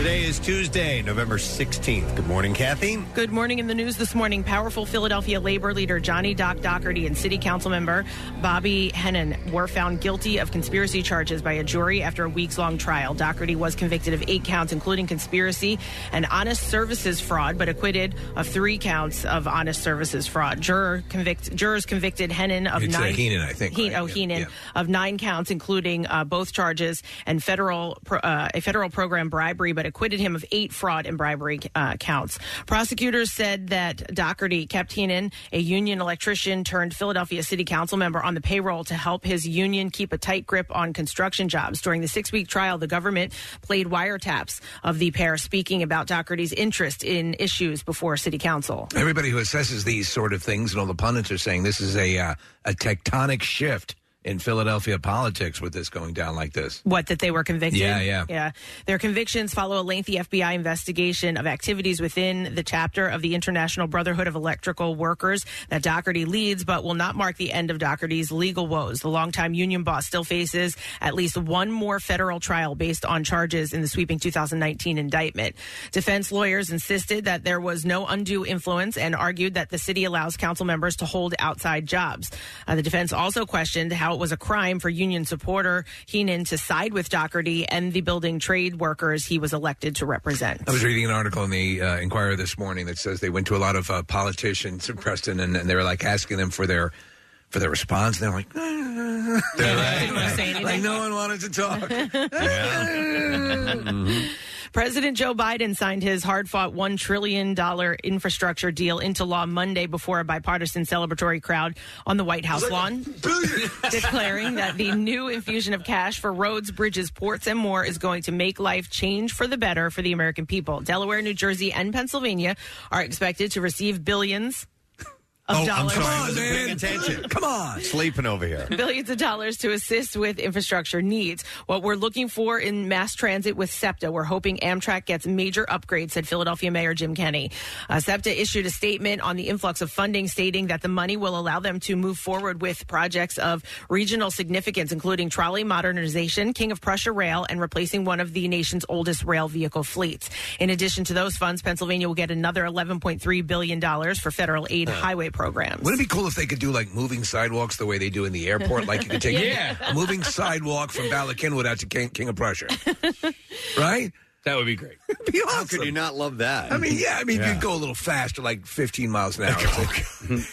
Today is Tuesday, November 16th. Good morning, Kathy. Good morning in the news this morning. Powerful Philadelphia labor leader Johnny Doc Dougherty and city council member Bobby Henon were found guilty of conspiracy charges by a jury after a weeks long trial. Dougherty was convicted of eight counts, including conspiracy and honest services fraud, but acquitted of three counts of honest services fraud. Juror convict, jurors convicted Henon of It's, uh, nine. Heenan, I think, Heen- right? oh, Yeah, Heenan yeah. of nine counts, including uh, both charges and federal uh, a federal program bribery, but acquitted him of eight fraud and bribery uh, counts. Prosecutors said that Dougherty kept Heenan, a union electrician turned Philadelphia City Council member, on the payroll to help his union keep a tight grip on construction jobs. During the six week trial, the government played wiretaps of the pair speaking about Dougherty's interest in issues before City Council. Everybody who assesses these sort of things and all the pundits are saying this is a uh, a tectonic shift in Philadelphia politics with this going down like this. What, that they were convicted? Yeah, yeah. Yeah. Their convictions follow a lengthy FBI investigation of activities within the chapter of the International Brotherhood of Electrical Workers that Dougherty leads, but will not mark the end of Dougherty's legal woes. The longtime union boss still faces at least one more federal trial based on charges in the sweeping 2019 indictment. Defense lawyers insisted that there was no undue influence and argued that the city allows council members to hold outside jobs. Uh, the defense also questioned how it was a crime for union supporter Heenan to side with Dougherty and the building trade workers he was elected to represent. I was reading an article in the uh, Inquirer this morning that says they went to a lot of uh, politicians in Preston and, and they were like asking them for their for their response. And they're like, want to like no one wanted to talk. President Joe Biden signed his hard fought $1 trillion infrastructure deal into law Monday before a bipartisan celebratory crowd on the White House lawn, declaring that the new infusion of cash for roads, bridges, ports, and more is going to make life change for the better for the American people. Delaware, New Jersey, and Pennsylvania are expected to receive billions of Oh, I'm dollars. sorry. I on, wasn't paying man. attention. Come on. Sleeping over here. billions of dollars to assist with infrastructure needs. What we're looking for in mass transit with SEPTA, we're hoping Amtrak gets major upgrades, said Philadelphia Mayor Jim Kenney. Uh, SEPTA issued a statement on the influx of funding stating that the money will allow them to move forward with projects of regional significance, including trolley modernization, King of Prussia Rail, and replacing one of the nation's oldest rail vehicle fleets. In addition to those funds, Pennsylvania will get another $11.3 billion for federal aid highway programs. Wouldn't it be cool if they could do like moving sidewalks the way they do in the airport? Like you could take Yeah. a moving sidewalk from Bala Cynwyd out to King, King of Prussia, right? That would be great. It'd be How awesome. could you not love that? I mean, yeah, I mean, Yeah. you'd go a little faster, like 15 miles an hour. Oh,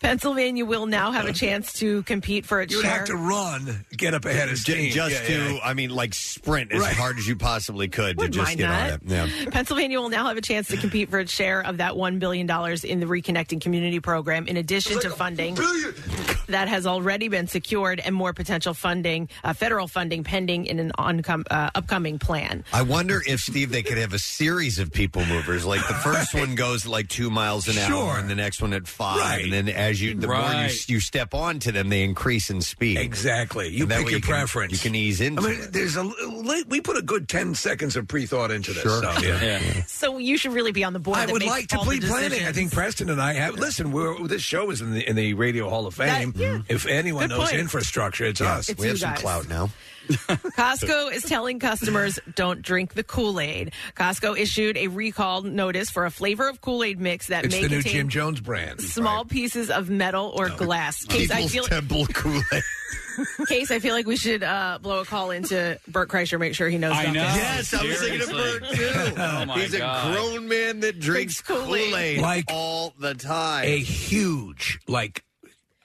Pennsylvania will now have a chance to compete for its You would share. have to run, get up ahead of J- steam. just Yeah, to, yeah. I mean, like sprint as Right. hard as you possibly could to Wouldn't just mind get that. on it. Yeah. Pennsylvania will now have a chance to compete for its share of that $1 billion in the Reconnecting Community Program, in addition to funding that has already been secured and more potential funding, uh, federal funding pending in an oncom- uh, upcoming plan. I wonder if Steve they could have a series of people movers. Like the first one goes like two miles an Sure. hour, and the next one at five, Right. and then as you the more you, Right. you step onto them, they increase in speed. Exactly. You And that pick way your you can- preference. you can ease into I mean, it. there's a li- we put a good 10 seconds of pre-thought into this. Sure. So, Yeah. So you should really be on the board. I that would makes like to all the be planning. I decisions. think Preston and I have. Listen, we're, this show is in the in the Radio Hall of Fame. That- yeah. If anyone Good knows point. infrastructure, it's us. It's we have you some guys. clout now. Costco is telling customers don't drink the Kool Aid. Costco issued a recall notice for a flavor of Kool Aid mix that It's may the new contain Jim Jones brand. small right? pieces of metal or glass. Case I People's feel Temple Kool Aid. case I feel like we should uh, blow a call into Bert Kreischer, make sure he knows. I about know. this. Yes, I was thinking of Seriously. Bert too. Oh, my He's God. a grown man that drinks Drinks Kool-Aid. Kool Aid Like all the time. A huge like.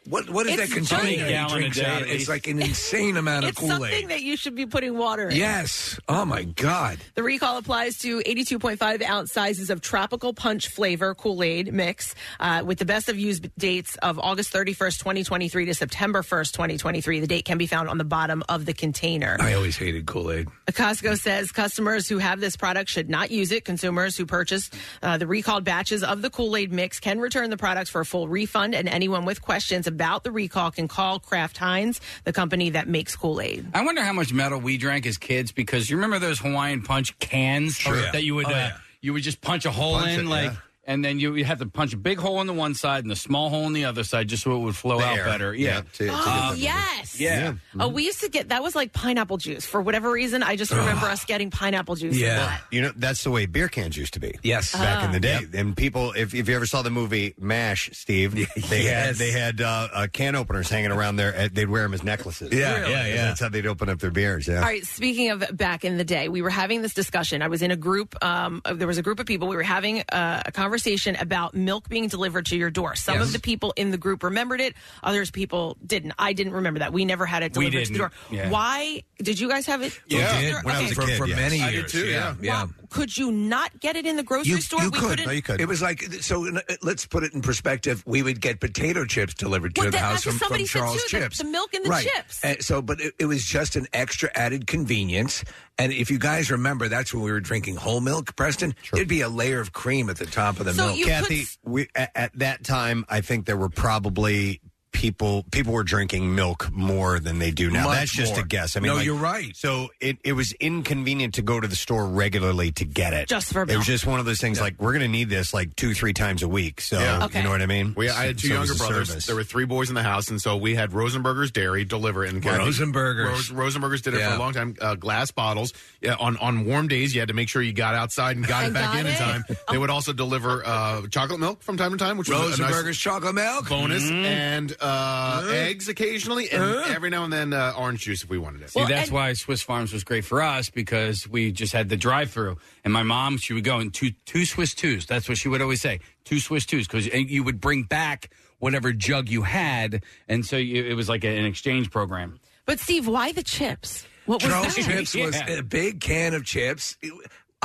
What what is It's that container he Gallon a drinks day out? at? It's least. like an insane amount of It's Kool Aid. something that you should be putting water in. Yes. Oh my God. The recall applies to 82.5 ounce sizes of tropical punch flavor Kool Aid mix uh, with the best of use dates of August 31st, 2023 to September 1st, 2023. The date can be found on the bottom of the container. I always hated Kool Aid. Costco says customers who have this product should not use it. Consumers who purchase uh, the recalled batches of the Kool Aid mix can return the products for a full refund, and anyone with questions about about the recall can call Kraft Heinz, the company that makes Kool Aid. I wonder how much metal we drank as kids because you remember those Hawaiian Punch cans Sure. that you would Oh, uh, yeah. you would just punch a hole Punch in it, like. yeah. And then you, you have to punch a big hole in the one side and a small hole in the other side, just so it would flow out There. better. Yeah, to- to get Oh, the- yes. yeah. Oh, we used to get that was like pineapple juice. For whatever reason, I just remember us getting pineapple juice. a Yeah. lot. You know, that's the way beer cans used to be. Yes. Back in the day. And people, if, if you ever saw the movie MASH, Steve, they had Yes. they had uh, uh, can openers hanging around there. Uh, They'd wear them as necklaces. Yeah, Really? yeah, yeah. That's how they'd open up their beers. Yeah. All right. Speaking of back in the day, we were having this discussion. I was in a group. Um, uh, there was a group of people. We were having uh, a conversation about milk being delivered to your door. Some Yes. of the people in the group remembered it. Others people didn't. I didn't remember that. We never had it We delivered to the door. Yeah. Why did you guys have it? Yeah, delivered to did when I was Okay. a for, kid, for yes. many I did years. too, yeah, yeah. Why- Could you not get it in the grocery You, store? you we could. couldn't. No, you could. It was like so. uh, Let's put it in perspective. We would get potato chips delivered to Well, the that- house that's what from, somebody from said, Charles too, the- Chips. the milk and the right. chips. And so, but it, it was just an extra added convenience. And if you guys remember, that's when we were drinking whole milk, Preston. There'd be a layer of cream at the top of the So milk. Kathy, could- we, at, at that time, I think there were probably people people were drinking milk more than they do now. Much That's just more. a guess. I mean, No, like- you're right. So it, it was inconvenient to go to the store regularly to get it. Just for it milk. was just one of those things. Like we're going to need this like two three times a week. So Yeah. Okay. you know what I mean. We, I had two So it was younger a brothers. service. There were three boys in the house, and so we had Rosenberger's Dairy deliver it. And Kathy- Rosenberger's. Rose, Rosenberger's did it for Yeah. a long time. Uh, glass bottles. Yeah, on on warm days, you had to make sure you got outside and got it And back got in in it. time. They would also deliver uh, chocolate milk from time to time, which was a nice Rosenberger's chocolate milk. bonus, and uh, eggs occasionally, and every now and then uh, orange juice if we wanted it. See, Well, that's and- why Swiss Farms was great for us because we just had the drive-through, and my mom she would go in two two Swiss twos. That's what she would always say, two Swiss twos, because you would bring back whatever jug you had, and so you, it was like an exchange program. But Steve, why the chips? What was Charles that? Chips was Yeah. a big can of chips.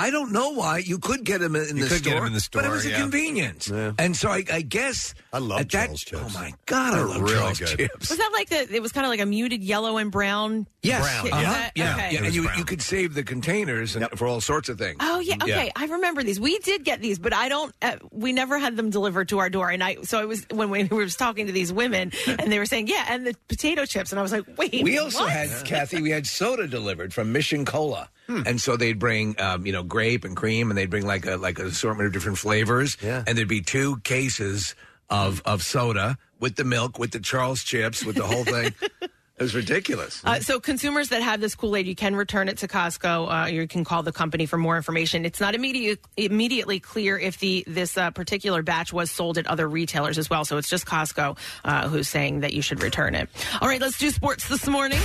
I don't know why you could get them in You the could store, get 'em in the but it store, was a yeah. convenience. Yeah. And so I, I guess I love at that- Charles Chips. Oh my god, I They're love really Charles good. Chips. Was that like the? It was kind of like a muted yellow and brown. Yes, Brown, Is uh-huh. that- yeah, okay. yeah, and you brown. you could save the containers and for all sorts of things. Oh yeah, okay. I remember these. We did get these, but I don't. Uh, we never had them delivered to our door. And I, so I was when we were talking to these women, and they were saying, "Yeah," and the potato chips, and I was like, "Wait." We also what? had Kathy. We had soda delivered from Mission Cola. And so they'd bring um, you know grape and cream, and they'd bring like a like an assortment of different flavors. Yeah. and there'd be two cases of of soda with the milk, with the Charles chips, with the whole thing. it was ridiculous. Uh, so consumers that have this Kool Aid, you can return it to Costco. Uh, you can call the company for more information. It's not immediate, immediately clear if the this uh, particular batch was sold at other retailers as well. So it's just Costco uh, who's saying that you should return it. All right, let's do sports this morning.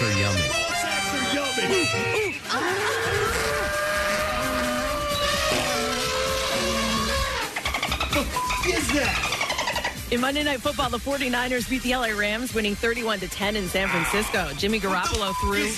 Ball sacks are yummy. In Monday Night Football, the 49ers beat the LA Rams, winning 31 to 10 in San Francisco. Jimmy Garoppolo threw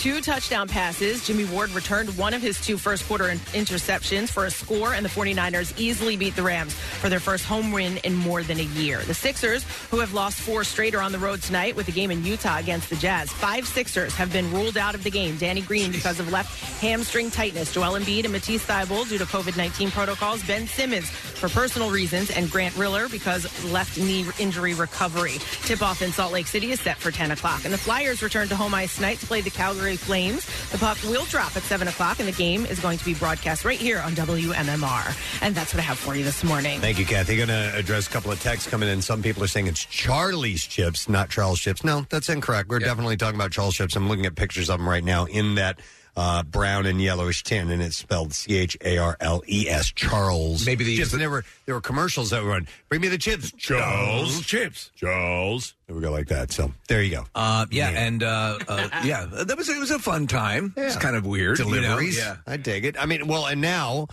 two touchdown passes. Jimmy Ward returned one of his two first quarter interceptions for a score, and the 49ers easily beat the Rams for their first home win in more than a year. The Sixers, who have lost four straight, are on the road tonight with a game in Utah against the Jazz. Five Sixers have been ruled out of the game. Danny Green because of left hamstring tightness. Joel Embiid and Matisse Thybulle due to COVID-19 protocols. Ben Simmons for personal reasons, and Grant Riller because left knee injury recovery. Tip-off in Salt Lake City is set for 10 o'clock. And the Flyers return to home ice tonight to play the Calgary Flames. The puck will drop at 7 o'clock, and the game is going to be broadcast right here on WMMR. And that's what I have for you this morning. Thank you, Kathy. Going to address a couple of texts coming in. Some people are saying it's Charlie's chips, not Charles chips. No, that's incorrect. We're definitely talking about Charles chips. I'm looking at pictures of them right now in that uh, brown and yellowish tin, and it's spelled C H A R L E S. Charles. Maybe the- chips. And there were there were commercials that were on. Bring me the chips, Charles chips. Charles. There we go like that. So there you go. Uh, yeah, and uh, uh, yeah, that was it was a fun time. It's kind of weird. you know? deliveries. Yeah. I dig it. I mean, well, and now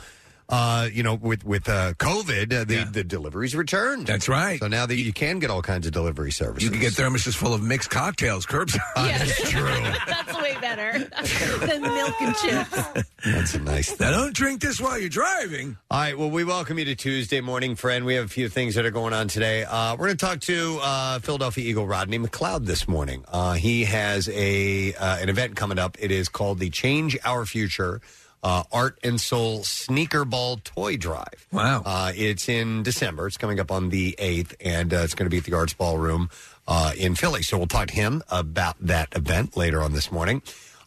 uh, you know, with with uh, COVID, uh, the the deliveries returned. That's right. So now that you can get all kinds of delivery services, You can get thermoses full of mixed cocktails curbside. That's true. That's way better than milk and chips. That's a nice thing. Now, don't drink this while you're driving. All right. Well, we welcome you to Tuesday morning, friend. We have a few things that are going on today. Uh, we're going to talk to uh, Philadelphia Eagle Rodney McLeod this morning. Uh, he has a uh, an event coming up. It is called the Change Our Future. Uh, Art and Soul Sneaker Ball Toy Drive. Wow. Uh, it's in December. It's coming up on the 8th, and uh, it's going to be at the Arts Ballroom uh, in Philly. So we'll talk to him about that event later on this morning.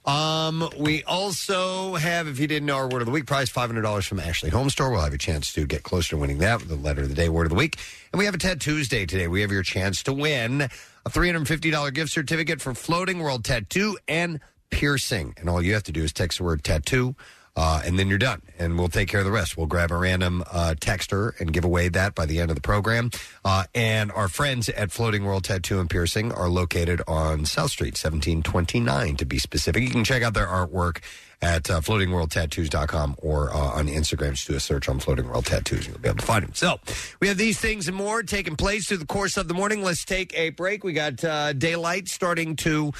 Um, we also have, if you didn't know, our word of the week prize five hundred dollars from Ashley Home Store. We'll have a chance to get closer to winning that with the letter of the day, word of the week, and we have a Ted Tuesday today. We have your chance to win a three hundred fifty dollar gift certificate for Floating World Tattoo and Piercing, and all you have to do is text the word tattoo. Uh, and then you're done, and we'll take care of the rest. We'll grab a random uh, texter and give away that by the end of the program. Uh, and our friends at Floating World Tattoo and Piercing are located on South Street, 1729 to be specific. You can check out their artwork at uh, floatingworldtattoos.com or uh, on Instagram. Just do a search on Floating World Tattoos and you'll be able to find them. So we have these things and more taking place through the course of the morning. Let's take a break. We got uh, daylight starting to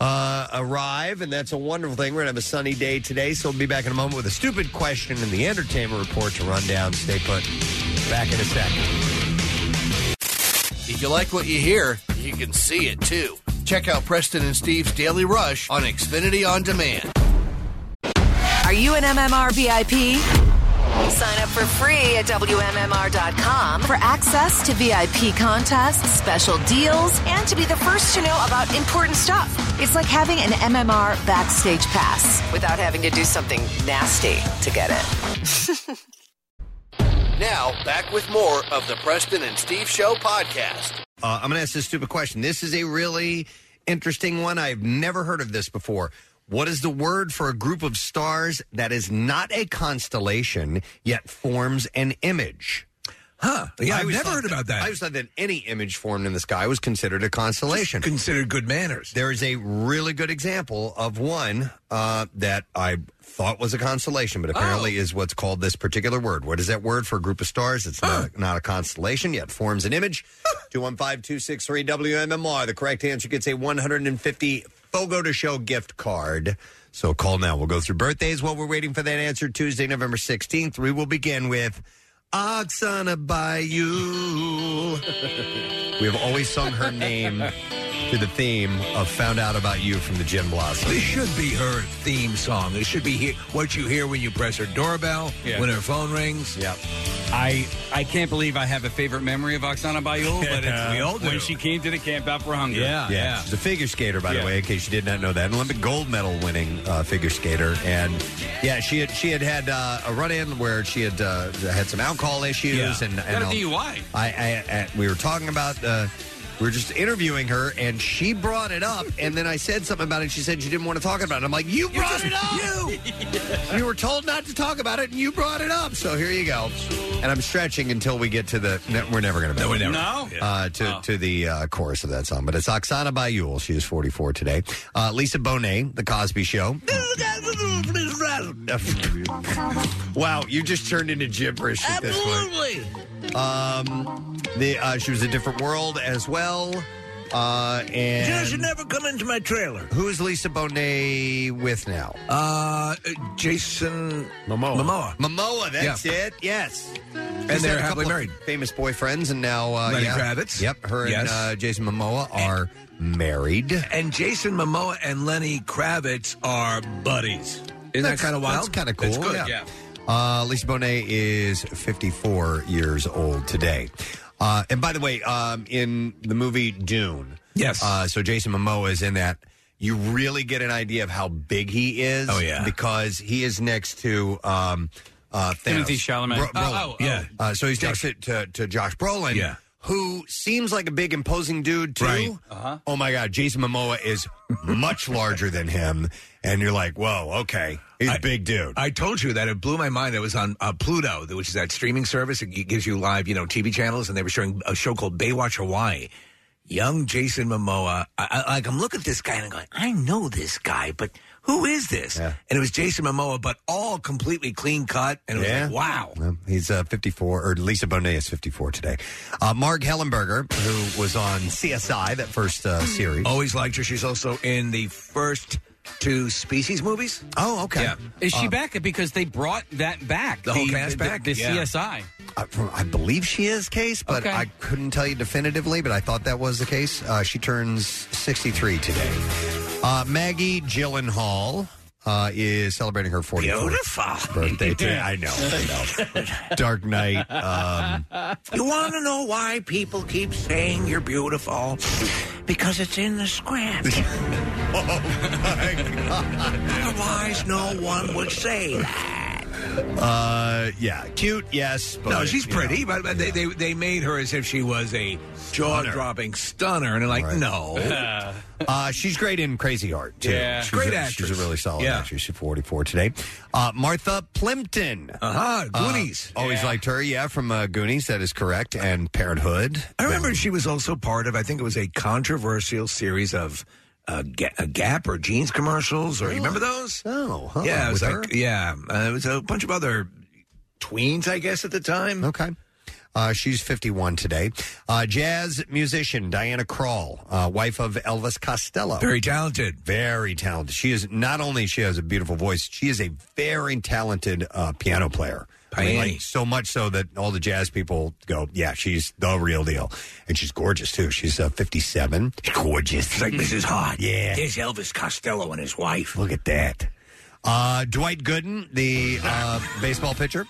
uh, arrive, and that's a wonderful thing. We're going to have a sunny day today, so we'll be back in a moment with a stupid question and the entertainment report to run down. Stay put. Back in a second. If you like what you hear, you can see it too. Check out Preston and Steve's Daily Rush on Xfinity On Demand. Are you an MMR VIP? Sign up for free at WMMR.com for access to VIP contests, special deals, and to be the first to know about important stuff. It's like having an MMR backstage pass without having to do something nasty to get it. Now, back with more of the Preston and Steve Show podcast. Uh, I'm going to ask this stupid question. This is a really interesting one. I've never heard of this before. What is the word for a group of stars that is not a constellation yet forms an image? Huh. Yeah, I I've always never thought heard about that. I always thought that any image formed in the sky was considered a constellation. Considered good manners. There is a really good example of one uh, that I thought was a constellation, but apparently oh. is what's called this particular word. What is that word for a group of stars? It's not, not a constellation yet, forms an image. 215 263 WMMR. The correct answer gets a 150 Fogo de Chão gift card. So call now. We'll go through birthdays while we're waiting for that answer. Tuesday, November 16th. We will begin with Oksana Baiul. we have always sung her name to the theme of Found Out About You from the Gin Blossoms. This should be her theme song. It should be he- what you hear when you press her doorbell, Yeah. when her phone rings. Yep. I I can't believe I have a favorite memory of Oksana Baiul, but it's, We all do. when she came to the Camp Out for Hunger. Yeah, she's a figure skater, by Yeah. the way, in case you did not know that. An Olympic gold medal winning uh, figure skater, and yeah, she had she had had uh, a run in where she had uh, had some alcohol issues, Yeah. and, Got and a all- DUI. I, I, I we were talking about. Uh, we were just interviewing her, and she brought it up, and then I said something about it. and She said she didn't want to talk about it. I'm like, you brought it up. You. you were told not to talk about it, and you brought it up. So here you go. And I'm stretching until we get to the. No, we're never going to. No, we're never. No? Uh, to to the uh, chorus of that song, but it's Oksana Baiul. She is 44 today. Uh, Lisa Bonet, The Cosby Show. wow, you just turned into gibberish at this point. Um, the uh, she was a different world as well. Uh, and never come into my trailer. who is Lisa Bonet with now? Uh, Jason Momoa. Momoa. Momoa. That's Yeah. it. Yes. And She's they're had a couple happily of married. Famous boyfriends, and now uh, Lenny yeah. Kravitz. Yep, her Yes. and uh, Jason Momoa are married. And Jason Momoa and Lenny Kravitz are buddies. Isn't that kind of wild? That's kind of cool. That's good. yeah. Yeah. Uh, Lisa Bonet is 54 years old today. Uh, and by the way, um, in the movie Dune, Yes. uh, so Jason Momoa is in that. You really get an idea of how big he is. Oh, yeah. because he is next to um, uh, Thanos. Timothée Chalamet. Bro- Oh, oh, oh. Yeah. Uh, so he's next to, to, to Josh Brolin. Yeah. Who seems like a big imposing dude too? Right. Uh-huh. Oh my God, Jason Momoa is much larger than him, and you're like, whoa, okay, he's a big dude. I told you that it blew my mind. It was on uh, Pluto, which is that streaming service. It gives you live, you know, TV channels, and they were showing a show called Baywatch Hawaii. Young Jason Momoa. I, I, like I'm looking at this guy and I'm going, I know this guy, but who is this? And it was Jason Momoa, but all completely clean cut. And it was like, wow. Well, he's uh, 54, or Lisa Bonet is 54 today. Uh, Marg Helgenberger, who was on CSI, that first uh, series. Always liked her. She's also in the first two Species movies. Oh, okay. Yeah. Is she Um, back? Because they brought that back. The whole cast the, back? The, Yeah. CSI. I, I believe she is, Case, but Okay. I couldn't tell you definitively, but I thought that was the case. Uh, she turns 63 today. Uh, Maggie Gyllenhaal uh, is celebrating her 44th Beautiful. birthday today. I know. I know. Dark Knight. Um, You want to know why people keep saying you're beautiful? Because it's in the script. oh my God. Otherwise, no one would say that. Uh, yeah, cute, yes. But, no, she's you know. pretty, but, but they, they they made her as if she was a jaw-dropping stunner, and they're like, no. Uh, she's great in Crazy Heart, too. Yeah. she's Great a, actress. She's a really solid Yeah. actress. She's 44 today. Uh, Martha Plimpton. Uh-huh, Goonies. Uh, always liked her, yeah, from uh, Goonies. That is correct. And Parenthood. I remember she was also part of, I think it was a controversial series of uh, Ga- uh, Gap or jeans commercials, or you remember those? Oh, huh, yeah, it was with like, her? yeah, uh, it was a bunch of other tweens, I guess, at the time. Okay. Uh, she's 51 today. Uh, jazz musician Diana Krall, uh, wife of Elvis Costello. Very talented. Very talented. She is not only she has a beautiful voice, she is a very talented uh, piano player. I mean, like, so much so that all the jazz people go, "Yeah, she's the real deal," and she's gorgeous too. She's uh, 57. Gorgeous. It's like Mrs. Hart. Yeah. There's Elvis Costello and his wife. Look at that. Uh, Dwight Gooden, the uh, baseball pitcher,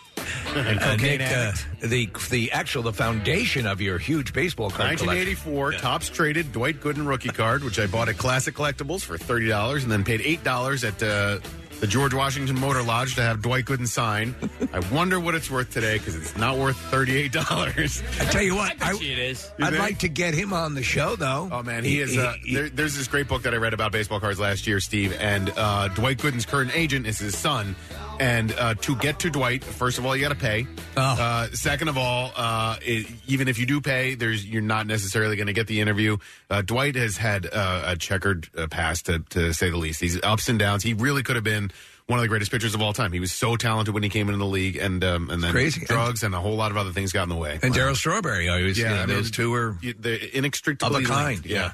and Uh, cocaine Nick, uh, addict. the the actual the foundation of your huge baseball card collection. 1984 Topps traded Dwight Gooden rookie card, which I bought at Classic Collectibles for thirty dollars, and then paid eight dollars at uh, the George Washington Motor Lodge to have Dwight Gooden sign. I wonder what it's worth today because it's not worth thirty eight dollars. I tell you what, I, it is. You I'd think? like to get him on the show, though. Oh man, he is. Uh, there, there's this great book that I read about baseball cards last year, Steve, and uh, Dwight Gooden's current agent is his son. And uh, to get to Dwight, first of all, you got to pay. Oh. Uh, second of all, uh, it, even if you do pay, there's you're not necessarily going to get the interview. Uh, Dwight has had uh, a checkered uh, past, to, to say the least. He's ups and downs. He really could have been one of the greatest pitchers of all time. He was so talented when he came into the league, and um, and then crazy. drugs and a whole lot of other things got in the way. and Darryl Strawberry. I was, yeah, they- those two were they're inextricably of a kind. linked. Yeah.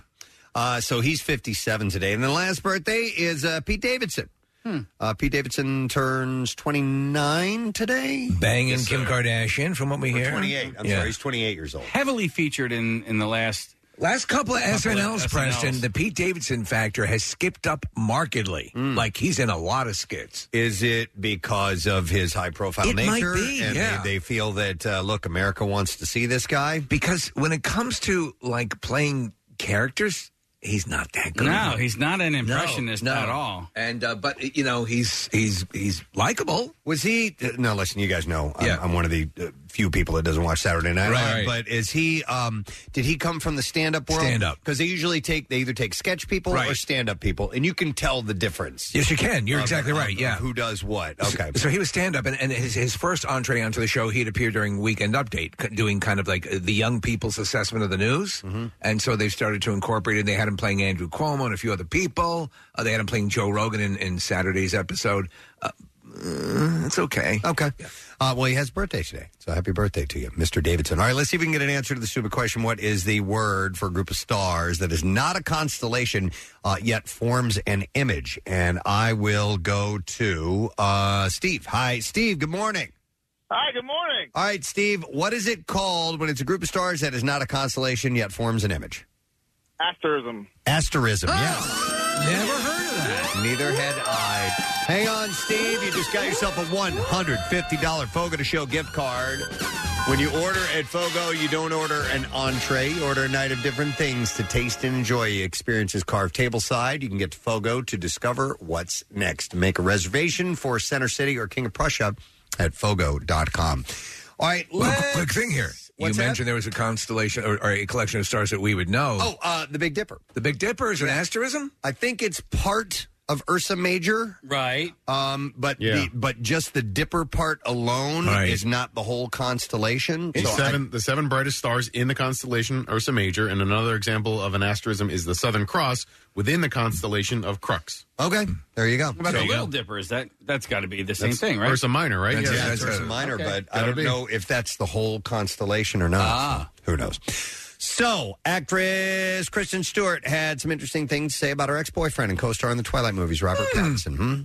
Uh, so he's 57 today. And the last birthday is uh, Pete Davidson. Uh, Pete Davidson turns 29 today. banging Kim Kardashian, from what we Or hear. 28. I'm Yeah. sorry, he's 28 years old. Heavily featured in in the last. Last couple of Couple of SNLs, Preston, SNLs. the Pete Davidson factor has skipped up markedly. Like he's in a lot of skits. Is it because of his high profile It might nature? be, and yeah. they, they feel that, uh, look, America wants to see this guy? Because when it comes to like playing characters, he's not that good. No, he's not an impressionist no. at all. And uh, but you know he's he's he's likable. Was he? uh, No, listen, you guys know I'm, Yeah. I'm one of the uh, few people that doesn't watch Saturday Night Live. right. But is he? Um, did he come from the stand-up world? Stand-up. because they usually take they either take sketch people or Right. stand-up people, and you can tell the difference. Yes, you can. You're of- exactly of- right. of Yeah. who does what? Okay, So he was stand up, and, and his, his first entree onto the show, he'd appear during Weekend Update, c- doing kind of like the young people's assessment of the news. Mm-hmm. And so they've started to incorporate it. They had him playing Andrew Cuomo and a few other people. Uh, they had him playing Joe Rogan in, in Saturday's episode. Uh, uh, it's okay. Okay. Uh, well, he has a birthday today. So happy birthday to you, Mr. Davidson. All right, let's see if we can get an answer to the stupid question. What is the word for a group of stars that is not a constellation, uh, yet forms an image? And I will go to uh, Steve. Hi, Steve. Good morning. Hi, good morning. All right, Steve, what is it called when it's a group of stars that is not a constellation, yet forms an image? Asterism. Asterism, yes. Never heard of that. Neither had I. Hang on, Steve. You just got yourself a $150 Fogo de Chão gift card. When you order at Fogo, you don't order an entree. You order a night of different things to taste and enjoy. Experiences carved tableside. You can get to Fogo to discover what's next. Make a reservation for Center City or King of Prussia at Fogo.com. All right, Well, let's... quick thing here. What's you that? mentioned there was a constellation or, or a collection of stars that we would know. Oh, uh, the Big Dipper. The Big Dipper is an asterism? I think it's part of Ursa Major, right? Um, but Yeah. the, but just the Dipper part alone Right. is not the whole constellation. The So I- seven, the seven brightest stars in the constellation Ursa Major, and another example of an asterism is the Southern Cross within the constellation of Crux. Okay, there you go. What about So- the Little Dipper? Is that that's got to be the same That's thing, right? Ursa Minor, right? That's, Yeah, yeah, that's it's Ursa right. Minor, Okay. but I Gotta don't be. know if that's the whole constellation or not. Ah. Who knows? So, actress Kristen Stewart had some interesting things to say about her ex-boyfriend and co-star in the Twilight movies, Robert Pattinson. Hmm?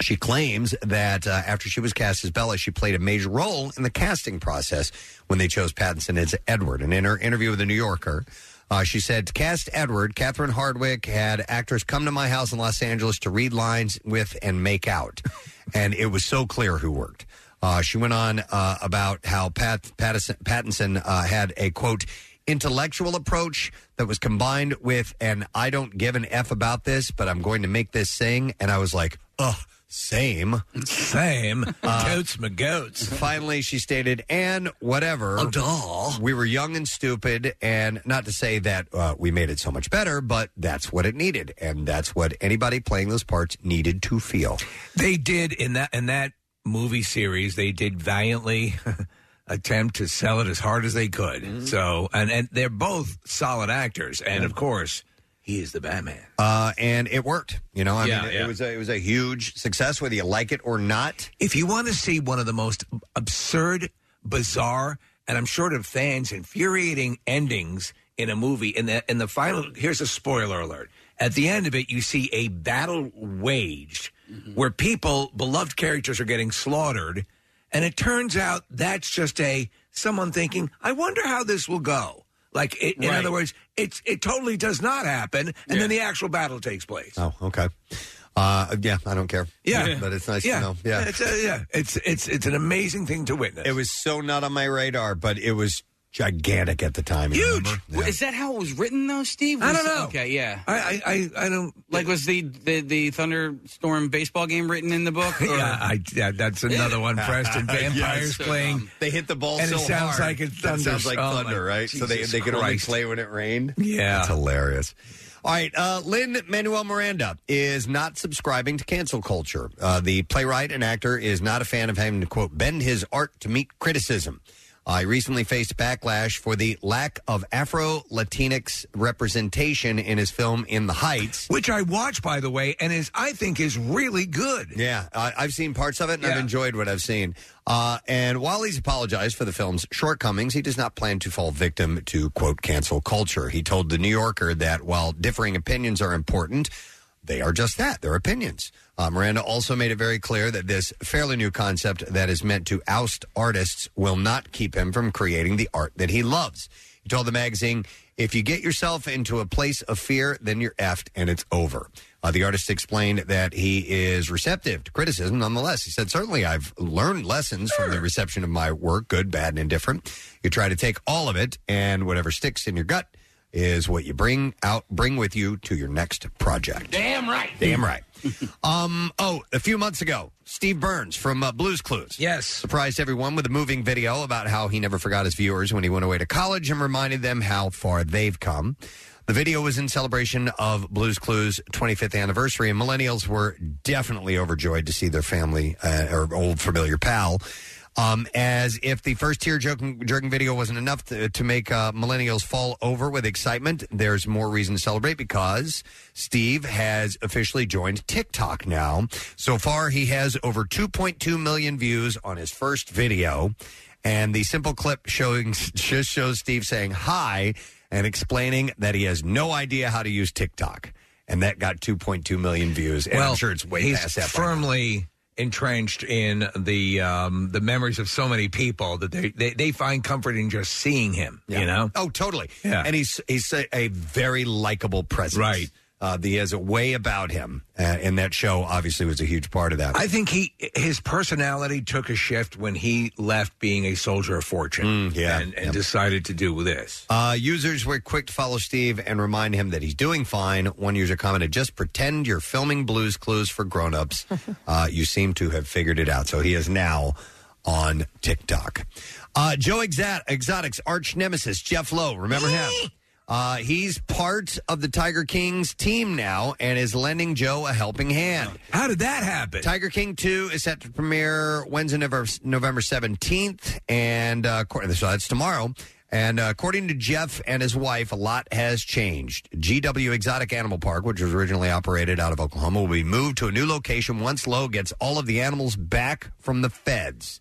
She claims that uh, after she was cast as Bella, she played a major role in the casting process when they chose Pattinson as Edward. And in her interview with the New Yorker, uh, she said, to cast Edward, Catherine Hardwicke had actors come to my house in Los Angeles to read lines with and make out. and it was so clear who worked. Uh, she went on uh, about how Pat, Pattison, Pattinson uh, had a, quote, intellectual approach that was combined with an I don't give an F about this, but I'm going to make this sing. And I was like, ugh, same. Same. Uh, goats my goats. Finally, she stated, and whatever. Oh, duh. We were young and stupid, and not to say that uh, we made it so much better, but that's what it needed. And that's what anybody playing those parts needed to feel. They did in that in that movie series. They did valiantly attempt to sell it as hard as they could. Mm-hmm. So, and and they're both solid actors, and of course, he is the Batman. Uh, and it worked. You know, I Yeah, mean, it, yeah. it was a, it was a huge success, whether you like it or not. If you want to see one of the most absurd, bizarre, and I'm sure to fans infuriating endings in a movie, in the in the final, here's a spoiler alert. At the end of it, you see a battle waged where people, beloved characters, are getting slaughtered, and it turns out that's just a someone thinking, "I wonder how this will go." Like, it, in Right. other words, it's it totally does not happen, and then the actual battle takes place. Oh, okay. Uh, yeah, I don't care. Yeah. but it's nice yeah. to know. Yeah, it's a, yeah, it's it's it's an amazing thing to witness. it was so not on my radar, but it was gigantic at the time. you Huge. remember? Well, Is that how it was written, though, Steve? I don't know. Okay, yeah. I, I, I, I don't Like, was the, the the thunderstorm baseball game written in the book? Or? Yeah, I, yeah, that's another one. Preston vampires Yes. playing. They hit the ball And it sounds hard. like it's That sounds thunder. like Oh, my thunder, right? so they Jesus they could only Christ. play when it rained. Yeah. That's hilarious. All right, uh, Lynn Manuel Miranda is not subscribing to cancel culture. Uh, the playwright and actor is not a fan of having to quote bend his art to meet criticism. He recently faced backlash for the lack of Afro Latinx representation in his film In the Heights. which I watched, by the way, and is I think is really good. Yeah, I, I've seen parts of it and I've enjoyed what I've seen. Uh, and while he's apologized for the film's shortcomings, he does not plan to fall victim to quote cancel culture. He told the New Yorker that while differing opinions are important, they are just that. They're opinions. Uh, Miranda also made it very clear that this fairly new concept that is meant to oust artists will not keep him from creating the art that he loves. He told the magazine, if you get yourself into a place of fear, then you're effed and it's over. Uh, the artist explained that he is receptive to criticism nonetheless. He said, Certainly, I've learned lessons from the reception of my work, good, bad, and indifferent. You try to take all of it, and whatever sticks in your gut is what you bring out, bring with you to your next project. Damn right. Damn right. um, oh, a few months ago, Steve Burns from uh, Blues Clues. Yes. Surprised everyone with a moving video about how he never forgot his viewers when he went away to college and reminded them how far they've come. The video was in celebration of Blues Clues' 25th anniversary, and millennials were definitely overjoyed to see their family uh, or old familiar pal. Um, as if the first tear jerking, jerking video wasn't enough to, to make uh, millennials fall over with excitement, there's more reason to celebrate because Steve has officially joined TikTok now. So far, he has over 2.2 million views on his first video. And the simple clip showing just shows Steve saying hi and explaining that he has no idea how to use TikTok. And that got 2.2 million views. And I'm sure it's way he's past that. by now. firmly entrenched in the um, the memories of so many people that they, they, they find comfort in just seeing him. You know, Oh, totally. Yeah. And he's he's a, a very likable presence. Right. Uh, he has a way about him, uh, and that show obviously was a huge part of that. I think he his personality took a shift when he left being a soldier of fortune. Mm, yeah. and, and decided to do this. Uh, users were quick to follow Steve and remind him that he's doing fine. One user commented, "Just pretend you're filming Blues Clues for grown-ups. uh, you seem to have figured it out." So he is now on TikTok. Uh, Joe Exot- Exotic's arch nemesis Jeff Lowe, remember him? Uh, he's part of the Tiger King's team now and is lending Joe a helping hand. How did that happen? Tiger King 2 is set to premiere Wednesday, November, November 17th, and uh, according- so that's tomorrow. And uh, according to Jeff and his wife, a lot has changed. GW Exotic Animal Park, which was originally operated out of Oklahoma, will be moved to a new location once Lowe gets all of the animals back from the feds.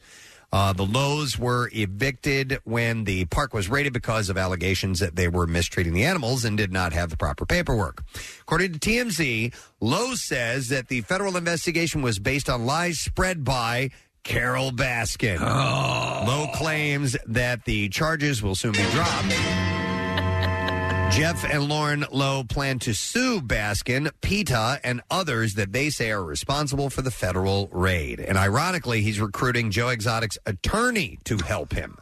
Uh, the Lowe's were evicted when the park was raided because of allegations that they were mistreating the animals and did not have the proper paperwork. According to TMZ, Lowe's says that the federal investigation was based on lies spread by Carole Baskin. Lowe claims that the charges will soon be dropped. Jeff and Lauren Lowe plan to sue Baskin, PETA, and others that they say are responsible for the federal raid. And ironically, he's recruiting Joe Exotic's attorney to help him.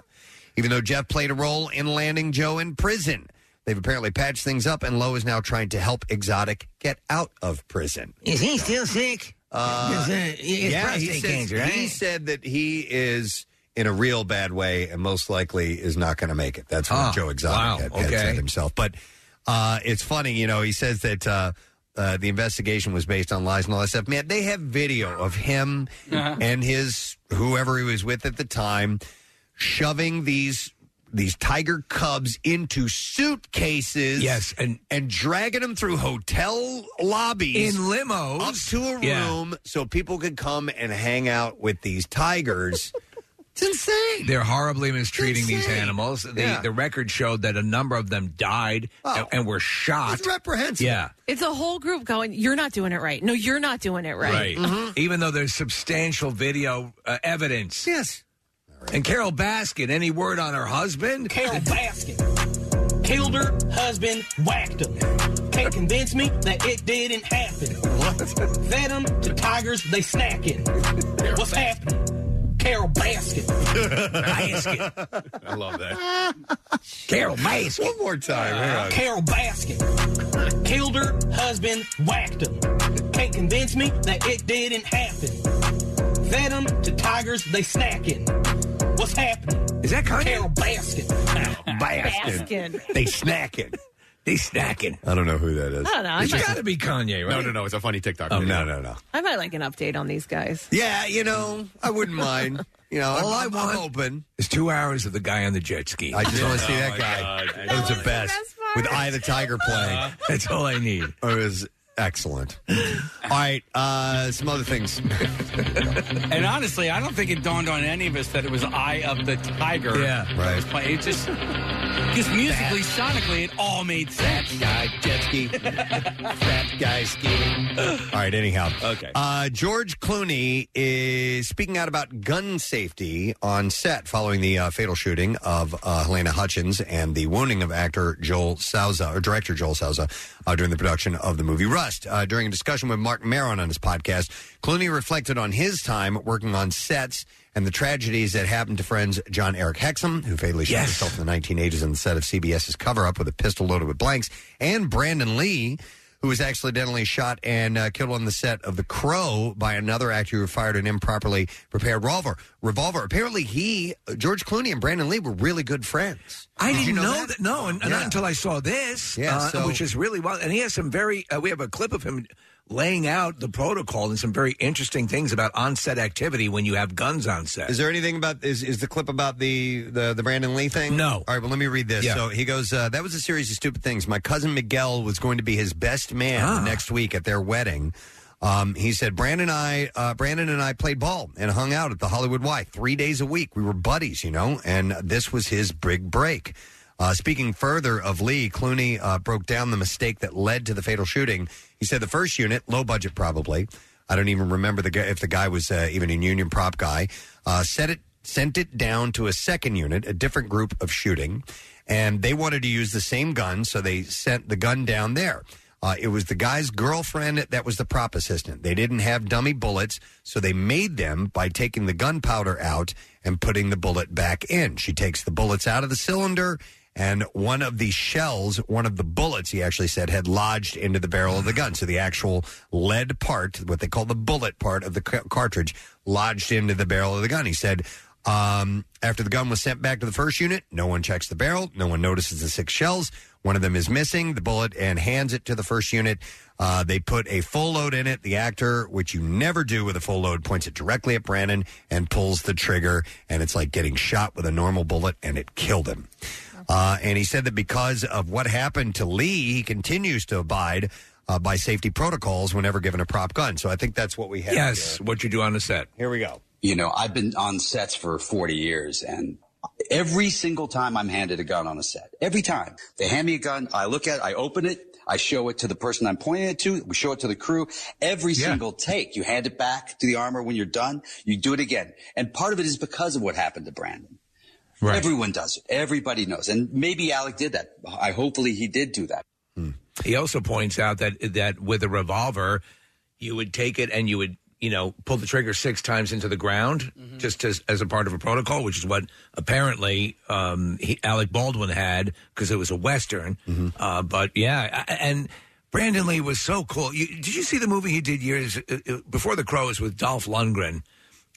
Even though Jeff played a role in landing Joe in prison, they've apparently patched things up, and Lowe is now trying to help Exotic get out of prison. Is he still sick? Uh, Is it- it's yeah, prostate he, says- cancer, right? he said that he is in a real bad way and most likely is not going to make it. That's what Ah, Joe Exotic wow, had, had okay. said himself. But uh, it's funny, you know, he says that uh, uh, the investigation was based on lies and all that stuff. Man, they have video of him and his whoever he was with at the time shoving these these tiger cubs into suitcases Yes, and and dragging them through hotel lobbies In limos. up to a Yeah. room so people could come and hang out with these tigers. it's insane. They're horribly mistreating these Insane. animals. The, Yeah. the record showed that a number of them died and, and were shot. It's reprehensible. Yeah. It's a whole group going, you're not doing it right. No, you're not doing it right. Right. Even though there's substantial video uh, evidence. Yes. And Carole Baskin, any word on her husband? Carole Baskin killed her husband, whacked him. Can't convince me that it didn't happen. Fed them to tigers, they snacking. What's happening? Carole Baskin. Baskin. I love that. Carole Baskin. One more time. Hang on. Carole Baskin killed her husband, whacked him. Can't convince me that it didn't happen. Fed them to tigers, they snacking. What's happening? Is that Kanye? Carole Baskin. Baskin. They snacking. They snacking. I don't know who that is. I don't know. I It's might, got to be Kanye, right? No, no, no. It's a funny TikTok. Oh, video. no, no, no. I might like an update on these guys. Yeah, you know, I wouldn't mind. You know, All I'm, I want- open. It's two hours of the guy on the jet ski. I just want to see that my guy. That was the best. With Eye of the Tiger playing. That's all I need. It was excellent. All right, uh, some other things. And honestly, I don't think it dawned on any of us that it was Eye of the Tiger. Yeah. that was playing. It just, just musically, sonically, it all made sense. guy jet ski. Fat guy skiing. All right, anyhow. Okay. Uh, George Clooney is speaking out about gun safety on set following the uh, fatal shooting of uh, Halyna Hutchins and the wounding of actor Joel Souza, or director Joel Souza, uh, during the production of the movie Rust. Uh, during a discussion with Marc Maron on his podcast, Clooney reflected on his time working on sets and the tragedies that happened to friends Jon-Erik Hexum, who fatally shot himself in the 1980s on the set of CBS's cover up with a pistol loaded with blanks, and Brandon Lee, who was accidentally shot and uh, killed on the set of The Crow by another actor who fired an improperly prepared revolver. Revolver. Apparently, he, George Clooney, and Brandon Lee were really good friends. I Did didn't you know, that? No, and, and Yeah. not until I saw this, Yeah, uh, so- which is really well. And he has some very. Uh, we have a clip of him laying out the protocol and some very interesting things about on-set activity when you have guns on set. Is there anything about is is the clip about the the, the Brandon Lee thing? No. All right, well let me read this. Yeah. So he goes, uh, that was a series of stupid things. My cousin Miguel was going to be his best man Ah. next week at their wedding. Um, he said Brandon and I uh, Brandon and I played ball and hung out at the Hollywood Y three days a week. We were buddies, you know, and this was his big break. Uh, speaking further of Lee, Clooney uh, broke down the mistake that led to the fatal shooting. He said the first unit, low budget probably. I don't even remember the guy, if the guy was uh, even a union prop guy. Uh, set it, sent it down to a second unit, a different group of shooting, and they wanted to use the same gun, so they sent the gun down there. Uh, it was the guy's girlfriend that was the prop assistant. They didn't have dummy bullets, so they made them by taking the gunpowder out and putting the bullet back in. She takes the bullets out of the cylinder, and one of the shells, one of the bullets, he actually said, had lodged into the barrel of the gun. So the actual lead part, what they call the bullet part of the ca- cartridge, lodged into the barrel of the gun. He said, Um, after the gun was sent back to the first unit, no one checks the barrel. No one notices the six shells. One of them is missing the bullet and hands it to the first unit. Uh, they put a full load in it. The actor, which you never do with a full load, points it directly at Brandon and pulls the trigger. And it's like getting shot with a normal bullet, and it killed him. Uh, and he said that because of what happened to Lee, he continues to abide uh, by safety protocols whenever given a prop gun. So I think that's what we have. Yes, here. what you do on the set. Here we go. You know, I've been on sets for 40 years and every single time I'm handed a gun on a set, every time they hand me a gun, I look at it, I open it, I show it to the person I'm pointing it to, we show it to the crew. Every single take, you hand it back to the armor when you're done, you do it again. And part of it is because of what happened to Brandon. Everyone does it. Everybody knows. And maybe Alec did that. I hopefully he did do that. He also points out that that with a revolver, you would take it and you would you know pull the trigger six times into the ground just as as a part of a protocol, which is what apparently um, he, Alec Baldwin had because it was a western. Uh, but yeah, a- and. Brandon Lee was so cool. You, did you see the movie he did years uh, uh, before The Crows with Dolph Lundgren?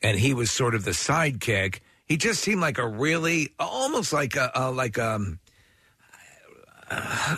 And he was sort of the sidekick. He just seemed like a really, almost like a, a like um, uh,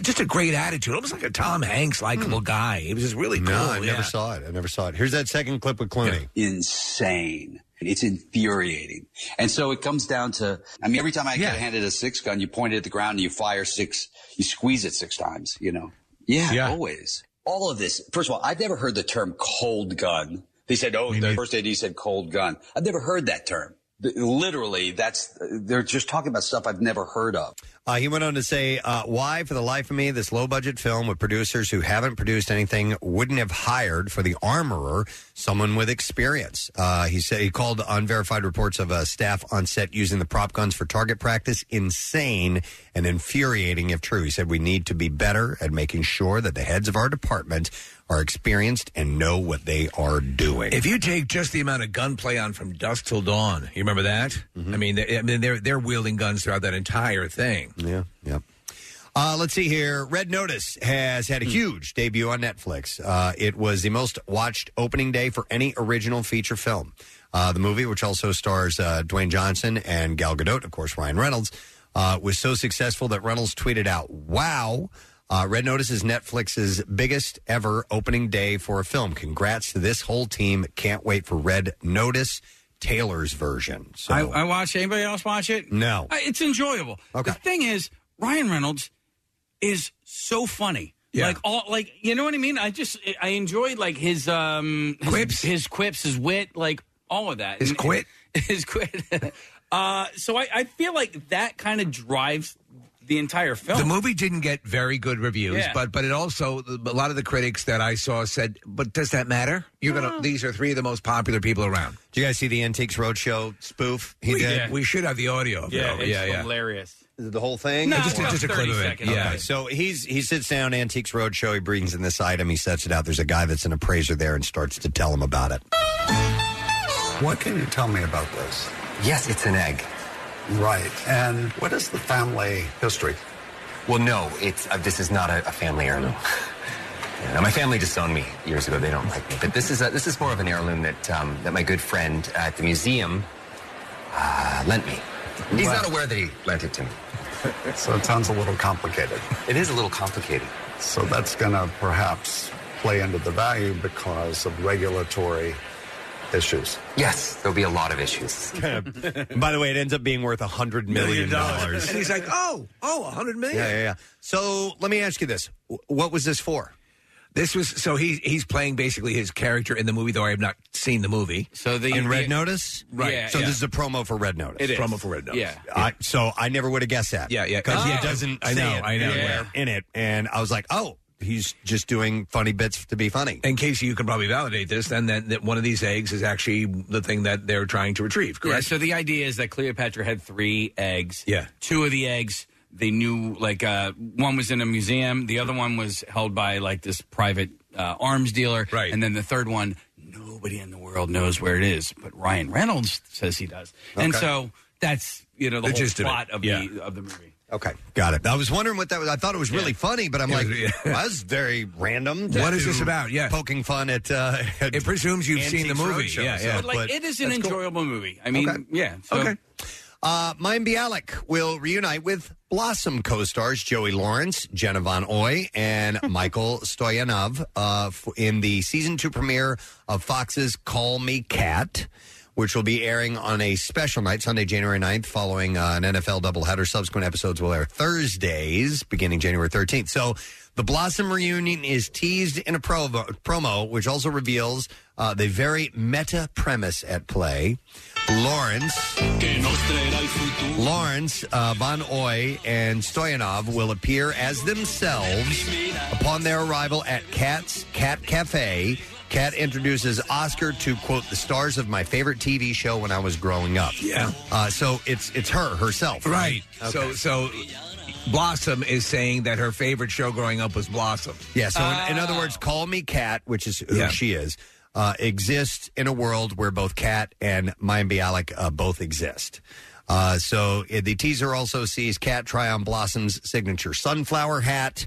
just a great attitude, almost like a Tom Hanks likable guy. He was just really cool. No, I yeah. never saw it. I never saw it. Here's that second clip with Clooney. Insane. It's infuriating. And so it comes down to, I mean, every time I get handed a six gun, you point it at the ground and you fire six, you squeeze it six times, you know? Yeah, always. All of this, first of all, I've never heard the term cold gun. They said, oh, the first AD said cold gun. I've never heard that term. Literally, that's, they're just talking about stuff I've never heard of. Uh, he went on to say, uh, "Why, for the life of me, this low-budget film with producers who haven't produced anything wouldn't have hired for the armorer someone with experience." Uh, he said he called unverified reports of uh, staff on set using the prop guns for target practice insane and infuriating if true. He said we need to be better at making sure that the heads of our department are experienced and know what they are doing. If you take just the amount of gunplay on from dusk till dawn, you remember that? Mm-hmm. I mean, they, I mean, they're they're wielding guns throughout that entire thing. Yeah, yeah. Uh, let's see here. Red Notice has had a Hmm. huge debut on Netflix. Uh, it was the most watched opening day for any original feature film. Uh, the movie, which also stars uh, Dwayne Johnson and Gal Gadot, of course, Ryan Reynolds, uh, was so successful that Reynolds tweeted out, "Wow." Uh, Red Notice is Netflix's biggest ever opening day for a film. Congrats to this whole team. Can't wait for Red Notice, Taylor's version. So, I, I watch. Anybody else watch it? No. I, it's enjoyable. Okay. The thing is, Ryan Reynolds is so funny. Yeah. Like all, like you know what I mean. I just I enjoyed like his um his, quips, his quips, his wit, like all of that. His quit? his quit. uh, so I, I feel like that kind of drives the entire film. The movie didn't get very good reviews, Yeah. but but it also a lot of the critics that I saw said, "But does that matter? You're gonna these are three of the most popular people around." Do you guys see the Antiques Roadshow spoof he we, did? We should have the audio. Of Yeah, it. it's yeah, yeah. hilarious. Is it the whole thing? No, Just a- about just a clip 30 of it. seconds. Okay. Okay. So he's he sits down Antiques Roadshow. He brings in this item. He sets it out. There's a guy that's an appraiser there and starts to tell him about it. What can you tell me about this? Yes, it's an egg. Right. And what is the family history? Well, no, it's uh, this is not a, a family heirloom. Yeah, my family disowned me years ago. They don't like me, but this is a, this is more of an heirloom that um, that my good friend at the museum uh, lent me. He's Wow. not aware that he lent it to me. So it sounds a little complicated. It is a little complicated. So that's going to perhaps play into the value because of regulatory issues. Yes, there'll be a lot of issues. By the way, it ends up being worth a hundred million dollars. and he's like, "Oh, oh, a hundred million. Yeah, yeah, yeah. So let me ask you this: W- What was this for? This was so he's he's playing basically his character in the movie, though I have not seen the movie. So the In Red the- Notice, Right. Yeah, So yeah. this is a promo for Red Notice. It is. promo for Red Notice. Yeah. I, so I never would have guessed that. Yeah, yeah. Because Oh. he doesn't. I know, it I know, anywhere in it, and I was like, oh, he's just doing funny bits to be funny. In case you can probably validate this, then that, that one of these eggs is actually the thing that they're trying to retrieve. Yeah, Correct? so the idea is that Cleopatra had three eggs. Yeah. Two of the eggs they knew, like, uh, one was in a museum, the other one was held by, like, this private uh, arms dealer. Right. And then the third one, nobody in the world knows where it is, but Ryan Reynolds says he does. And Okay. so that's, you know, the, The whole gist of it. plot of, Yeah. the, of the movie. Okay, got it. I was wondering what that was. I thought it was really funny, but I'm like, yeah. well, that's very random. What is to- this about? Yeah. poking fun at. Uh, at It presumes you've seen the Antiques movie. Roadshow. Yeah, So- yeah. But like, it is an that's cool. enjoyable movie. I mean, Okay. yeah. So, Okay. Uh, Mayim Bialik will reunite with Blossom co-stars Joey Lawrence, Jenna Von Oy, and Michael Stoyanov uh, f- in the season two premiere of Fox's Call Me Cat, which will be airing on a special night, Sunday, January 9th, following uh, an NFL doubleheader. Subsequent episodes will air Thursdays, beginning January 13th. So the Blossom reunion is teased in a provo- promo, which also reveals uh, the very meta premise at play. Lawrence Lawrence, uh, Von Oy, and Stoyanov will appear as themselves upon their arrival at Cat's Cat Cafe. Cat introduces Oscar to quote the stars of my favorite TV show when I was growing up. Yeah. Uh, so it's it's her herself, Right. Okay. So so Blossom is saying that her favorite show growing up was Blossom. Yeah. So in, in other words, call me Cat, which is who Yeah. she is, uh, exists in a world where both Cat and Mayim Bialik uh, both exist. Uh, so uh, the teaser also sees Cat try on Blossom's signature sunflower hat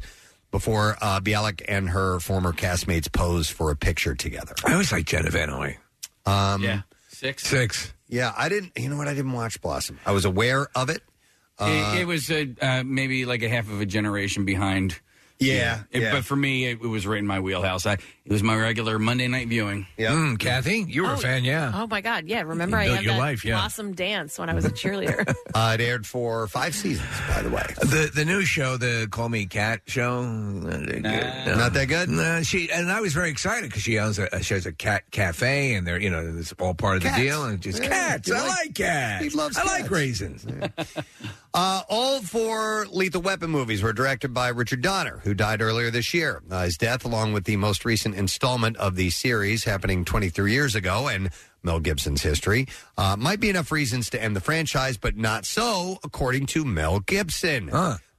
before uh, Bialik and her former castmates pose for a picture together. I always like Jenna Von Oy. Um, yeah. Six. Six. Yeah, I didn't. You know what? I didn't watch Blossom. I was aware of it. Uh, it, it was uh, uh, maybe like a half of a generation behind. Yeah, It- yeah. but for me, it, it was right in my wheelhouse. I, it was my regular Monday night viewing. Yeah, Mm, Kathy, you were a fan, yeah. Oh my God! Yeah, remember I built had your that life, yeah. blossom dance when I was a cheerleader. Uh, it aired for five seasons, by the way. The the new show, the Call Me Cat show, not that good. No. Not that good. No, she and I was very excited because she owns a she has a cat cafe and they're you know it's all part of Cats. the deal and just Yeah, cats. you I like- like cats. he loves I like cats. raisins. Uh, all four Lethal Weapon movies were directed by Richard Donner, who died earlier this year. Uh, his death, along with the most recent installment of the series happening 23 years ago and Mel Gibson's history, uh, might be enough reasons to end the franchise, but not so, according to Mel Gibson.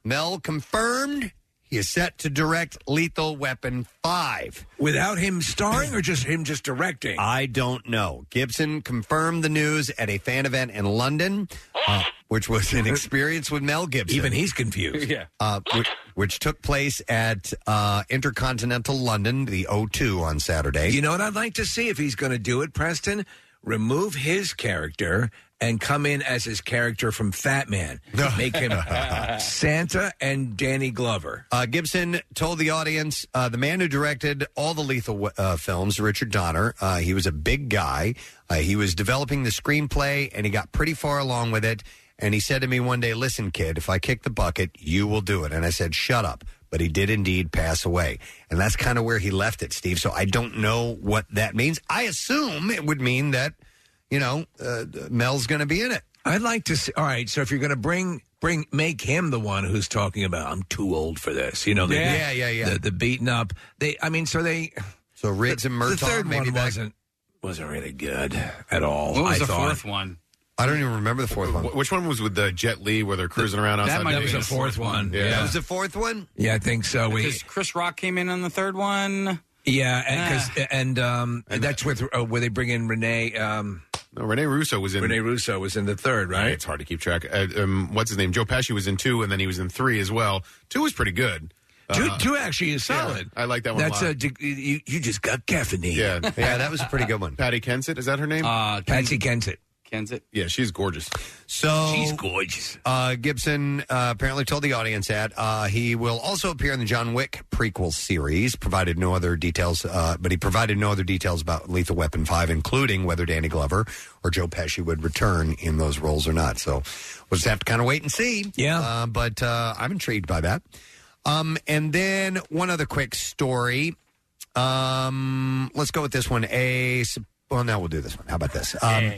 Mel confirmed he is set to direct Lethal Weapon 5. Without him starring or just him just directing? I don't know. Gibson confirmed the news at a fan event in London, uh, which was an experience with Mel Gibson. Even he's confused. Yeah. uh, which, which took place at uh, Intercontinental London, the O2 on Saturday. You know what I'd like to see if he's going to do it, Preston? Remove his character and come in as his character from Fat Man. Make him Santa and Danny Glover. Uh, Gibson told the audience uh, the man who directed all the lethal uh, films, Richard Donner, uh, he was a big guy. Uh, he was developing the screenplay and he got pretty far along with it. And he said to me one day, Listen, kid, if I kick the bucket, you will do it. And I said, Shut up. But he did indeed pass away. And that's kind of where he left it, Steve. So I don't know what that means. I assume it would mean that, you know, uh, Mel's going to be in it. I'd like to see. All right, so if you're going to bring bring make him the one who's talking about, I'm too old for this. You know, the, Yeah, yeah, yeah. The, the beaten up. They, I mean, so they. So Riggs and The third maybe one back- wasn't wasn't really good at all. What was I the thought. fourth one? I don't even remember the fourth one. Which one was with the Jet Li where they're cruising around outside? That might be was the the fourth one. Yeah. That was the fourth one? Yeah, I think so. We, Because Chris Rock came in on the third one. yeah, and, 'cause- Ah. and um, that's with uh, where they bring in Rene. Um, No, Rene Russo was in. Rene Russo was in the third, Right? It's hard to keep track. Uh, um, what's his name? Joe Pesci was in two, and then he was in three as well. Two was pretty good. Two, Uh, two actually is solid. I like that one. That's a lot. d- you, you just got caffeinated. yeah, Yeah, that was a pretty good one. Patty Kensett is that her name? Uh, Patsy Kensit. Kensett. yeah, she's gorgeous. So She's gorgeous. Uh, Gibson uh, apparently told the audience that uh, he will also appear in the John Wick prequel series. Provided no other details, uh, but he provided no other details about Lethal Weapon Five, including whether Danny Glover or Joe Pesci would return in those roles or not. So we'll just have to kind of wait and see. Yeah. uh, but uh, I'm intrigued by that. Um, and then one other quick story. Um, let's go with this one. A well, now we'll do this one. How about this? Um,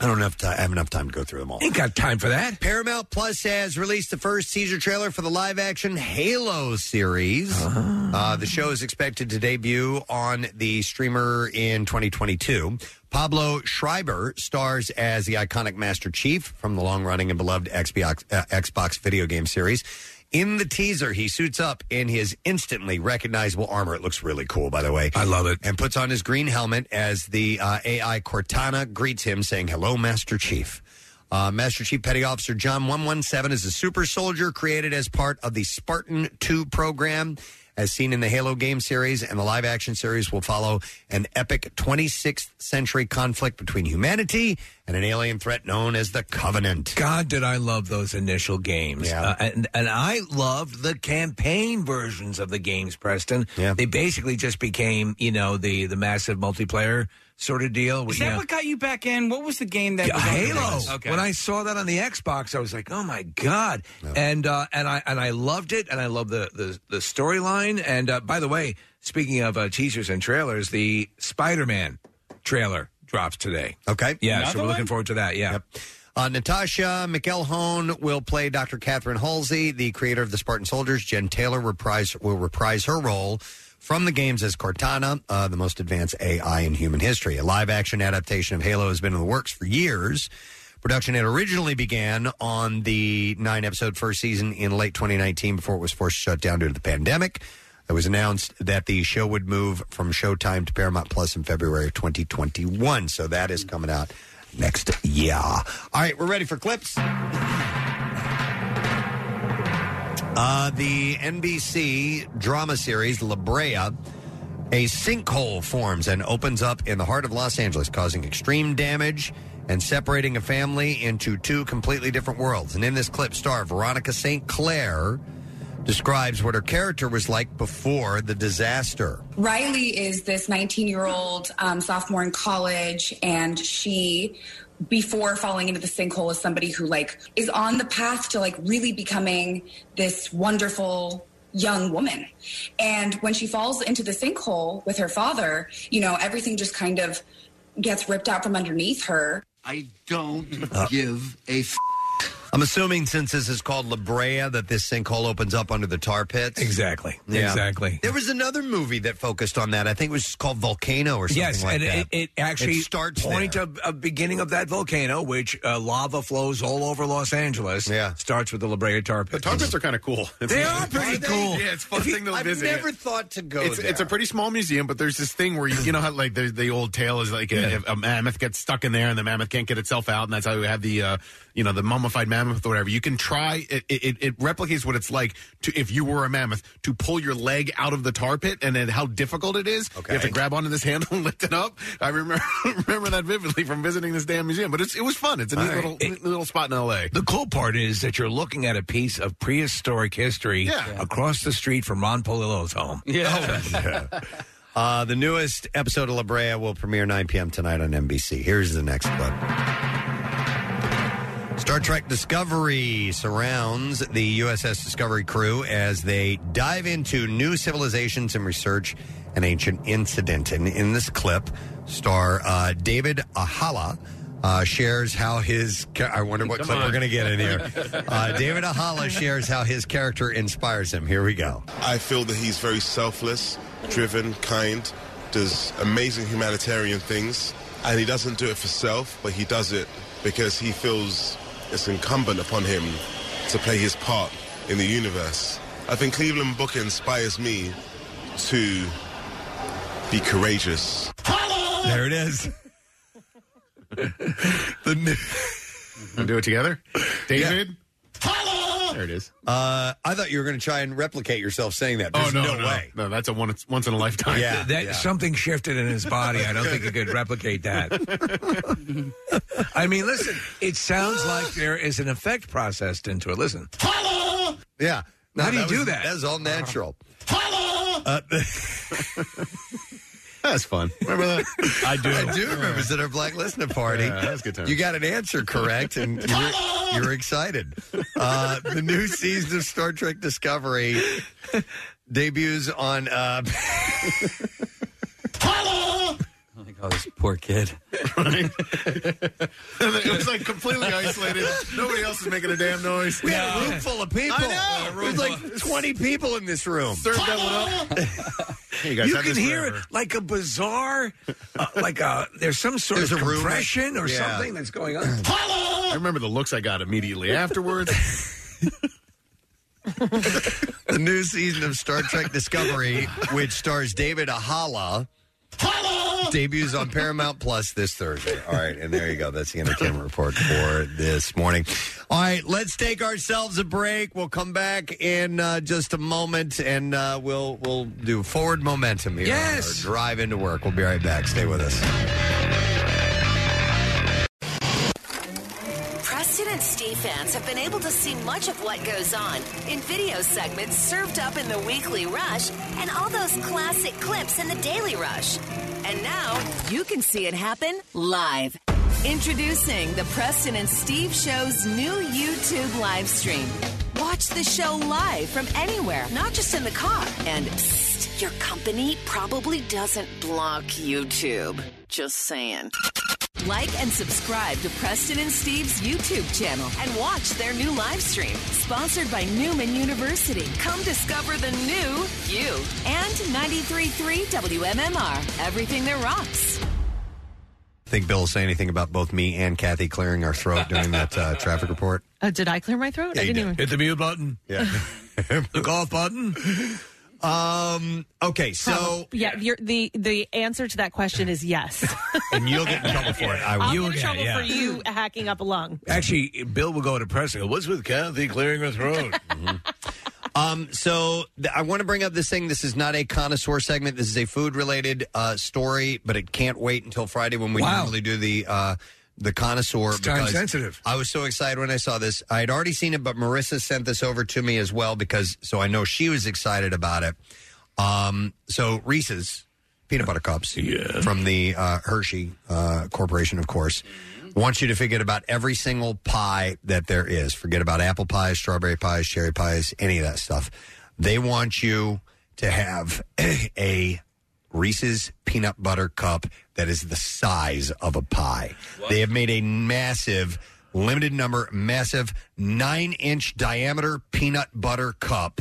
I don't have, to, I have enough time to go through them all. Ain't got time for that. Paramount Plus has released the first teaser trailer for the live action Halo series. Uh, the show is expected to debut on the streamer in 2022. Pablo Schreiber stars as the iconic Master Chief from the long running and beloved Xbox, uh, Xbox video game series. In the teaser, he suits up in his instantly recognizable armor. It looks really cool, by the way. I love it. And puts on his green helmet as the uh, AI Cortana greets him, saying, Hello, Master Chief. Uh, Master Chief Petty Officer John 117 is a super soldier created as part of the Spartan 2 program. As seen in the Halo game series and the live action series, will follow an epic 26th century conflict between humanity and an alien threat known as the Covenant. God, did I love those initial games. Yeah. Uh, and, and I loved the campaign versions of the games, Preston. Yeah. They basically just became, you know, the, the massive multiplayer sort of deal. Is that know, what got you back in? What was the game that Yeah, was on the Halo. list? Okay. When I saw that on the Xbox, I was like, "Oh my god!" And uh, and I and I loved it, and I love the the, the storyline. And uh, by the way, speaking of uh, teasers and trailers, the Spider-Man trailer drops today. Okay. Yeah, Another so we're one? looking forward to that. Yeah. Uh, Natasha McElhone will play Dr. Catherine Halsey, the creator of the Spartan Soldiers. Jen Taylor reprise, will reprise her role from the games as Cortana, uh, the most advanced AI in human history. A live action adaptation of Halo has been in the works for years. Production had originally began on the nine episode first season in late 2019 before it was forced to shut down due to the pandemic. It was announced that the show would move from Showtime to Paramount Plus in February of 2021. So that is coming out next year. All right, we're ready for clips. Uh, the NBC drama series La Brea, a sinkhole forms and opens up in the heart of Los Angeles, causing extreme damage and separating a family into two completely different worlds. And in this clip, star Veronica St. Clair describes what her character was like before the disaster. Riley is this 19 year old um, sophomore in college, and she, before falling into the sinkhole, is somebody who like is on the path to like really becoming this wonderful young woman. And when she falls into the sinkhole with her father, you know, everything just kind of gets ripped out from underneath her. I don't Uh. give a f- I'm assuming since this is called La Brea that this sinkhole opens up under the tar pits. Exactly. Yeah. Exactly. There was another movie that focused on that. I think it was called Volcano or something Yes, like and that. it, it actually It starts point there. of a beginning of that volcano, which uh, lava flows all over Los Angeles. Yeah, starts with the La Brea tar pits. The tar pits are kind of cool. They are pretty cool. Yeah, it's a fun thing to visit. I've visit. never thought to go it's, there. it's a pretty small museum, but there's this thing where you, you know how like the, the old tale is like a, a mammoth gets stuck in there and the mammoth can't get itself out, and that's how you have the uh, you know the mummified mammoth or whatever. You can try it, it. It replicates what it's like to if you were a mammoth to pull your leg out of the tar pit, and then how difficult it is. Okay. You have to grab onto this handle and lift it up. I remember remember that vividly from visiting this damn museum, but it's, it was fun. It's a neat All right. little neat little spot in L.A. The cool part is that you're looking at a piece of prehistoric history Yeah. across the street from Ron Polillo's home. Uh, the newest episode of La Brea will premiere 9 p.m. tonight on NBC. Here's the next clip. Star Trek Discovery surrounds the USS Discovery crew as they dive into new civilizations and research an ancient incident. And in this clip, star uh, David Ajala. Uh, shares how his ca- I wonder what Come clip on. we're going to get in here. Uh, David Ajala shares how his character inspires him. Here we go. I feel that he's very selfless, driven, kind, does amazing humanitarian things, and he doesn't do it for self, but he does it because he feels it's incumbent upon him to play his part in the universe. I think Cleveland Booker inspires me to be courageous. There it is. the new- do it together, David. There it is. Uh, I thought you were going to try and replicate yourself saying that. There's oh no, no, way. No, that's a once once in a lifetime. Yeah, that yeah. something shifted in his body. I don't think he could replicate that. I mean, listen, it sounds like there is an effect processed into it. Listen. Hello. Yeah. How do you that do that? That was all natural. Uh, That's fun. Remember that? I do. I do remember it's at our Black Listener party. Yeah, that was a good time. You got an answer correct, and you're, you were excited. Uh, the new season of Star Trek Discovery debuts on. Uh, Oh, this poor kid. Right? it was like completely isolated. Nobody else is making a damn noise. we had a room full of people. I know. There's like 20 people in this room. Serve that one up. Hey, you guys you have can this hear forever. it like a bizarre, uh, like a there's some sort There's of a room compression or yeah. something that's going on. I remember the looks I got immediately afterwards. the new season of Star Trek Discovery, which stars David Ajala, Debuts on Paramount Plus this Thursday. All right, and there you go. That's the entertainment report for this morning. All right, let's take ourselves a break. We'll come back in uh, just a moment, and uh, we'll we'll do forward momentum here. Yes. drive into work. We'll be right back. Stay with us. Fans have been able to see much of what goes on in video segments served up in the weekly rush and all those classic clips in the daily rush. And now you can see it happen live. Introducing the Preston and Steve Show's new YouTube live stream. Watch the show live from anywhere, not just in the car. And psst, your company probably doesn't block YouTube. Just saying. Like and subscribe to Preston and Steve's YouTube channel and watch their new live stream. Sponsored by Neumann University. Come discover the new you. And 93.3 WMMR. Everything that rocks. Think Bill will say anything about both me and Kathy clearing our throat during that uh, traffic report? Uh, did I clear my throat? Yeah, I you didn't did. even. Hit the mute button. Yeah. the golf button. Um. Okay. So yeah, you're, the the answer to that question is yes. and you'll get in trouble for it. I will. I'll get in trouble yeah. for you hacking up a lung. Actually, Bill will go to press and go, What's with Kathy clearing her throat? Um, so th- I want to bring up this thing. This is not a connoisseur segment. This is a food related uh, story, but it can't wait until Friday when we Wow. normally do the uh, the connoisseur. It's time because sensitive. I was so excited when I saw this. I had already seen it, but Marissa sent this over to me as well because so I know she was excited about it. Um, so Reese's peanut butter cups from the uh, Hershey uh, Corporation, of course. Want you to forget about every single pie that there is. Forget about apple pies, strawberry pies, cherry pies, any of that stuff. They want you to have a Reese's peanut butter cup that is the size of a pie. They have made a massive, limited number, massive nine inch diameter peanut butter cup,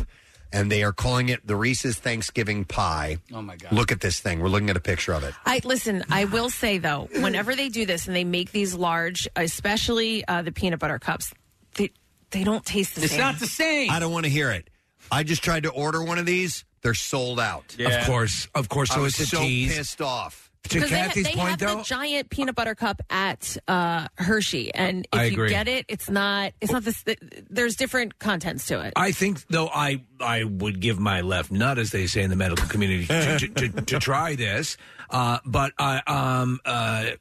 and they are calling it the Reese's Thanksgiving Pie. Oh, my God. Look at this thing. We're looking at a picture of it. I listen. I will say though, whenever they do this and they make these large, especially uh, the peanut butter cups, they they don't taste the same. It's not the same. I don't want to hear it. I just tried to order one of these. They're sold out. Of course, of course. I So was it's a so tease. pissed off. To Because they, ha- they point, have though, the giant peanut butter cup at uh, Hershey, and if I you agree. get it, it's not. It's not this. There's different contents to it. I think though I I would give my left nut, as they say in the medical community, to, to, to, to try this. Uh, but I um uh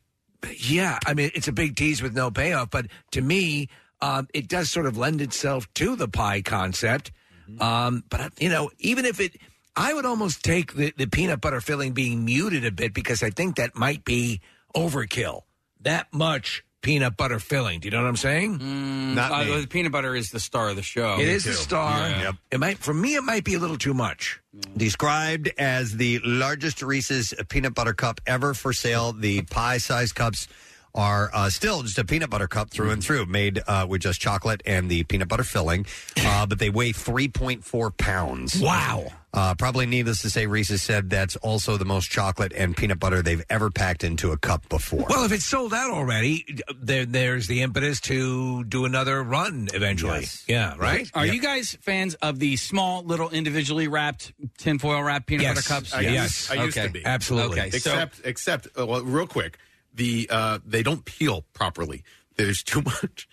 yeah, I mean it's a big tease with no payoff. But to me, um, it does sort of lend itself to the pie concept. Um, but uh, you know, even if it. I would almost take the, the peanut butter filling being muted a bit because I think that might be overkill. That much peanut butter filling. Do you know what I'm saying? Not Uh, me. the peanut butter is the star of the show. It is a star. Yeah. It might for me. It might be a little too much. Described as the largest Reese's peanut butter cup ever for sale, the pie sized cups are uh, still just a peanut butter cup through and through, made uh, with just chocolate and the peanut butter filling. Uh, but they weigh 3.4 pounds. Wow. Uh, probably needless to say, Reese's said that's also the most chocolate and peanut butter they've ever packed into a cup before. Well, if it's sold out already, there, there's the impetus to do another run eventually. Yeah, right. Are you guys fans of the small, little, individually wrapped tinfoil wrapped peanut Yes. butter cups? I used, I used okay. to be Absolutely. Okay, so Except, except, uh, well, real quick, the uh, they don't peel properly. There's too much.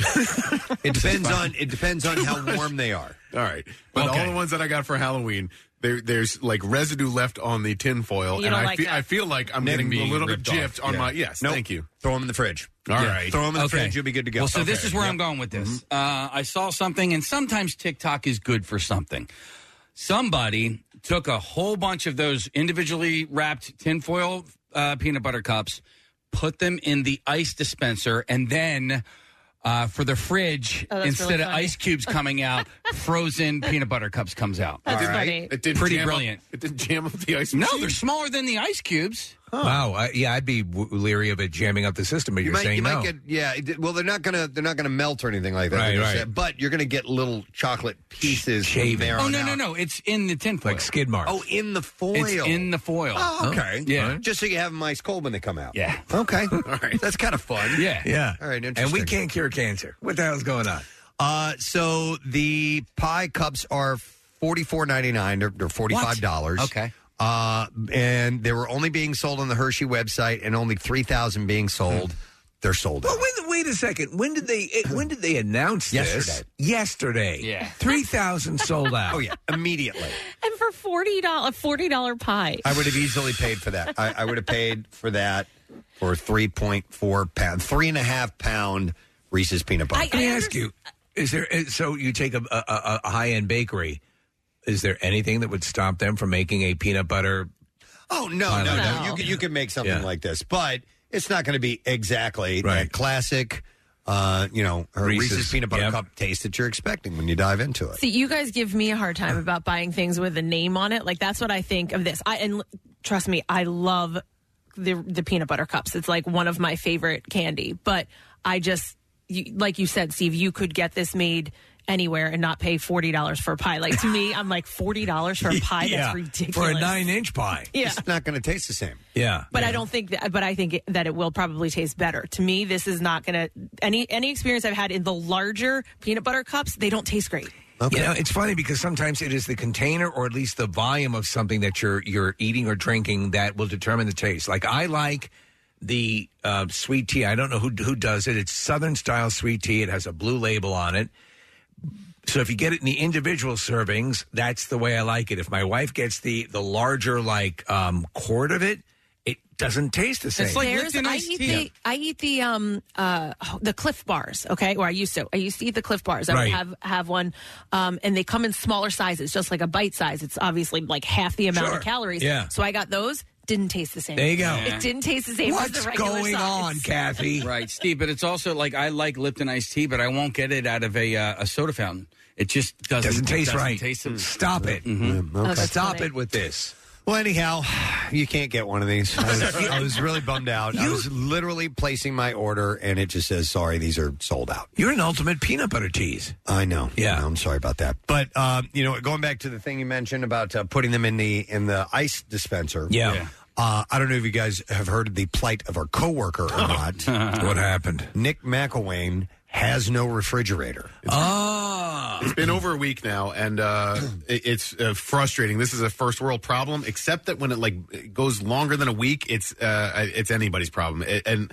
it depends on it depends on how warm they are. All right, but Okay. all the ones that I got for Halloween, there, there's like residue left on the tin foil, You and don't I, like feel, that. I feel like I'm Them getting a being little bit ripped off. gypped on Yeah. my. Yes, Nope. thank you. Throw them in the fridge. All Yeah. right. Throw them in the Okay. fridge. You'll be good to go. Well, so this Okay. is where Yep. I'm going with this. Uh, I saw something, and sometimes TikTok is good for something. Somebody took a whole bunch of those individually wrapped tinfoil uh, peanut butter cups, put them in the ice dispenser, and then. Uh, for the fridge, Oh, that's instead really of funny. ice cubes coming out, frozen peanut butter cups comes out. That's All right. funny. It didn't Pretty jam up- brilliant. it didn't jam up the ice. No, machine? they're smaller than the ice cubes. Wow. I, yeah, I'd be w- leery of it jamming up the system, but You you're might, saying you no. might get yeah. it- Well, they're not gonna they're not gonna melt or anything like that. Right, like you right. But you're gonna get little chocolate pieces from Shaving. there Oh on no, no, out. no! It's in the tinfoil. like skid marks. Oh, in the foil. it's in the foil. Oh, okay. Yeah. Just so you have them ice cold when they come out. Yeah. Okay. All right. That's kind of fun. Yeah. yeah. All right. Interesting. And we can't cure cancer. What the hell's going on? Uh, so the pie cups are forty four ninety nine. They're, they're forty five dollars. Okay. Uh, and they were only being sold on the Hershey website, and only three thousand being sold. They're sold out. Well, wait, wait a second. When did they? eh, When did they announce this? Yesterday. Yesterday. Yeah. Three thousand sold out. Oh yeah, immediately. And for forty dollars, a forty dollar pie. I would have easily paid for that. I, I would have paid for that for three point four pound, three and a half pound Reese's peanut butter. Let me ask you: Is there? So you take a, a, a, a high end bakery. Is there anything that would stop them from making a peanut butter? Oh no, no, no! You can you can make something Yeah. like this, but it's not going to be exactly that classic. Uh, you know, her Reese's, Reese's, peanut butter yep. cup taste that you're expecting when you dive into it. See, you guys give me a hard time about buying things with a name on it. Like that's what I think of this. I and l- trust me, I love the the peanut butter cups. It's like one of my favorite candy. But I just you, like you said, Steve, you could get this made anywhere and not pay forty dollars for a pie. Like to me, I'm like forty dollars for a pie. That's ridiculous For a nine inch pie. Yeah. It's not going to taste the same. Yeah. But I don't think that. But I think it, that it will probably taste better. To me, this is not going to any any experience I've had in the larger peanut butter cups. They don't taste great. You know, it's funny because sometimes it is the container or at least the volume of something that you're you're eating or drinking that will determine the taste. Like I like the uh, sweet tea. I don't know who who does it. It's Southern style sweet tea. It has a blue label on it. So if you get it in the individual servings, that's the way I like it. If my wife gets the the larger like um, quart of it, it doesn't taste the same. There's- I eat the I eat the um uh the Clif bars. Okay, or I used to. I used to eat the Clif bars. I Right. would have have one, um, and they come in smaller sizes, just like a bite size. It's obviously like half the amount Sure. of calories. Yeah. So I got those. Didn't taste the same. There you go. It didn't taste the same as the regular size. Kathy? Right, Steve. But it's also like I like Lipton iced tea, but I won't get it out of a uh, a soda fountain. It just doesn't, Doesn't taste right. Taste the- Stop it. Mhm. Okay. Stop it with this. Well, anyhow, you can't get one of these. I was, I was really bummed out. I was literally placing my order, and it just says, "Sorry, these are sold out." You're an ultimate peanut butter tease. I know. Yeah. I'm sorry about that. But um, you know, going back to the thing you mentioned about uh, putting them in the in the ice dispenser. Yeah. Yeah. Uh, I don't know if you guys have heard of the plight of our coworker or not. what happened? Nick McElwain has no refrigerator. Ah. It's been over a week now, and uh, it- it's uh, frustrating. This is a first world problem, except that when it like it goes longer than a week, it's uh, it's anybody's problem. It- and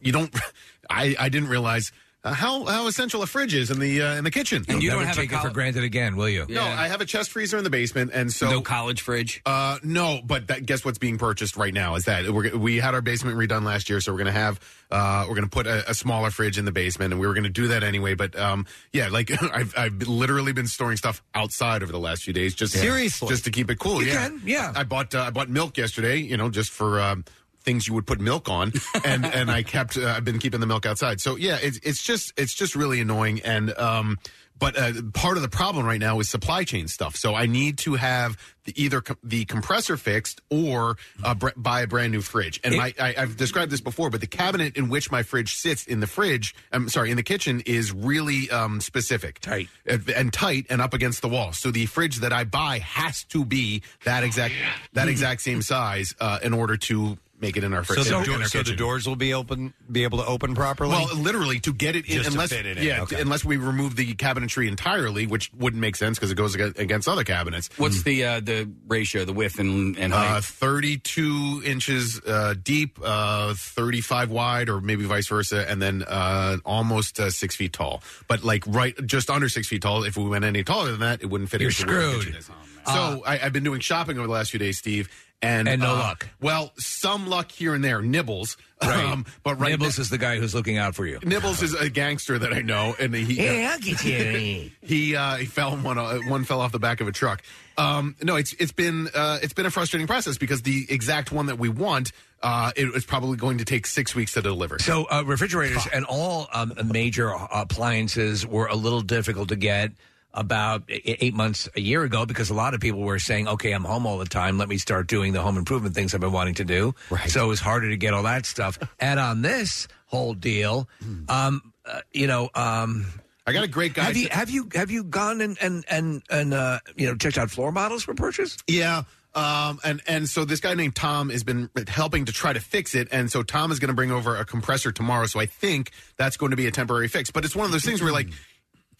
you don't. I I didn't realize. Uh, how how essential a fridge is in the uh, in the kitchen, And you don't have take it for granted again, will you? No, I have a chest freezer in the basement, and so no college fridge. Uh, no, but that, guess what's being purchased right now is that we're, we had our basement redone last year, so we're gonna have uh, we're gonna put a, a smaller fridge in the basement, and we were gonna do that anyway. But um, yeah, like I've I've literally been storing stuff outside over the last few days, just Seriously? just to keep it cool. You yeah, can, yeah. I bought uh, I bought milk yesterday, you know, just for. Um, Things you would put milk on, and and I kept uh, I've been keeping the milk outside. So yeah, it's it's just it's just really annoying. And um, but uh, part of the problem right now is supply chain stuff. So I need to have the, either com- the compressor fixed or uh, br- buy a brand new fridge. And my, I, I've described this before, but the cabinet in which my fridge sits in the fridge, I'm sorry, in the kitchen is really um, specific, tight and, and tight, and up against the wall. So the fridge that I buy has to be that exact that exact same size uh, in order to make it in our So, fridge. the, in door- our so the doors will be open, be able to open properly. Well, literally to get it in, Just to unless fit it in, yeah, okay. unless we remove the cabinetry entirely, which wouldn't make sense because it goes aga- against other cabinets. What's the uh, the ratio, the width and, and height? Uh, 32 inches uh, deep, uh, 35 wide, or maybe vice versa, and then uh, almost uh, six feet tall. But like right, just under six feet tall. If we went any taller than that, it wouldn't fit. You're into where the screwed. kitchen is. So I, I've been doing shopping over the last few days, Steve, and And no uh, luck. Well, some luck here and there, nibbles. Um, but right Nibbles now- is the guy who's looking out for you. Nibbles is a gangster that I know, and he Hey, I'll get you. he uh, he fell one uh, one fell off the back of a truck. Um, no, it's it's been uh, it's been a frustrating process because the exact one that we want uh, it was probably going to take six weeks to deliver. So uh, refrigerators and all um, major appliances were a little difficult to get about eight months a year ago because a lot of people were saying, "Okay, I'm home all the time. Let me start doing the home improvement things I've been wanting to do." Right. So it was harder to get all that stuff. and on this whole deal, um, uh, you know, um, I got a great guy. Have you have you have you gone and and and and uh, you know checked out floor models for purchase? Yeah. Um, and, and so this guy named Tom has been helping to try to fix it. And so Tom is going to bring over a compressor tomorrow. So I think that's going to be a temporary fix. But it's one of those things where like,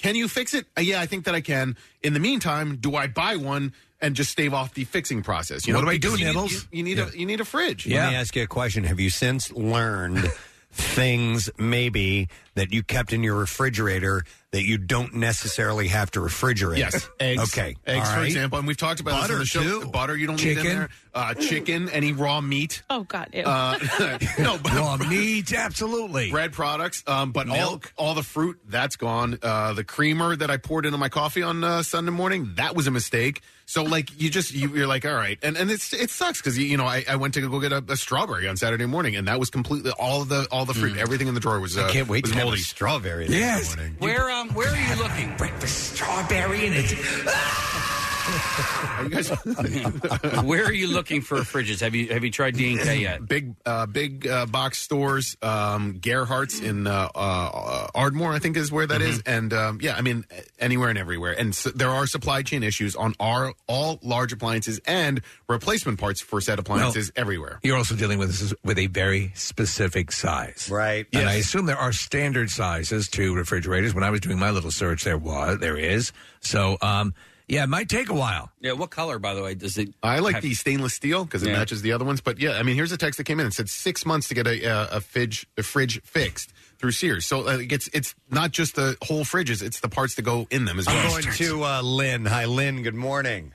can you fix it? Uh, yeah, I think that I can. In the meantime, do I buy one and just stave off the fixing process. You What know, do I do, because you need- Nibbles? You, you need a you need a fridge. Let me ask you a question. Have you since learned things maybe that you kept in your refrigerator that you don't necessarily have to refrigerate? Yes, eggs. Okay, eggs All for right. example, and we've talked about Butter, this on the show. too. Butter you don't need in Chicken. there. Uh, chicken, any raw meat. Oh God, ew. Uh, no, but raw meat, absolutely. Bread products, um, but Milk. all all the fruit that's gone. Uh, the creamer that I poured into my coffee on uh, Sunday morning that was a mistake. So like you just you, you're like all right, and and it's it sucks because you, you know I, I went to go get a, a strawberry on Saturday morning, and that was completely all the all the fruit, everything in the drawer was. Uh, I can't wait was to have a strawberry. Yes. Where where are you looking? Breakfast strawberry in it. Ah! Are you guys? Where are you looking for fridges? Have you have you tried D and K yet? big uh, big uh, box stores, um, Gerhard's in uh, uh, Ardmore, I think is where that is, and um, yeah, I mean anywhere and everywhere. And so there are supply chain issues on our all large appliances and replacement parts for said appliances everywhere. You're also dealing with this with a very specific size, right? And Yes. I assume there are standard sizes to refrigerators. When I was doing my little search, there was, there is. So, um, yeah, it might take a while. Yeah, what color by the way does it I like have- the stainless steel because it Yeah. matches the other ones. But yeah, I mean, here's a text that came in. It said six months to get a a, a fridge a fridge fixed through Sears. So uh, it's it's not just the whole fridges; it's the parts that go in them as well. I'm going to uh, Lynn. Hi, Lynn. Good morning.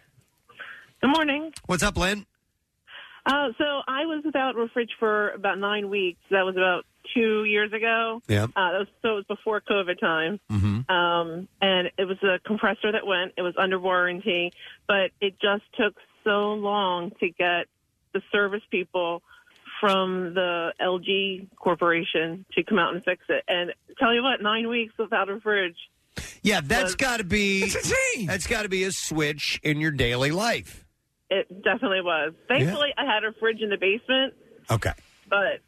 Good morning. What's up, Lynn? Uh, so I was without a fridge for about nine weeks. That was about two years ago. Yeah. Uh, that was, so it was before COVID time. Mm-hmm. Um, and it was a compressor that went. It was under warranty, but it just took so long to get the service people from the LG Corporation to come out and fix it. And tell you what, nine weeks without a fridge. Yeah, that's got to be that's got to be a switch in your daily life. It definitely was. Thankfully, I had a fridge in the basement, Okay. but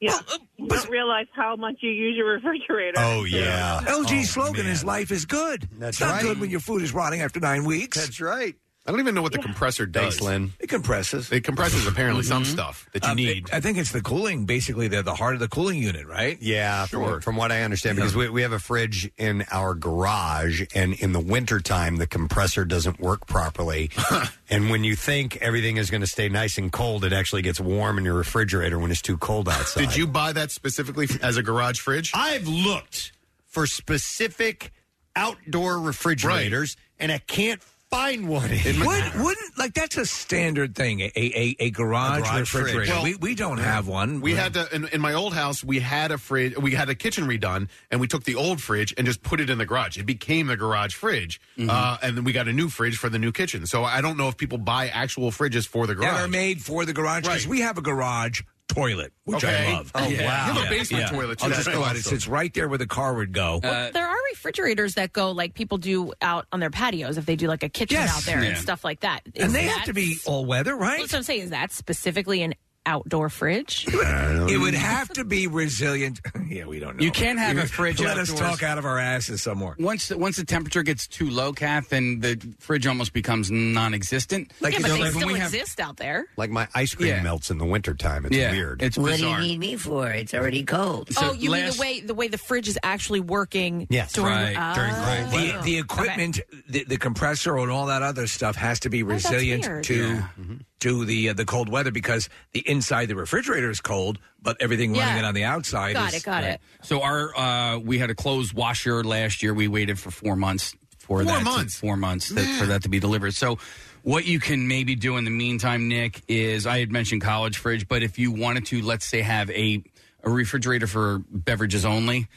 yeah, uh, you don't realize how much you use your refrigerator. Oh yeah. LG's oh, slogan is "Life is good." That's it's not right. good when your food is rotting after nine weeks. That's right. I don't even know what the compressor does. Thanks, Lynn. It compresses. It compresses apparently some Mm-hmm. stuff that you Um, need. I think it's the cooling. Basically, they're the heart of the cooling unit, right? Yeah, Sure. from, from what I understand, because we, we have a fridge in our garage, and in the wintertime, the compressor doesn't work properly. and when you think everything is going to stay nice and cold, it actually gets warm in your refrigerator when it's too cold outside. Did you buy that specifically as a garage fridge? I've looked for specific outdoor refrigerators, and I can't find one. Would, wouldn't like that's a standard thing? A a, a garage, A garage refrigerator. Well, we we don't have one. We had to in, in my old house. We had a fridge. We had a kitchen redone, and we took the old fridge and just put it in the garage. It became the garage fridge, Mm-hmm. uh, and then we got a new fridge for the new kitchen. So I don't know if people buy actual fridges for the that garage. are made for the garage because Right. we have a garage toilet, which Okay. I love. Oh, Yeah. wow. You have a basement Yeah. toilet. Too. I'll just That's go out. It awesome. sits right there where the car would go. Well, there are refrigerators that go like people do out on their patios if they do like a kitchen Yes. out there Yeah. and stuff like that. and Is they that- have to be all weather, right? That's what I'm saying. Is that specifically an outdoor fridge? It would have to be resilient. yeah, we don't know. You can't have a fridge Let us outdoors. talk out of our asses some more. Once the, once the temperature gets too low, Kath, then the fridge almost becomes non-existent. yeah, but So, they like, when still we have- exist out there. Like my ice cream Yeah. melts in the wintertime. It's yeah, weird. It's What do you bizarre. need me for? It's already cold. oh, you mean the way the way the fridge is actually working? Yes. during, Right, during Oh. cold The, weather. the equipment, the, the compressor, and all that other stuff has to be oh, that's resilient weird. to Yeah. Mm-hmm. To the uh, the cold weather because the inside the refrigerator is cold, but everything running Yeah. it on the outside Got is it. Got it. So our uh, we had a clothes washer last year. We waited for four months for Four that. to- months? four months that, for that to be delivered. So. What you can maybe do in the meantime, Nick, is I had mentioned college fridge, but if you wanted to, let's say, have a, a refrigerator for beverages only,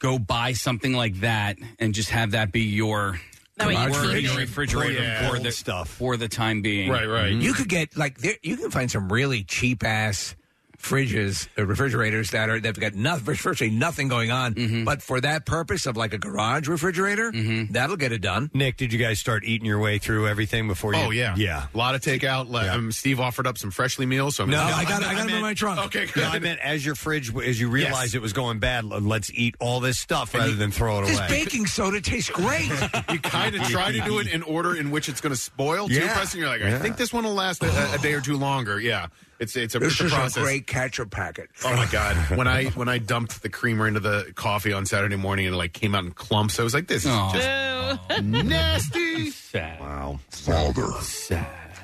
go buy something like that and just have that be your That way you your- keep your it. refrigerator oh, Yeah. for the stuff. for the time being. Right, right. Mm-hmm. You could get like there, you can find some really cheap ass fridges, uh, refrigerators that are that've got nothing, virtually nothing going on. Mm-hmm. But for that purpose of like a garage refrigerator, that'll get it done. Nick, did you guys start eating your way through everything before you? Oh yeah, yeah. A lot of takeout. Like, um, Steve offered up some freshly meals. So I'm No, gonna- I got I got them in my trunk. Okay, good. No, I meant as your fridge, as you realized Yes. it was going bad, l- let's eat all this stuff rather than throw it This away. baking soda tastes great. you kind of try to do it in order in which it's going to spoil too, Yeah. Preston. You're like, I Yeah. think this one will last a, a day or two longer. Yeah. It's it's a, This it's a is process. a great ketchup packet. Oh my god! When I when I dumped the creamer into the coffee on Saturday morning and it like came out in clumps, I was like, "This is Aw. just nasty." Sad. Wow. Father.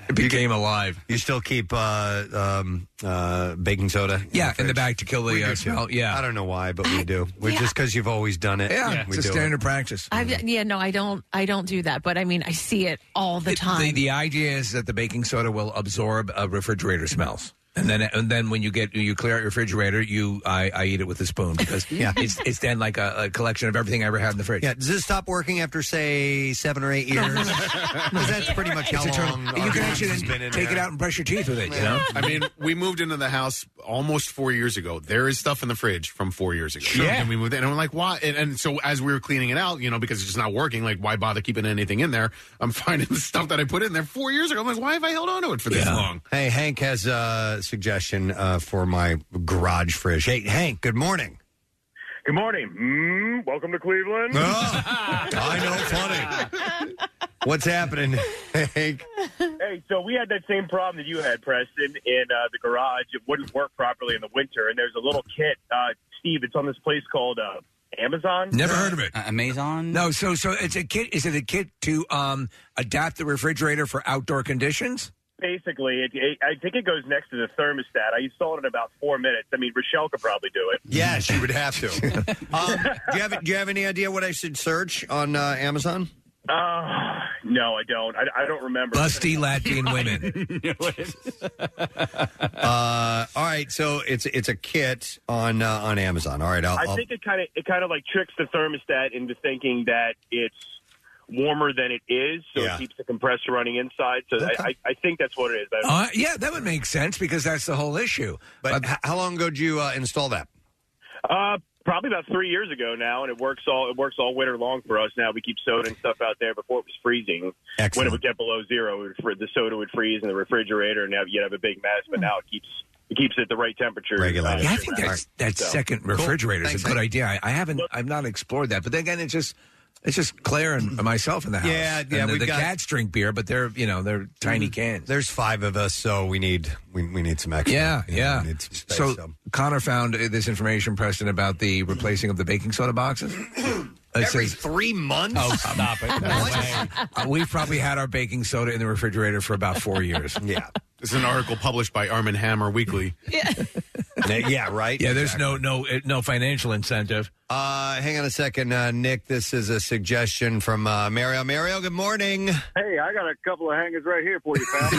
It became alive. You still keep uh, um, uh, baking soda? Yeah, in the fridge? bag to kill the, We uh, smell, yeah. I don't know why, but we do. We yeah. just because you've always done it. Yeah, we it's a do it. standard practice. I've, yeah, no, I don't. I don't do that. But I mean, I see it all the time. The, the idea is that the baking soda will absorb uh, refrigerator smells. And then, and then when you get you clear out your refrigerator, you I, I eat it with a spoon because Yeah. it's it's then like a, a collection of everything I ever had in the fridge. Yeah, does this stop working after say seven or eight years? 'Cause that's pretty much how It's eternal. long You our can food actually has been in take it there. out and brush your teeth with it. You know. I mean, we moved into the house almost four years ago. There is stuff in the fridge from four years ago. Sure. And we moved in, and we're like, why? And, and so as we were cleaning it out, you know, because it's just not working, like, why bother keeping anything in there? I'm finding the stuff that I put in there four years ago. I'm like, why have I held on to it for this long? Hey, Hank has a suggestion uh, for my garage fridge. Hey, Hank, good morning. Good morning. Mm, welcome to Cleveland. I know, funny. What's happening, Hank? hey, so we had that same problem that you had, Preston, in uh, the garage. It wouldn't work properly in the winter, and there's a little kit. Uh, Steve, it's on this place called uh, Amazon. Never heard of it. Uh, Amazon? No, so so it's a kit. Is it a kit to um, adapt the refrigerator for outdoor conditions? Basically, it, it, I think it goes next to the thermostat. I installed it in about four minutes. I mean, Rochelle could probably do it. Yeah, she would have to. um, do you have Do you have any idea what I should search on uh, Amazon? Uh, no, I don't. I, I don't remember. Busty Latvian women. Uh, all right, so it's it's a kit on uh, on Amazon. All right, I'll, I I'll think it kind of it kind of like tricks the thermostat into thinking that it's warmer than it is, so Yeah. it keeps the compressor running inside. So I, I, I think that's what it is. I don't- Uh, yeah, that would make sense because that's the whole issue. But h- how long ago did you uh, install that? Uh, probably about three years ago now, and it works all it works all winter long for us. Now we keep sodaing stuff out there. Before it was freezing, when it would get below zero, it would, fr- the soda would freeze in the refrigerator, and now you'd have a big mess. But now it keeps it keeps it at the right temperature. Regulated. Yeah, I think that's that So- second refrigerator is a good idea. I, I haven't, I've not explored that. But then again, it's just, it's just Claire and myself in the house. Yeah, And yeah, The, we've the got- cats drink beer, but they're, you know, they're tiny cans. There's five of us, so we need we, we need some extra. Yeah, You know, yeah. we need some space, so, so. Connor found uh, this information, Preston, about the replacing of the baking soda boxes. It Every says, three months. Oh, stop it. No way. uh, we've probably had our baking soda in the refrigerator for about four years. Yeah. This is an article published by Arm& Hammer Weekly. yeah, yeah, right. Yeah, there's no no uh, no financial incentive. Uh, hang on a second, uh, Nick. This is a suggestion from uh, Mario. Mario, good morning. Hey, I got a couple of hangers right here for you, pal.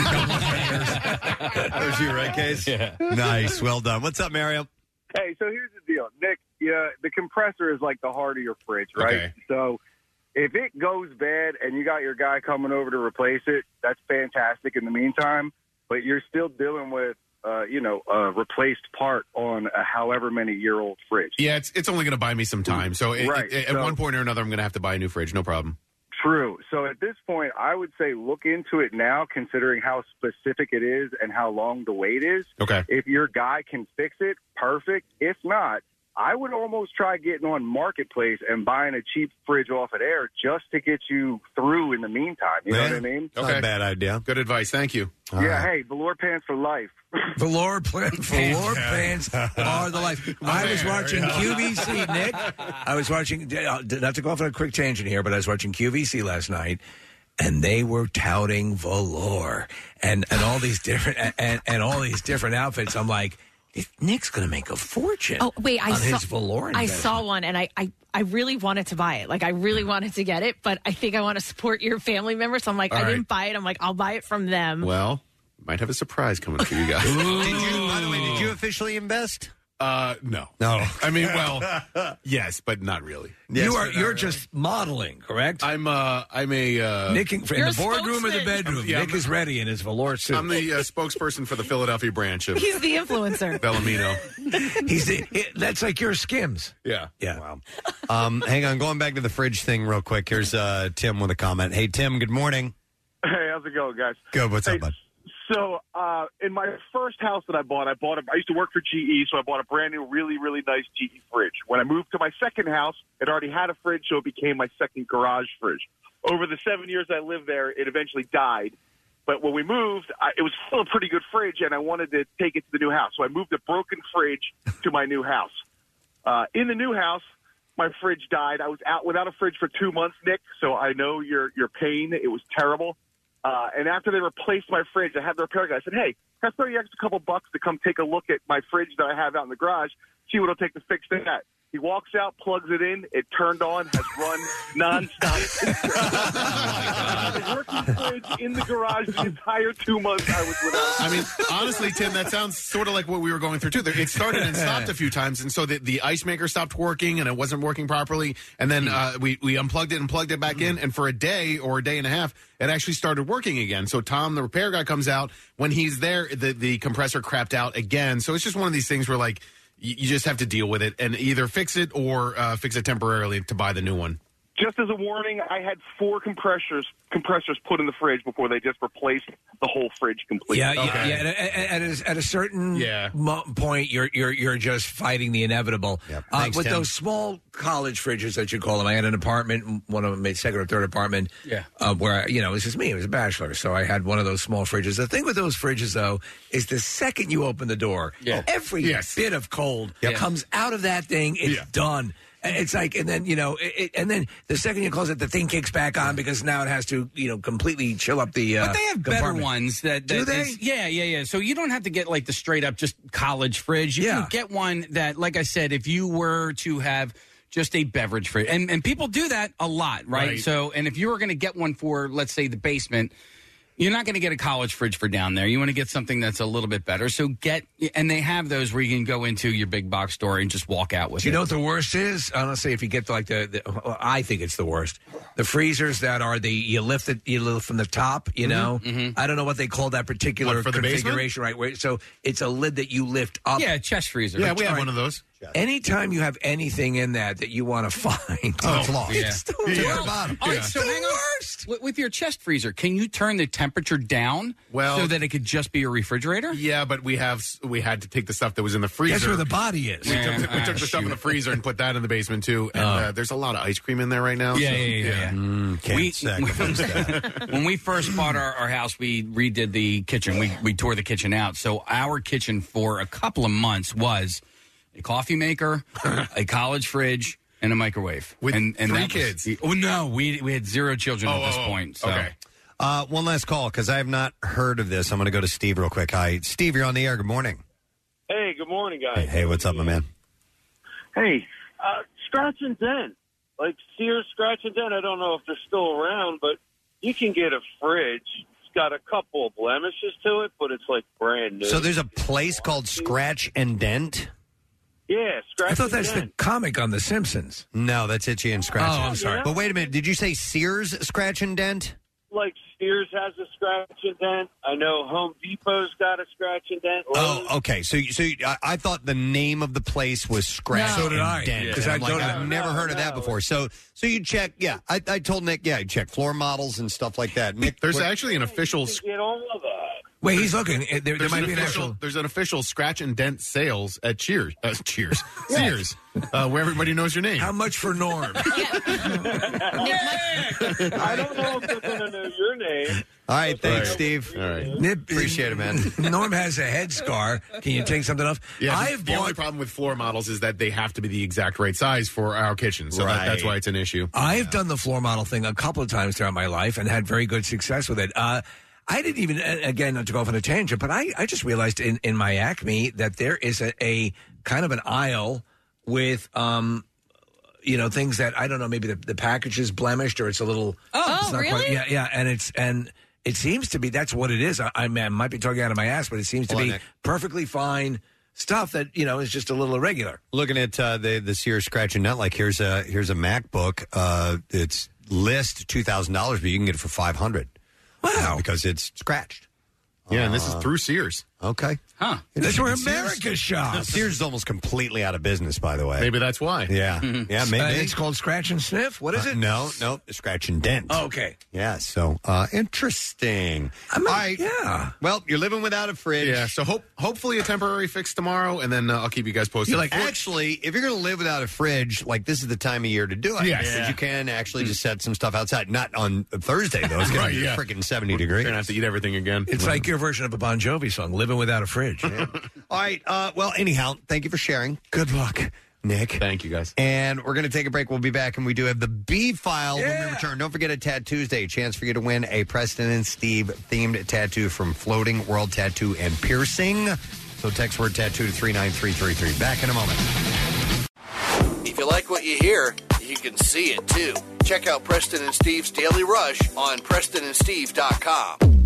That was you, right, Case? Yeah. Nice. Well done. What's up, Mario? Hey, so here's the deal, Nick. Yeah, the compressor is like the heart of your fridge, right? Okay. So if it goes bad and you got your guy coming over to replace it, that's fantastic. In the meantime, but you're still dealing with, uh, you know, a replaced part on a however many year old fridge. Yeah, it's it's only going to buy me some time. So it, Right, it- at so- one point or another, I'm going to have to buy a new fridge. No problem. True. So at this point, I would say look into it now, considering how specific it is and how long the wait is. Okay. If your guy can fix it, perfect. If not, I would almost try getting on Marketplace and buying a cheap fridge off of there just to get you through in the meantime. You know what I mean? Not a bad idea. Good advice. Thank you. yeah. Hey, velour pants for life. Velour, pla- velour pants are the life. I was watching QVC, Nick. I was watching, uh, not to go off on a quick tangent here, but I was watching QVC last night, and they were touting velour and, and all these different and, and all these different outfits. I'm like, Nick's going to make a fortune. Oh wait, I on saw his velour. I saw one, and I, I I really wanted to buy it. Like I really wanted to get it, but I think I want to support your family member, so I'm like, All I right. didn't buy it. I'm like, I'll buy it from them. Well, might have a surprise coming for you guys. Did you, by the way, did you officially invest? Uh, no. No. I mean, well, yes, but not really. you are you're just modeling, correct? I'm uh, I'm a uh, Nick in, in You're the a boardroom or the spokesman. bedroom. Yeah, Nick I'm- is ready in his velour suit. I'm the uh, spokesperson for the Philadelphia branch of He's the influencer. Bellamino. He's the, it, that's like your Skims. Yeah. Yeah. Wow. Um, hang on, going back to the fridge thing real quick. Here's uh, Tim with a comment. Hey, Tim. Good morning. Hey, how's it going, guys? Good. What's Hey, up, bud? So, uh, in my first house that I bought, I bought a, I used to work for GE, so I bought a brand new, really, really nice GE fridge. When I moved to my second house, it already had a fridge, so it became my second garage fridge. Over the seven years I lived there, it eventually died. But when we moved, I, it was still a pretty good fridge, and I wanted to take it to the new house. So I moved a broken fridge to my new house. Uh, in the new house, my fridge died. I was out without a fridge for two months, Nick. So I know your your pain. It was terrible. Uh, and after they replaced my fridge, I had the repair guy. I said, "Hey, can I throw you extra couple bucks to come take a look at my fridge that I have out in the garage? See what it'll take to fix that." He walks out, plugs it in. It turned on, has run nonstop. working fridge in the garage the entire two months I was without. I mean, honestly, Tim, that sounds sort of like what we were going through too. It started and stopped a few times, and so the, the ice maker stopped working, and it wasn't working properly. And then uh, we we unplugged it and plugged it back in, and for a day or a day and a half, it actually started working again. So Tom, the repair guy, comes out. When he's there, the the compressor crapped out again. So it's just one of these things where like you, just have to deal with it and either fix it or uh, fix it temporarily to buy the new one. Just as a warning, I had four compressors compressors put in the fridge before they just replaced the whole fridge completely. Yeah, yeah, yeah. At, at, at a, at a certain mo- point, you're you're you're just fighting the inevitable. Uh, Thanks, with Tim. those small college fridges that you call them, I had an apartment, one of them, my second or third apartment, Yeah. uh, where I, you know it was just me, it was a bachelor, so I had one of those small fridges. The thing with those fridges, though, is the second you open the door, Yeah. every bit of cold comes out of that thing. It's done. It's like, and then you know, it, and then the second you close it, the thing kicks back on because now it has to, you know, completely chill up the. Uh, But they have better compartment. ones that, that Do they? is- yeah, yeah, yeah. So you don't have to get like the straight up just college fridge. You can get one that, like I said, if you were to have just a beverage fridge, and and people do that a lot, right? Right. So, and if you were going to get one for, let's say, the basement. You're not going to get a college fridge for down there. You want to get something that's a little bit better. So get, and they have those where you can go into your big box store and just walk out with Do you it. know what the worst is? Honestly, if you get like the, the well, I think it's the worst. The freezers that are the you lift it you lift from the top. You mm-hmm, know, mm-hmm. I don't know what they call that particular What, for the basement? configuration. Right, where, so it's a lid that you lift up. Yeah, chest freezer. Yeah, we have Right. one of those. Anytime you have anything in that that you want to find, Oh, it's lost. Yeah. the Yeah. worst. All right, so hang on. With, with your chest freezer, can you turn the temperature down Well- so that it could just be a refrigerator? Yeah, but we have we had to take the stuff that was in the freezer. That's where the body is. We Yeah. took, we Ah, took the stuff in the freezer and put that in the basement too. And uh, there's a lot of ice cream in there right now. Yeah, so, yeah, yeah, yeah. Mm, can't We- sacrifice that. when we first bought our, our house, we redid the kitchen. We we tore the kitchen out. So our kitchen for a couple of months was a coffee maker, a college fridge, and a microwave. With and, and three that was- kids? oh no, we we had zero children Oh, at this oh, oh. point. So. Okay. Uh, one last call because I have not heard of this. I'm going to go to Steve real quick. Hi, Steve. You're on the air. Good morning. Hey, good morning, guys. Hey, what's up, my man? Hey, uh, Scratch and Dent. Like Sears Scratch and Dent, I don't know if they're still around, but you can get a fridge. It's got a couple of blemishes to it, but it's like brand new. So there's a place called Scratch and Dent. Yeah, Scratch I thought and that's the comic on The Simpsons. No, that's Itchy and Scratch. Oh, I'm sorry. But wait a minute. Did you say Sears Scratch and Dent? Like Sears has a Scratch and Dent. I know Home Depot's got a Scratch and Dent. Oh, okay. So, so you- I, I thought the name of the place was Scratch No. So did and I. Dent. Yeah. 'Cause Yeah. I'm like, No, no, I've never no, heard of that before. So, so you check. Yeah, I, I told Nick. Yeah, you check floor models and stuff like that. Nick, There's what- actually an official. You can get all of that. Wait, he's looking. Uh, There, there might an be an official, actual. there's an official scratch and dent sales at Cheers, uh, Cheers, Sears, uh, where everybody knows your name. How much for Norm? I don't know if they're going to know your name. All right, thanks, Right. Steve. All right. Nip, Appreciate it, man. Norm has a head scar. Can you take something off? Yeah, I have the only bought. problem with floor models is that they have to be the exact right size for our kitchen, so that, Right. that's why it's an issue. I've done the floor model thing a couple of times throughout my life and had very good success with it. Uh, I didn't even, again, not to go off on a tangent, but I, I just realized in, in my Acme that there is a, a kind of an aisle with, um, you know, things that I don't know. Maybe the, the package is blemished or it's a little. Oh, it's not really? Quite, yeah, yeah, and it's and it seems to be that's what it is. I, I, mean, I might be talking out of my ass, but it seems to Hold on, be Nick. perfectly fine stuff that you know is just a little irregular. Looking at uh, the the Sears Scratch and Dent, like here's a here's a MacBook. Uh, it's list two thousand dollars, but you can get it for five hundred. Wow, because it's scratched. Yeah, and this is uh, through Sears. Okay. Huh. That's where Sears- America shops. Sears is almost completely out of business, by the way. Maybe that's why. Yeah. Yeah, maybe. Uh, it's called Scratch and Sniff. What is Uh, it? no, no, scratch and dent. Oh, okay. Yeah, so uh, interesting. All right. Yeah. Well, you're living without a fridge. Yeah, so hope hopefully a temporary fix tomorrow, and then uh, I'll keep you guys posted. You're like, actually, if you're going to live without a fridge, like this is the time of year to do it. Yes. Because Yeah. you can actually just set some stuff outside. Not on Thursday, though. It's going Right, to be yeah. freaking 70 degrees. Gonna have to eat everything again. It's like your version of a Bon Jovi song, "Living Without a Fridge." All right. Uh, well, anyhow, thank you for sharing. Good luck, Nick. Thank you, guys. And we're going to take a break. We'll be back, and we do have the B file when we return. Don't forget a Tat Tuesday, a chance for you to win a Preston and Steve themed tattoo from Floating World Tattoo and Piercing. So text word tattoo to 39333. Back in a moment. If you like what you hear, you can see it too. Check out Preston and Steve's Daily Rush on PrestonandSteve.com.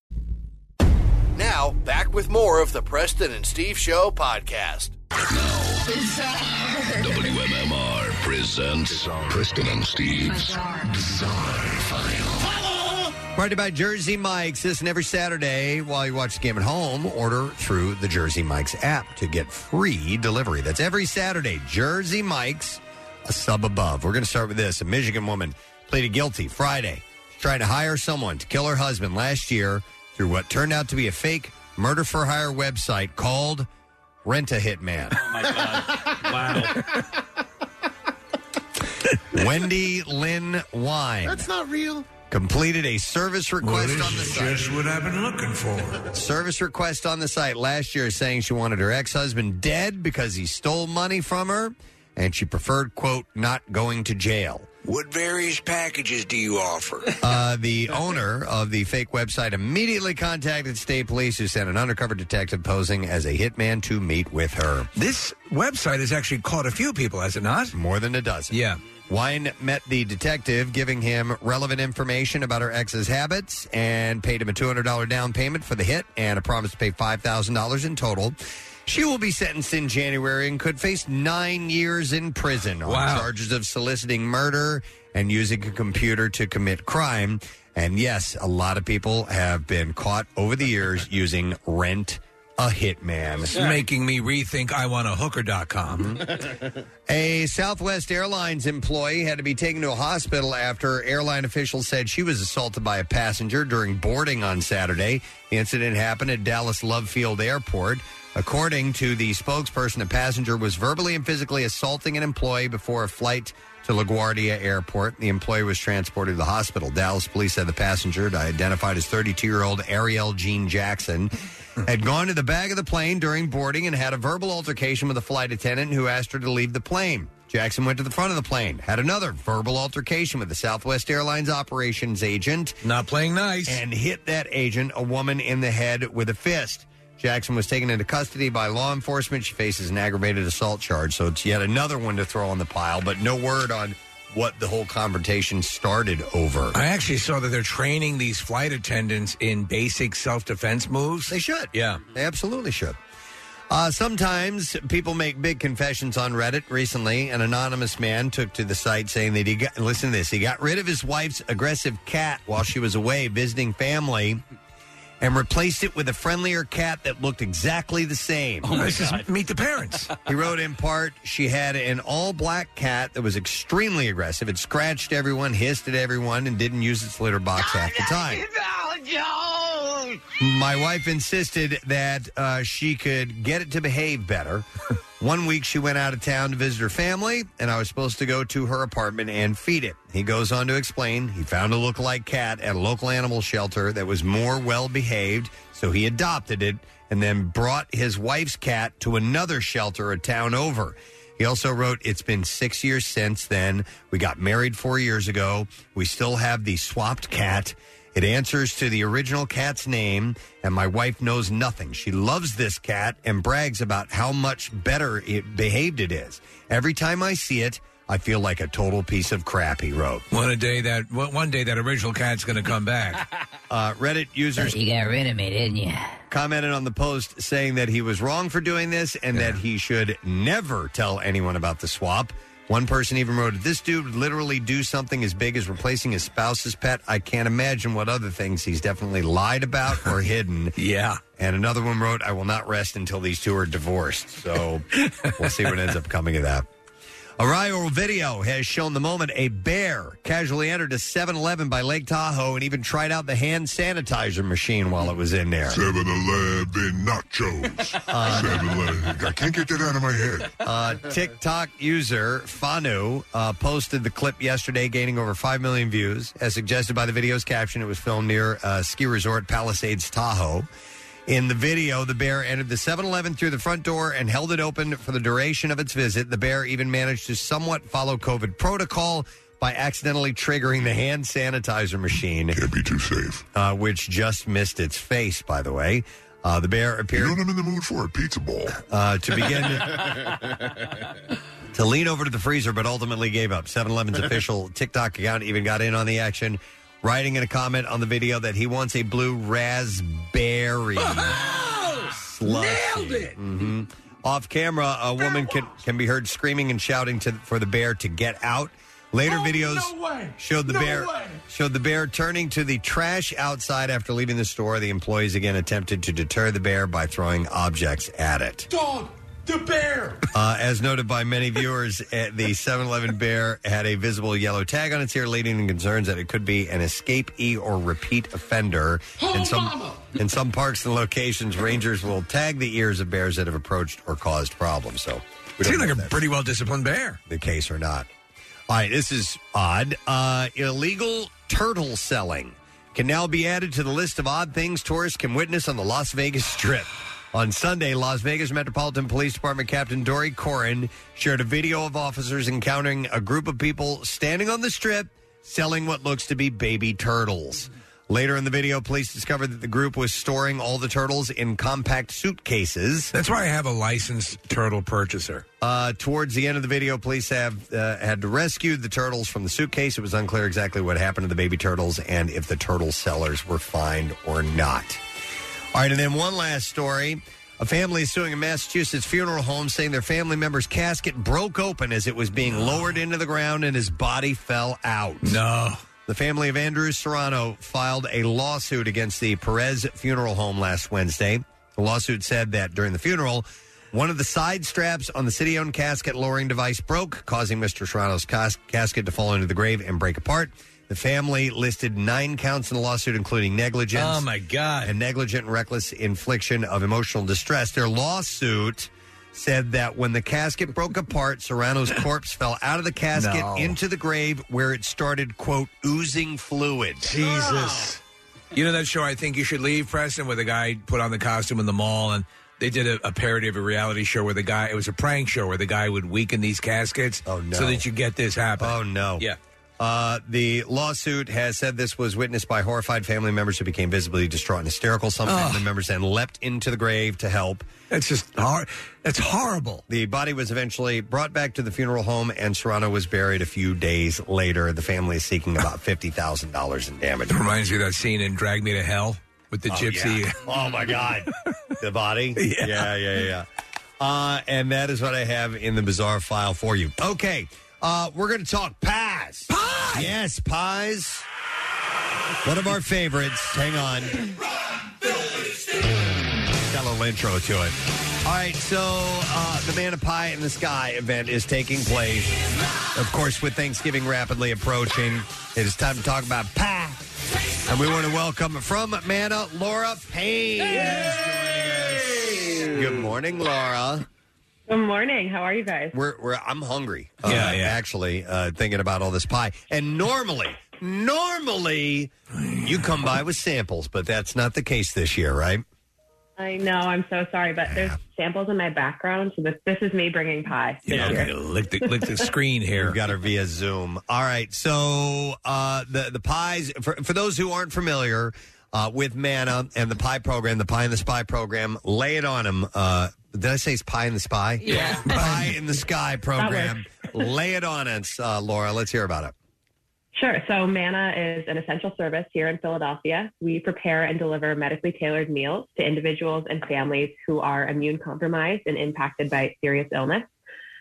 Now, back with more of the Preston and Steve Show podcast. WMMR presents Preston and Steve's Bizarre, File. Brought to you by Jersey Mike's. Listen every Saturday while you watch the game at home. Order through the Jersey Mike's app to get free delivery. That's every Saturday. Jersey Mike's, a sub above. We're going to start with this. A Michigan woman pleaded guilty Friday, trying to hire someone to kill her husband last year through what turned out to be a fake murder for hire website called Rent a Hitman. Oh my god! Wow. Wendy Lynn Wein. That's not real. completed a service request Well, on the this site. is just what I've been looking for. Service request on the site last year saying she wanted her ex husband dead because he stole money from her and she preferred, quote, not going to jail. What various packages do you offer? Uh, the owner of the fake website immediately contacted state police, who sent an undercover detective posing as a hitman to meet with her. This website has actually caught a few people, has it not? More than a dozen. Yeah. Wein met the detective, giving him relevant information about her ex's habits, and paid him a $200 down payment for the hit and a promise to pay $5,000 in total. She will be sentenced in January and could face nine years in prison on Wow. charges of soliciting murder and using a computer to commit crime. And yes, a lot of people have been caught over the years using Rent a Hitman. It's making me rethink iwantahooker.com. A Southwest Airlines employee had to be taken to a hospital after airline officials said she was assaulted by a passenger during boarding on Saturday. The incident happened at Dallas Love Field Airport. According to the spokesperson, a passenger was verbally and physically assaulting an employee before a flight to LaGuardia Airport. The employee was transported to the hospital. Dallas police said the passenger, identified as 32 year old Ariel Jean Jackson, had gone to the back of the plane during boarding and had a verbal altercation with a flight attendant who asked her to leave the plane. Jackson went to the front of the plane, had another verbal altercation with the Southwest Airlines operations agent. Not playing nice. And hit that agent, a woman, in the head with a fist. Jackson was taken into custody by law enforcement. She faces an aggravated assault charge, so it's yet another one to throw on the pile, but no word on what the whole confrontation started over. I actually saw that they're training these flight attendants in basic self defense moves. They should. Yeah. They absolutely should. Uh, sometimes people make big confessions on Reddit. Recently, an anonymous man took to the site saying that he got, listen to this, he got rid of his wife's aggressive cat while she was away visiting family and replaced it with a friendlier cat that looked exactly the same. Oh, my This is God. meet the parents. he wrote in part, she had an all black cat that was extremely aggressive. It scratched everyone, hissed at everyone, and didn't use its litter box half the time. My wife insisted that uh, she could get it to behave better. One week she went out of town to visit her family, and I was supposed to go to her apartment and feed it. He goes on to explain he found a lookalike cat at a local animal shelter that was more well behaved, so he adopted it and then brought his wife's cat to another shelter a town over. He also wrote, It's been six years since then. We got married four years ago. We still have the swapped cat. It answers to the original cat's name, and my wife knows nothing. She loves this cat and brags about how much better it behaved it is. Every time I see it, I feel like a total piece of crap, he wrote. One a day that one one day that original cat's going to come back. Uh, Reddit users. You got rid of me, didn't you? Commented on the post saying that he was wrong for doing this and that he should never tell anyone about the swap. One person even wrote, This dude would literally do something as big as replacing his spouse's pet. I can't imagine what other things he's definitely lied about or hidden. yeah. And another one wrote, I will not rest until these two are divorced. So we'll see what ends up coming of that. A viral video has shown the moment a bear casually entered a 7 Eleven by Lake Tahoe and even tried out the hand sanitizer machine while it was in there. 7 Eleven nachos. Uh, 7 Eleven. I can't get that out of my head. Uh, TikTok user Fanu uh, posted the clip yesterday, gaining over 5 million views. As suggested by the video's caption, it was filmed near uh, ski resort Palisades, Tahoe. In the video, the bear entered the 7 Eleven through the front door and held it open for the duration of its visit. The bear even managed to somewhat follow COVID protocol by accidentally triggering the hand sanitizer machine. Can't be too safe. Uh, which just missed its face, by the way. Uh, the bear appeared. You know what I'm in the mood for? A pizza ball. Uh, to begin to lean over to the freezer, but ultimately gave up. 7 Eleven's official TikTok account even got in on the action, writing in a comment on the video that he wants a blue raspberry slushy. Nailed it! hmm Off camera, a woman can, can be heard screaming and shouting to, for the bear to get out. Later videos showed the No bear way. showed the bear turning to the trash outside after leaving the store. The employees again attempted to deter the bear by throwing objects at it. Dog, the bear. Uh, as noted by many viewers, uh, the 7 Eleven bear had a visible yellow tag on its ear, leading to concerns that it could be an escapee or repeat offender. in, some, in some parks and locations, rangers will tag the ears of bears that have approached or caused problems. So, we don't Seems know like if a that's pretty well disciplined bear. the case or not. All right, this is odd. Uh, illegal turtle selling can now be added to the list of odd things tourists can witness on the Las Vegas Strip. On Sunday, Las Vegas Metropolitan Police Department Captain Dori Koren shared a video of officers encountering a group of people standing on the strip selling what looks to be baby turtles. Later in the video, police discovered that the group was storing all the turtles in compact suitcases. That's why I have a licensed turtle purchaser. Uh, towards the end of the video, police have uh, had to rescue the turtles from the suitcase. It was unclear exactly what happened to the baby turtles and if the turtle sellers were fined or not. All right, and then one last story. A family is suing a Massachusetts funeral home saying their family member's casket broke open as it was being lowered into the ground and his body fell out. No. The family of Andrew Serrano filed a lawsuit against the Perez Funeral Home last Wednesday. The lawsuit said that during the funeral, one of the side straps on the city owned casket lowering device broke, causing Mr. Serrano's cas- casket to fall into the grave and break apart. The family listed nine counts in the lawsuit, including negligence. Oh, my God. And negligent and reckless infliction of emotional distress. Their lawsuit said that when the casket broke apart, Serrano's corpse fell out of the casket No. into the grave where it started, quote, oozing fluid. Jesus. You know that show I think you should leave, Preston, where the guy put on the costume in the mall and they did a, a parody of a reality show where the guy it was a prank show where the guy would weaken these caskets Oh, no. so that you get this happen. Oh, no. Yeah. Uh, the lawsuit has said this was witnessed by horrified family members who became visibly distraught and hysterical. Some family members then leapt into the grave to help. It's just hard. That's horrible. The body was eventually brought back to the funeral home, and Serrano was buried a few days later. The family is seeking about fifty thousand dollars in damage. It reminds me of that scene in Drag Me to Hell with the Oh, gypsy. yeah. Oh my God, the body. Yeah. yeah, yeah, yeah. Uh, and that is what I have in the bizarre file for you. Okay, uh, we're going to talk pies. Yes, pies. One of our favorites. Hang on. Got a little intro to it. All right, so uh, the Manna Pie in the Sky event is taking place. Of course, with Thanksgiving rapidly approaching, it is time to talk about pie. And we want to welcome from Manna, Laura Payne. is joining us. Good morning, Laura. Good morning. How are you guys? We're, we're I'm hungry. Yeah, uh, yeah. Actually, uh, thinking about all this pie, and normally, normally, you come by with samples, but that's not the case this year, right? I know. I'm so sorry, but there's samples in my background, so this, this is me bringing pie. This year. lick the, lick the screen here. We've got her via Zoom. All right. So uh, the the pies for for those who aren't familiar uh, with Manna and the pie program, the Pie in the Spy program, lay it on them. Uh, did I say it's Pie in the Spy? Yeah. pie in the Sky program. lay it on us, uh, Laura. Let's hear about it. Sure. So MANNA is an essential service here in Philadelphia. We prepare and deliver medically tailored meals to individuals and families who are immune compromised and impacted by serious illness.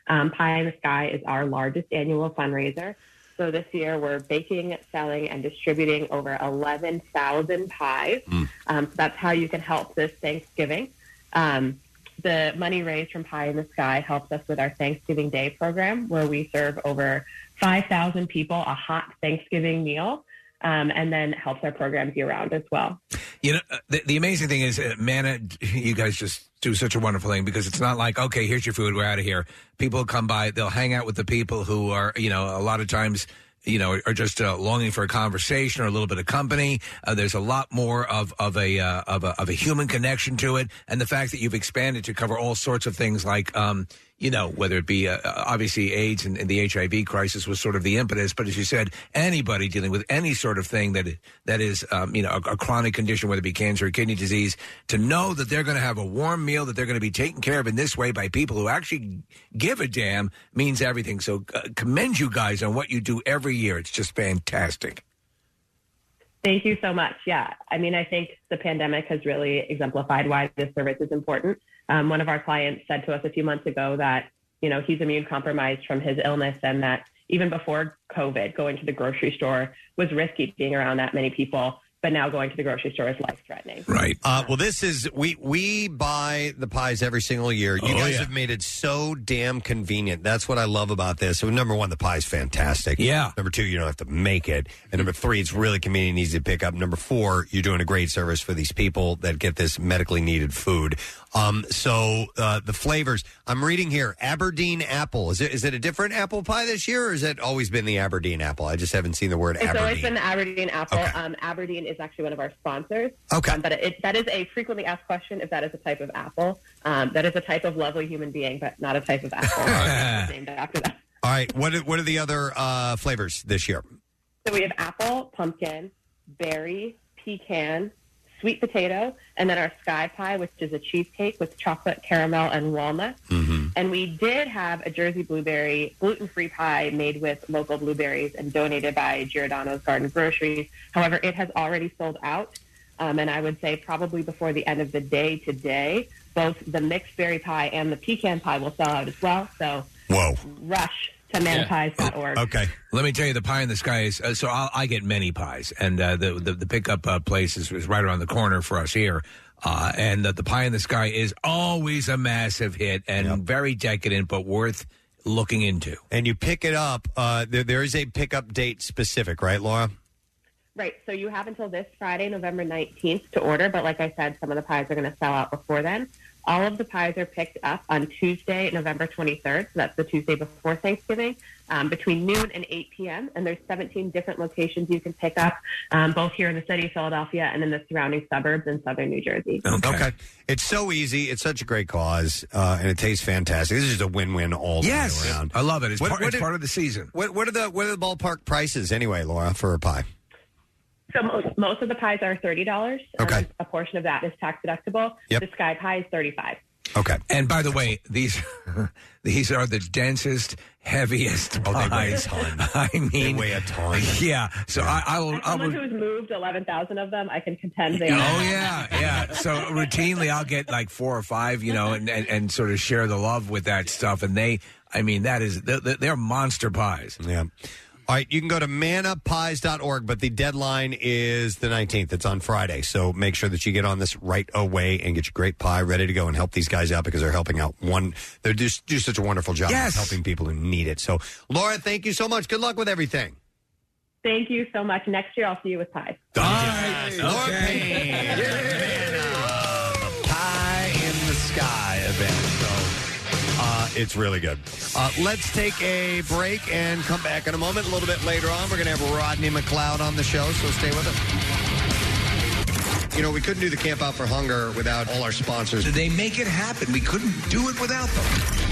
Um, Pie in the Sky is our largest annual fundraiser. So this year we're baking, selling, and distributing over 11,000 pies. Um, so that's how you can help this Thanksgiving. Um, the money raised from Pie in the Sky helps us with our Thanksgiving Day program, where we serve over 5,000 people a hot Thanksgiving meal, um, and then helps our programs year round as well. You know, uh, the, the amazing thing is, uh, Manna, you guys just do such a wonderful thing because it's not like, okay, here's your food, we're out of here. People come by, they'll hang out with the people who are, you know, a lot of times, you know, are just uh, longing for a conversation or a little bit of company. Uh, there's a lot more of of a, uh, of a of a human connection to it, and the fact that you've expanded to cover all sorts of things like. Um, you know, whether it be uh, obviously AIDS and, and the HIV crisis was sort of the impetus, but as you said, anybody dealing with any sort of thing that that is, um, you know, a, a chronic condition, whether it be cancer or kidney disease, to know that they're going to have a warm meal, that they're going to be taken care of in this way by people who actually give a damn means everything. So uh, commend you guys on what you do every year. It's just fantastic. Thank you so much. Yeah, I mean, I think the pandemic has really exemplified why this service is important. Um, one of our clients said to us a few months ago that, you know, he's immune compromised from his illness and that even before COVID, going to the grocery store was risky being around that many people. But now going to the grocery store is life threatening. Right. Uh, well, this is we we buy the pies every single year. You Oh, guys yeah. have made it so damn convenient. That's what I love about this. So number one, the pie's fantastic. Yeah. Number two, you don't have to make it. And number three, it's really convenient, and easy to pick up. Number four, you're doing a great service for these people that get this medically needed food. Um, so uh, the flavors I'm reading here: Aberdeen apple. Is it is it a different apple pie this year, or has it always been the Aberdeen apple? I just haven't seen the word It's Aberdeen. always been the Aberdeen apple. Okay. Um, Aberdeen is actually one of our sponsors. Okay. Um, but it, that is a frequently asked question if that is a type of apple. Um, that is a type of lovely human being, but not a type of apple It's named after that. All right. What are, what are the other uh, flavors this year? So we have apple, pumpkin, berry, pecan, sweet potato, and then our sky pie, which is a cheesecake with chocolate, caramel, and walnut. And we did have a Jersey blueberry gluten-free pie made with local blueberries and donated by Giordano's Garden Groceries. However, it has already sold out. Um, and I would say probably before the end of the day today, both the mixed berry pie and the pecan pie will sell out as well. So Whoa. rush to Okay. Let me tell you, the pie in the sky is uh, so. I'll, I get many pies, and uh, the, the the pickup uh, place is, is right around the corner for us here. Uh, and uh, the pie in the sky is always a massive hit and very decadent, but worth looking into. And you pick it up. Uh, there, there is a pickup date specific, right, Laura? Right. So you have until this Friday, November 19th to order. But like I said, some of the pies are going to sell out before then. All of the pies are picked up on Tuesday, November 23rd. So that's the Tuesday before Thanksgiving, um, between noon and 8 p.m. And there's 17 different locations you can pick up, um, both here in the city of Philadelphia and in the surrounding suburbs in southern New Jersey. Okay. It's so easy. It's such a great cause, uh, and it tastes fantastic. This is just a win-win all the Yes. way around. I love it. It's What- part- what it's did- part of the season. What, what are the what are the ballpark prices anyway, Laura, for a pie? So most, most of the pies are $30. Um, okay. a portion of that is tax deductible. Yep. The Sky Pie is 35 Okay. And by the way, these these are the densest, heaviest Oh, they weigh a pies. ton. I mean, weigh a ton. Yeah. So I, I will. As I someone will who's moved 11,000 of them, I can contend they Oh are. yeah, yeah. So routinely, I'll get like four or five, you know, and, and, and sort of share the love with that stuff. And they, I mean, that is they're, they're monster pies. Yeah. All right, you can go to mannapies.org, but the deadline is the 19th. It's on Friday. So make sure that you get on this right away and get your great pie ready to go and help these guys out because they're helping out one. They just do such a wonderful job Yes. of helping people who need it. So, Laura, thank you so much. Good luck with everything. Thank you so much. Next year, I'll see you with pies. Laura Payne. the Pie in the Sky event. So it's really good. Uh, let's take a break and come back in a moment. A little bit later on, we're going to have Rodney McLeod on the show, so stay with us. You know, we couldn't do the Camp Out for Hunger without all our sponsors. They make it happen. We couldn't do it without them.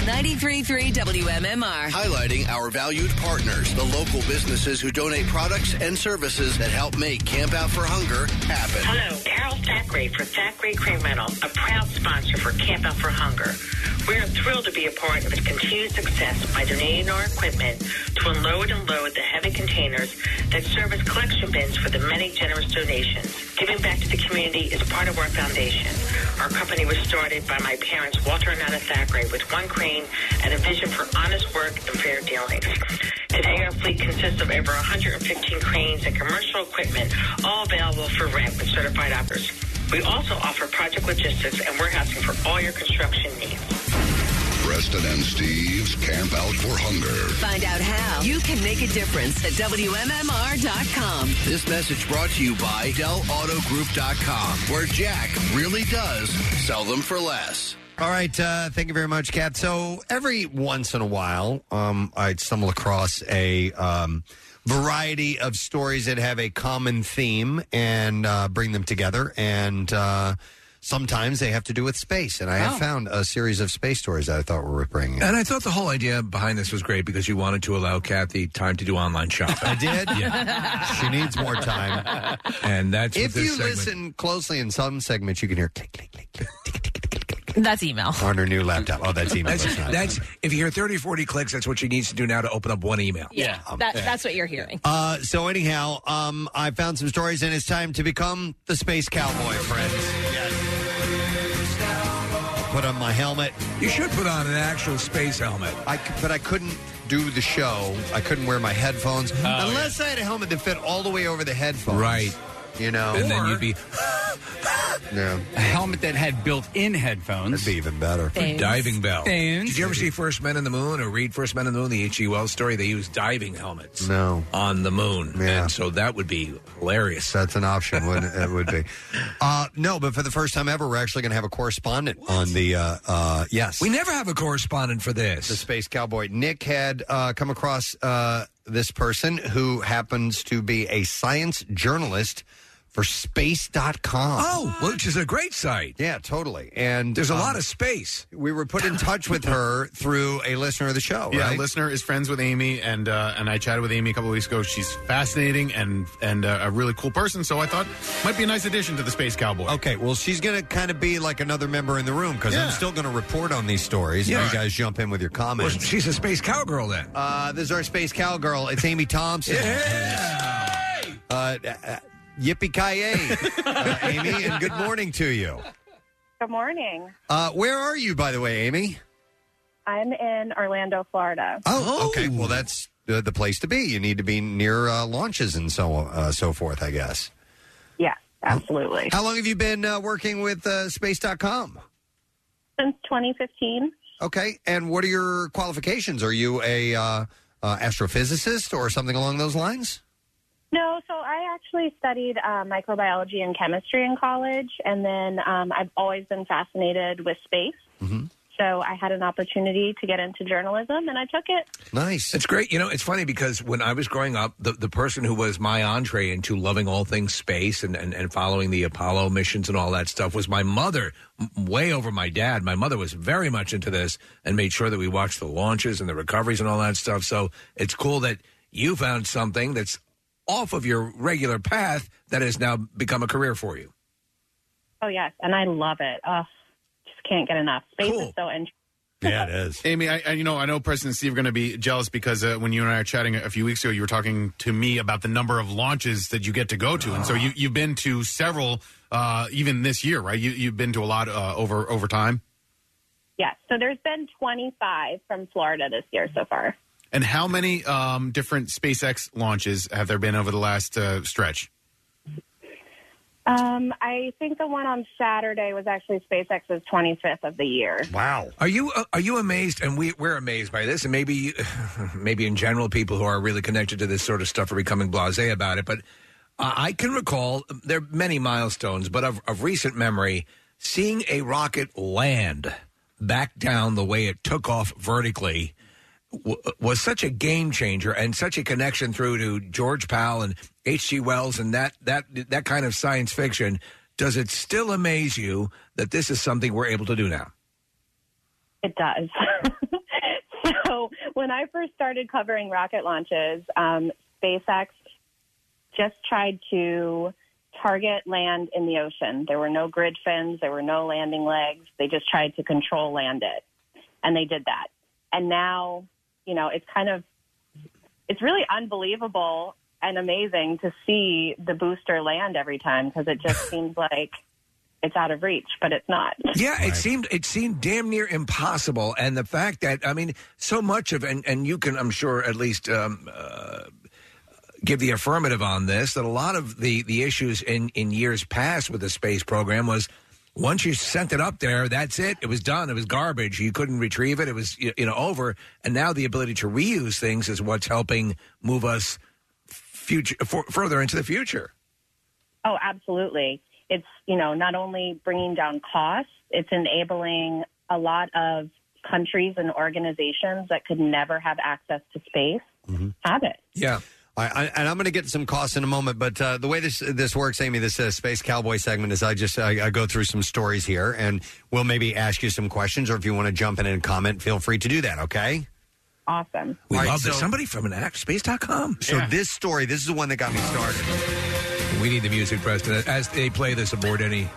93.3 WMMR. Highlighting our valued partners, the local businesses who donate products and services that help make Camp Out for Hunger happen. Hello, Carol Thackeray for Thackeray Crane Rental, a proud sponsor for Camp Out for Hunger. We're thrilled to be a part of its continued success by donating our equipment to unload and load the heavy containers that serve as collection bins for the many generous donations. Giving back to the community is part of our foundation. Our company was started by my parents, Walter and Anna Thackeray, with one crane and a vision for honest work and fair dealings. Today, our fleet consists of over 115 cranes and commercial equipment, all available for rent with certified operators. We also offer project logistics and warehousing for all your construction needs. Preston and Steve's Camp Out for Hunger. Find out how you can make a difference at WMMR.com. This message brought to you by DellAutoGroup.com, where Jack really does sell them for less. All right, uh, thank you very much, Kat. So every once in a while, um, I stumble across a um, variety of stories that have a common theme and uh, bring them together. And uh, sometimes they have to do with space. And I have Oh. found a series of space stories that I thought were worth bringing. And I thought the whole idea behind this was great because you wanted to allow Kathy time to do online shopping. I did. Yeah. she needs more time. And that's what if this you segment- listen closely in some segments, you can hear click, click, click, click That's email. on her new laptop. Oh, that's email. That's, That's not- that's if you hear 30, 40 clicks, that's what she needs to do now to open up one email. Yeah, that, that's what you're hearing. Uh, so anyhow, um, I found some stories, and it's time to become the space cowboy, friends. Put on my helmet. You should put on an actual space helmet. I, c- but I couldn't do the show. I couldn't wear my headphones oh, unless I had a helmet that fit all the way over the headphones. Right. You know, And then you'd be yeah. a helmet that had built-in headphones. That'd be even better. diving bell. Thanks. Did you ever see First Men in the Moon or read First Men in the Moon, the H.G. Wells story? They use diving helmets No. on the moon. Yeah. And so that would be hilarious. That's an option, wouldn't it? it would be. Uh, no, but for the first time ever, we're actually going to have a correspondent on the. Uh, uh, yes, We never have a correspondent for this. the space cowboy. Nick had uh, come across uh, this person who happens to be a science journalist for space.com. Oh, which is a great site. Yeah, totally. And There's a um, lot of space. We were put in touch with her through a listener of the show, Yeah, right? listener is friends with Amy, and uh, and I chatted with Amy a couple of weeks ago. She's fascinating and and uh, a really cool person. So I thought might be a nice addition to the Space Cowboy. Okay, well, she's going to kind of be like another member in the room because I'm still going to report on these stories. Yeah. You guys jump in with your comments. she's a space cowgirl then. Uh, this is our space cowgirl. It's Amy Thompson. Uh, uh, yippee ki uh, Amy, and good morning to you. Good morning. Uh, where are you, by the way, Amy? I'm in Orlando, Florida. Oh, okay. Well, that's uh, the place to be. You need to be near uh, launches and so uh, so forth, I guess. Yeah, absolutely. How long have you been uh, working with uh, Space.com? Since 2015. Okay, and what are your qualifications? Are you a uh, uh, astrophysicist or something along those lines? No, so I actually studied uh, microbiology and chemistry in college, and then um, I've always been fascinated with space. Mm-hmm. So I had an opportunity to get into journalism, and I took it. Nice. It's great. You know, it's funny because when I was growing up, the, the person who was my entree into loving all things space and, and, and following the Apollo missions and all that stuff was my mother, m- way over my dad. My mother was very much into this and made sure that we watched the launches and the recoveries and all that stuff. So it's cool that you found something that's off of your regular path that has now become a career for you. Oh, yes, and I love it. Oh, just can't get enough. Space is so interesting. Yeah, it is. Amy, I, I you know I know Preston and Steve are going to be jealous because uh, when you and I are chatting a few weeks ago, you were talking to me about the number of launches that you get to go to, and so you you've been to several, uh, even this year, right? You you've been to a lot uh, over over time. Yes, so there's been 25 from Florida this year so far. And how many um, different SpaceX launches have there been over the last uh, stretch? Um, I think the one on Saturday was actually SpaceX's 25th of the year. Wow. Are you uh, are you amazed? And we we're amazed by this, and maybe maybe in general, people who are really connected to this sort of stuff are becoming blasé about it. But uh, I can recall there are many milestones, but of, of recent memory, seeing a rocket land back down the way it took off vertically was such a game changer and such a connection through to George Pal and H.G. Wells and that that that kind of science fiction. does it still amaze you that this is something we're able to do now? It does. so when I first started covering rocket launches, um, SpaceX just tried to target land in the ocean. There were no grid fins, there were no landing legs. They just tried to control land it. And they did that. And now, you know, it's kind of it's really unbelievable and amazing to see the booster land every time because it just seems like it's out of reach, but it's not. Yeah, it seemed it seemed damn near impossible, and the fact that I mean, so much of and and you can, I'm sure, at least um, uh, give the affirmative on this that a lot of the the issues in in years past with the space program was once you sent it up there, that's it. It was done. It was garbage. You couldn't retrieve it. It was you you know over. And now the ability to reuse things is what's helping move us future for, further into the future. Oh, absolutely. It's, you know, not only bringing down costs, it's enabling a lot of countries and organizations that could never have access to space mm-hmm. have it. Yeah. I, I, and I'm going to get some costs in a moment, but uh, the way this this works, Amy, this uh, space cowboy segment is I just I, I go through some stories here, and we'll maybe ask you some questions, or if you want to jump in and comment, feel free to do that. Okay. Awesome. We All right, love this. so- Somebody from an act space.com. So this story, this is the one that got me started. We need the music, Preston, as they play this aboard any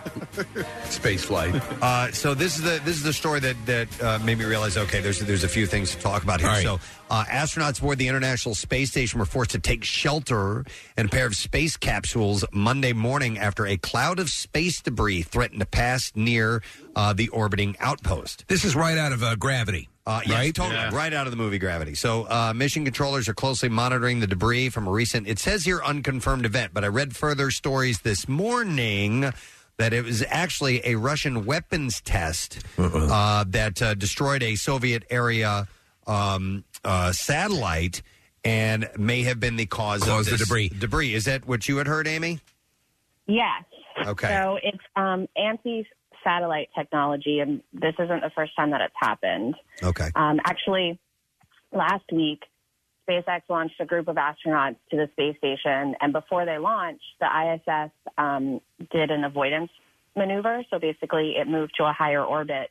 space flight. Uh, so this is the this is the story that that uh, made me realize. Okay, there's there's a few things to talk about here. All right. So uh, astronauts aboard the International Space Station were forced to take shelter in a pair of space capsules Monday morning after a cloud of space debris threatened to pass near uh, the orbiting outpost. This is right out of uh, Gravity. Uh, yes, right? totally. Right out of the movie Gravity. So, uh, mission controllers are closely monitoring the debris from a recent, it says here, unconfirmed event, but I read further stories this morning that it was actually a Russian weapons test uh, that uh, destroyed a Soviet area um, uh, satellite and may have been the cause Caused the of this debris. Debris. Is that what you had heard, Amy? Yes. Okay. So it's um, anti-satellite technology, and this isn't the first time that it's happened. Okay. Um, actually, last week, SpaceX launched a group of astronauts to the space station, and before they launched, the ISS um, did an avoidance maneuver. So basically, it moved to a higher orbit,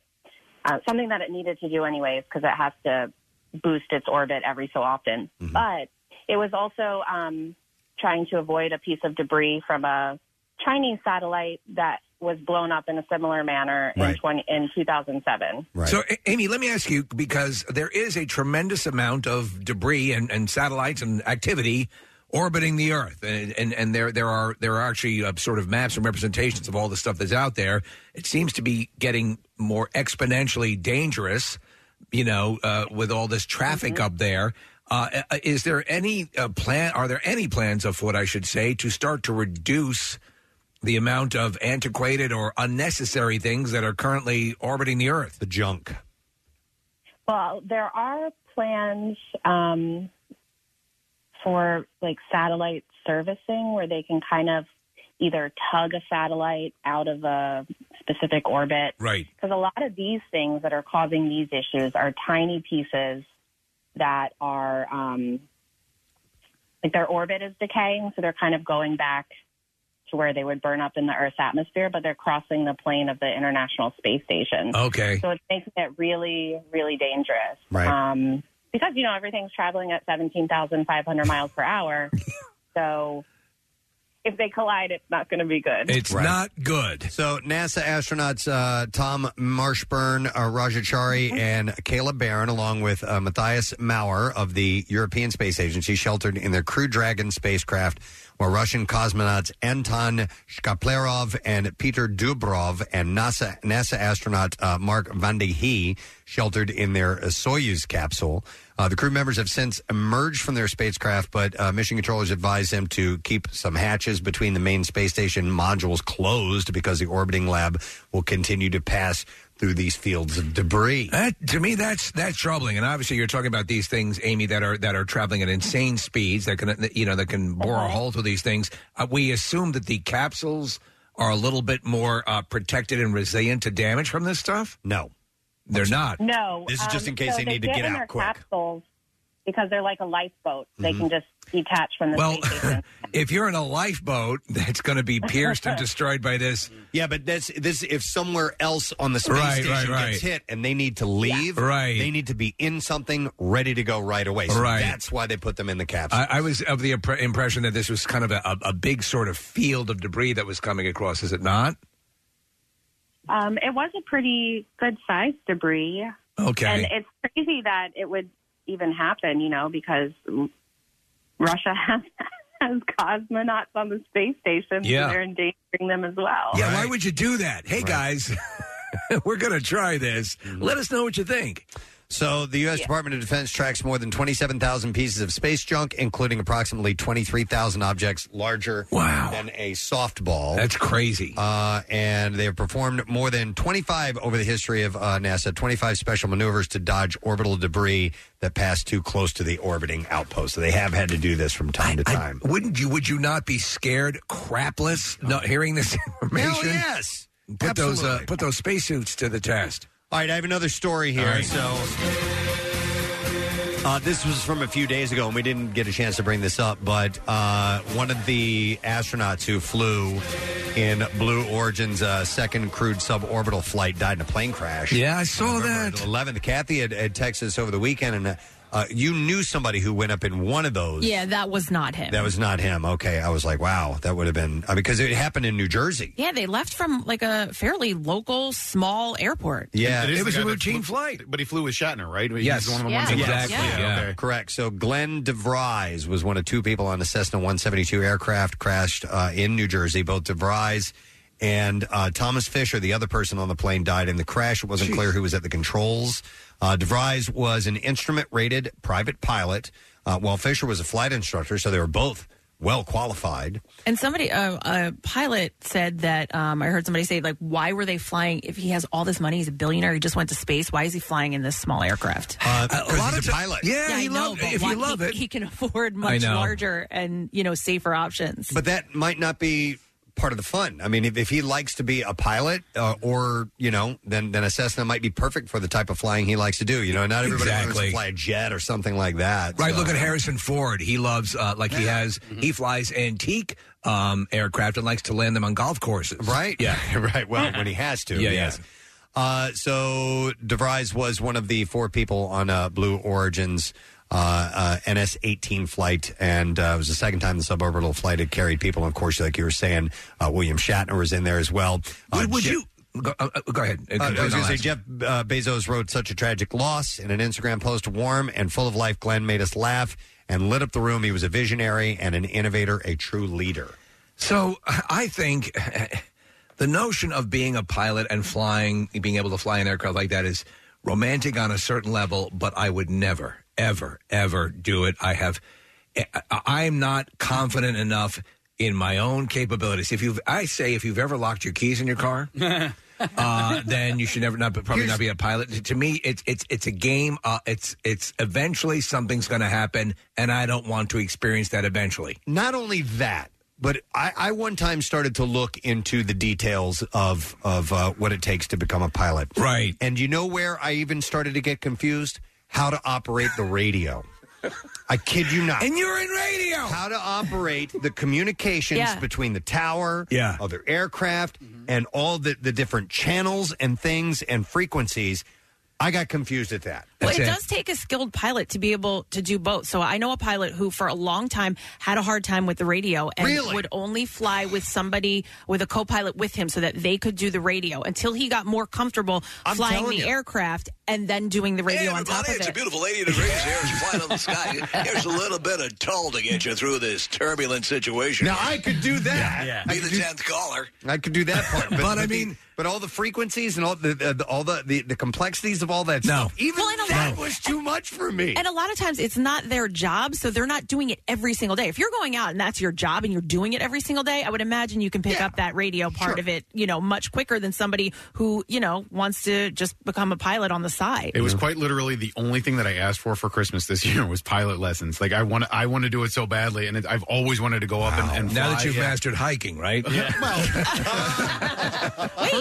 uh, something that it needed to do anyways because it has to boost its orbit every so often. But it was also um, trying to avoid a piece of debris from a Chinese satellite that was blown up in a similar manner in, Right. 20, in 2007. So, A- Amy, let me ask you because there is a tremendous amount of debris and, and satellites and activity orbiting the Earth, and and, and there there are there are actually uh, sort of maps and representations of all the stuff that's out there. It seems to be getting more exponentially dangerous, you know, uh, with all this traffic up there. Uh, uh, is there any uh, plan? Are there any plans afoot, I should say, to start to reduce the amount of antiquated or unnecessary things that are currently orbiting the Earth? The junk. Well, there are plans um, for like satellite servicing where they can kind of either tug a satellite out of a specific orbit. Right. Because a lot of these things that are causing these issues are tiny pieces that are um, like their orbit is decaying, so they're kind of going back to where they would burn up in the Earth's atmosphere, but they're crossing the plane of the International Space Station. Okay. So it's making it really, really dangerous. Right. Um, because, you know, everything's traveling at 17,500 miles per hour. so if they collide, it's not going to be good. It's Right. Not good. So NASA astronauts uh, Tom Marshburn, uh, Raja Chari, and Caleb Barron, along with uh, Matthias Maurer of the European Space Agency, sheltered in their Crew Dragon spacecraft, while Russian cosmonauts Anton Shkaplerov and Peter Dubrov and NASA, NASA astronaut uh, Mark Vande Hei sheltered in their uh, Soyuz capsule. Uh, the crew members have since emerged from their spacecraft, but uh, mission controllers advise them to keep some hatches between the main space station modules closed because the orbiting lab will continue to pass through these fields of debris. That, to me, that's that's troubling. And obviously, you're talking about these things, Amy, that are that are traveling at insane speeds that can you know that can bore a hole through these things. Uh, we assume that the capsules are a little bit more uh, protected and resilient to damage from this stuff. No, they're not. No. This is just um, in case so they need to get get in out their quick. Capsules, because they're like a lifeboat. They Mm-hmm. can just detach from the Well, space station. if you're in a lifeboat that's going to be pierced and destroyed by this, Yeah, but that's this. If somewhere else on the space Right, station right, right. gets hit and they need to leave, Right. They need to be in something ready to go right away. So Right. That's why they put them in the capsule. I, I was of the impre- impression that this was kind of a, a, a big sort of field of debris that was coming across. Is it not? Um, it was a pretty good sized debris. Okay. And it's crazy that it would even happen, you know, because Russia has has cosmonauts on the space station. Yeah. So they're endangering them as well. Yeah, why would you do that? Hey, guys, we're going to try this. Mm-hmm. Let us know what you think. So the U.S. Department of Defense tracks more than 27,000 pieces of space junk, including approximately 23,000 objects larger than a softball. That's crazy. Uh, and they have performed more than 25 over the history of uh, NASA, 25 special maneuvers to dodge orbital debris that pass too close to the orbiting outpost. So they have had to do this from time to time. Wouldn't you? Would you not be scared crapless not hearing this information? yes. Put those uh, Absolutely. put those spacesuits to the test. All right, I have another story here. All right. So, uh, this was from a few days ago, and we didn't get a chance to bring this up. But uh, one of the astronauts who flew in Blue Origin's uh, second crewed suborbital flight died in a plane crash. Yeah, I saw that. 11th. Kathy had, had texted us over the weekend, and uh, you knew somebody who went up in one of those. Yeah, that was not him. That was not him. Okay, I was like, wow, that would have been uh, because it happened in New Jersey. yeah, they left from like a fairly local, small airport. Yeah, It is it was a routine flew- flight. But he flew with Shatner, right? He's Yes. one of the ones. that- Exactly. Yeah. Okay. Correct. So Glenn DeVries was one of two people on the Cessna 172 aircraft crashed uh, in New Jersey. Both DeVries and uh, Thomas Fisher, the other person on the plane, died in the crash. It wasn't clear who was at the controls. Uh, DeVries was an instrument-rated private pilot, uh, while Fisher was a flight instructor. So they were both well qualified. And somebody, uh, a pilot said that um, I heard somebody say, like, why were they flying? If he has all this money, he's a billionaire. He just went to space. Why is he flying in this small aircraft? Uh, a lot he's of a pilot. Yeah, I he know, loved- but if why- you love he, it. he can afford I much know. larger and you know safer options. But that might not be part of the fun. I mean, if, if he likes to be a pilot, uh, or you know, then then a Cessna might be perfect for the type of flying he likes to do. You know, not everybody wants Exactly. to fly a jet or something like that. Right. So- Look at Harrison Ford. He loves uh, like he has. He flies antique um, aircraft and likes to land them on golf courses. Right. Yeah. right. Well, when he has to. Yeah, yes. Uh, so DeVries was one of the four people on uh, Blue Origin's uh, uh, NS-18 flight, and uh, it was the second time the suborbital flight had carried people. And of course, like you were saying, uh, William Shatner was in there as well. Uh, Would, you go, uh, uh, go ahead? Uh, I was going to say. Jeff uh, Bezos wrote such a tragic loss in an Instagram post. Warm and full of life, Glenn made us laugh and lit up the room. He was a visionary and an innovator, a true leader. So I think the notion of being a pilot and flying, being able to fly an aircraft like that is romantic on a certain level, but I would never, ever, ever do it. I have, I- I'm not confident enough in my own capabilities. If you've, I say, if you've ever locked your keys in your car. uh, then you should never not probably not be a pilot. To me, it's it's it's a game. Uh, it's it's eventually something's going to happen, and I don't want to experience that eventually. Not only that, but I, I one time started to look into the details of of uh, what it takes to become a pilot. Right. And you know where I even started to get confused? How to operate the radio. I kid you not. And you're in radio. How to operate the communications Yeah. between the tower, Yeah. other aircraft, and all the, the different channels and things and frequencies. I got confused at that. Well, it, does take a skilled pilot to be able to do both. So I know a pilot who, for a long time, had a hard time with the radio and Really? would only fly with somebody with a co-pilot with him, so that they could do the radio until he got more comfortable I'm flying telling the you. aircraft and then doing the radio on top of it's a beautiful 80 degrees here. It's flying on the sky. Here's a little bit of toll to get you through this turbulent situation. Now I could do that. Be the 10th caller. I could do that part, but, But I the- mean- but all the frequencies and all the, the, the all the, the the complexities of all that No. stuff, even Well, and a that lot- was too much for me. And a lot of times it's not their job, so they're not doing it every single day. If you're going out and that's your job and you're doing it every single day, I would imagine you can pick up that radio part of it, you know, much quicker than somebody who, you know, wants to just become a pilot on the side. It was quite literally the only thing that I asked for for Christmas this year was pilot lessons. Like I want, I want to do it so badly, and it, I've always wanted to go up and, and now fly, that you've yeah. mastered hiking, right?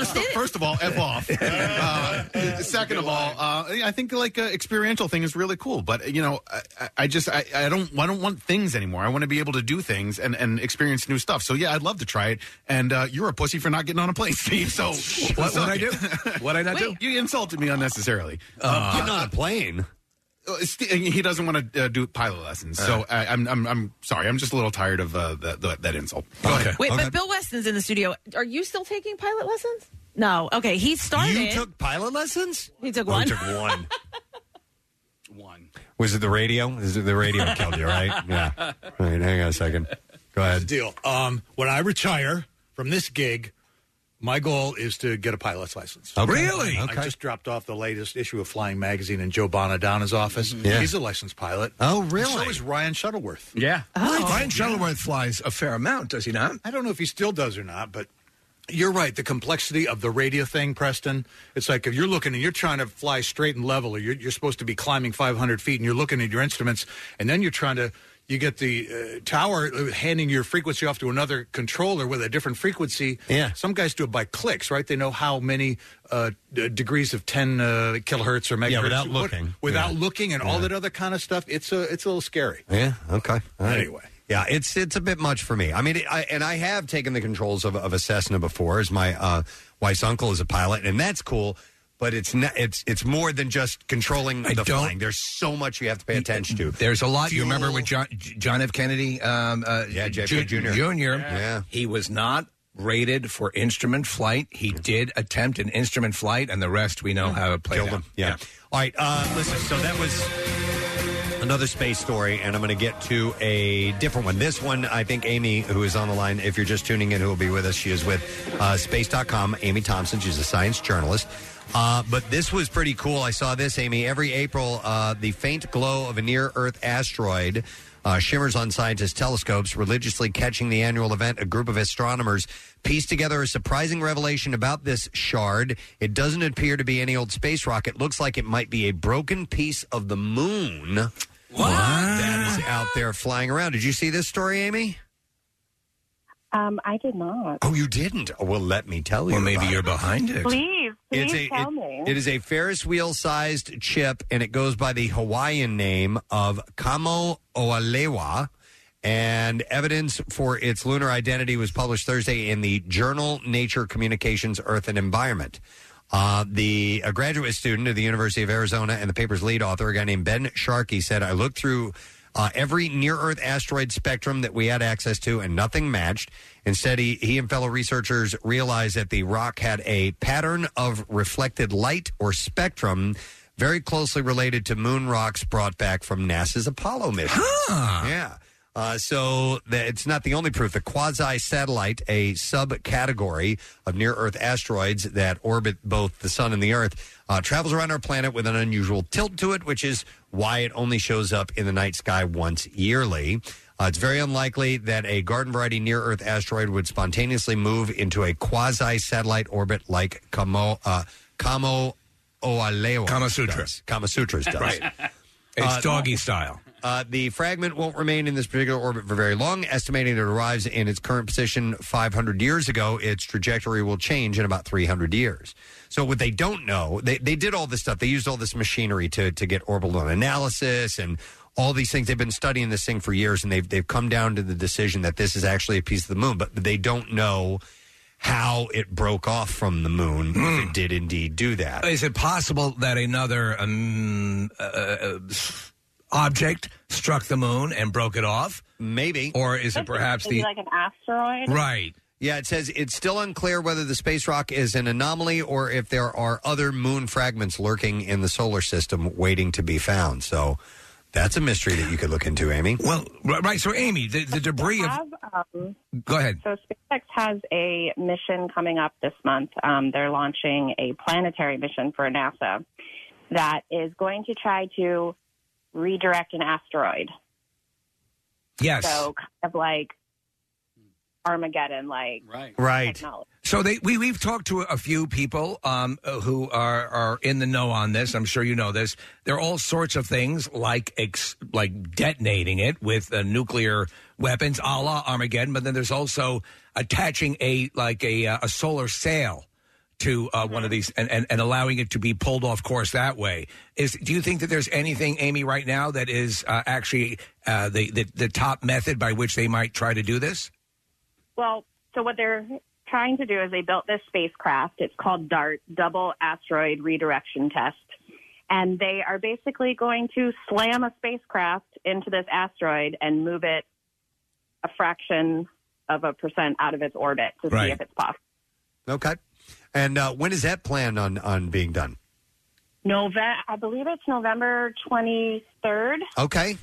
First, first of all, f off. Uh, second of all, uh, I think like uh, experiential thing is really cool. But you know, I, I- just I, I don't I don't want things anymore. I want to be able to do things and, and experience new stuff. So yeah, I'd love to try it. And uh, you're a pussy for not getting on a plane, Steve. So What- what'd I do? What'd I not Wait, You insulted me unnecessarily. Uh, Getting on a plane. Uh, Ste- He doesn't want to uh, do pilot lessons, so I, I'm, I'm I'm sorry. I'm just a little tired of uh, that, that that insult. Okay. Wait, but Bill Weston's in the studio. Are you still taking pilot lessons? No. Okay, he started. You took pilot lessons? He took Oh, one. he took one. One. Was it the radio? Is it the radio killed you, right? Yeah. All right, hang on a second. Go ahead. Deal. Um, when I retire from this gig, my goal is to get a pilot's license. Okay. Really? I Okay. just dropped off the latest issue of Flying Magazine in Joe Bonadonna's office. Mm-hmm. Yeah. He's a licensed pilot. Oh, And really? So is Ryan Shuttleworth. Yeah. Oh. Ryan Shuttleworth flies a fair amount, does he not? I don't know if he still does or not, but you're right. The complexity of the radio thing, Preston. It's like if you're looking and you're trying to fly straight and level, or you're, you're supposed to be climbing 500 feet, and you're looking at your instruments, and then you're trying to. You get the uh, tower uh, handing your frequency off to another controller with a different frequency. Yeah. Some guys do it by clicks, right? They know how many uh, d- degrees of 10 uh, kilohertz or megahertz. Yeah, without what- looking. Without Yeah. looking and all that other kind of stuff. It's a, it's a little scary. Yeah. Okay. All right. Anyway. Yeah, it's it's a bit much for me. I mean, I, and I have taken the controls of, of a Cessna before, as my uh, wife's uncle is a pilot, and that's cool. But it's not, it's it's more than just controlling I the don't- flying. There's so much you have to pay attention to. There's a lot. You remember with John, John F. Kennedy? Um, uh, Yeah, JFK Jr.. Junior. Yeah. He was not rated for instrument flight. He did attempt an instrument flight, and the rest we know how it played Killed out. him. Yeah. All right. Uh, listen. So that was another space story, and I'm going to get to a different one. This one, I think Amy, who is on the line, if you're just tuning in, who will be with us, she is with uh, Space.com. Amy Thompson. She's a science journalist. Uh, but this was pretty cool. I saw this, Amy. Every April, uh, the faint glow of a near Earth asteroid uh, shimmers on scientists' telescopes, religiously catching the annual event. A group of astronomers pieced together a surprising revelation about this shard. It doesn't appear to be any old space rocket. Looks like it might be a broken piece of the moon. What? That is out there flying around. Did you see this story, Amy? Um, I did not. Oh, you didn't? Oh, well, let me tell you. Well, maybe about you're it. behind it. Please, please It's a, tell it- me. it is a Ferris wheel sized chip, and it goes by the Hawaiian name of Kamo Oalewa. And evidence for its lunar identity was published Thursday in the journal Nature Communications Earth and Environment. Uh, the a graduate student at the University of Arizona and the paper's lead author, a guy named Ben Sharkey, said, "I looked through uh, every near Earth asteroid spectrum that we had access to, and nothing matched. Instead, he, he and fellow researchers realized that the rock had a pattern of reflected light or spectrum." Very closely related to moon rocks brought back from NASA's Apollo mission. Yeah. Uh, so the, it's not the only proof. The quasi satellite, a subcategory of near Earth asteroids that orbit both the sun and the Earth, uh, travels around our planet with an unusual tilt to it, which is why it only shows up in the night sky once yearly. Uh, it's very unlikely that a garden variety near Earth asteroid would spontaneously move into a quasi satellite orbit like Kamo, uh, Kamo Oalewa. Kama Sutra. does. Kama Sutras does. Right. It's Uh, doggy style. Uh, the fragment won't remain in this particular orbit for very long. Estimating it arrives in its current position 500 years ago, its trajectory will change in about 300 years. So what they don't know, they, they did all this stuff. They used all this machinery to to get orbital analysis and all these things. They've been studying this thing for years, and they've they've come down to the decision that this is actually a piece of the moon, but they don't know how it broke off from the moon if it did indeed do that. Is it possible that another um, uh, uh, object struck the moon and broke it off? Maybe. Or is it perhaps Is the like an asteroid? right? Yeah, it says it's still unclear whether the space rock is an anomaly or if there are other moon fragments lurking in the solar system waiting to be found. So that's a mystery that you could look into, Amy. Well, right. So, Amy, the, the debris of. Have, um, Go ahead. So SpaceX has a mission coming up this month. Um, they're launching a planetary mission for NASA that is going to try to redirect an asteroid. Yes. So kind of like Armageddon, like right, Right. technology. So they we we've talked to a few people um, who are are in the know on this. I'm sure you know this. There are all sorts of things like ex, like detonating it with uh, nuclear weapons, a la Armageddon. But then there's also attaching a like a uh, a solar sail to uh, one of these and, and, and allowing it to be pulled off course that way. Is do you think that there's anything, Amy, right now that is uh, actually uh, the, the the top method by which they might try to do this? Well, so what they're trying to do is they built this spacecraft. It's called DART, Double Asteroid Redirection Test. And they are basically going to slam a spacecraft into this asteroid and move it a fraction of a percent out of its orbit to Right. see if it's possible. Okay. And uh, when is that planned on on being done? November, I believe it's November 23rd. Okay.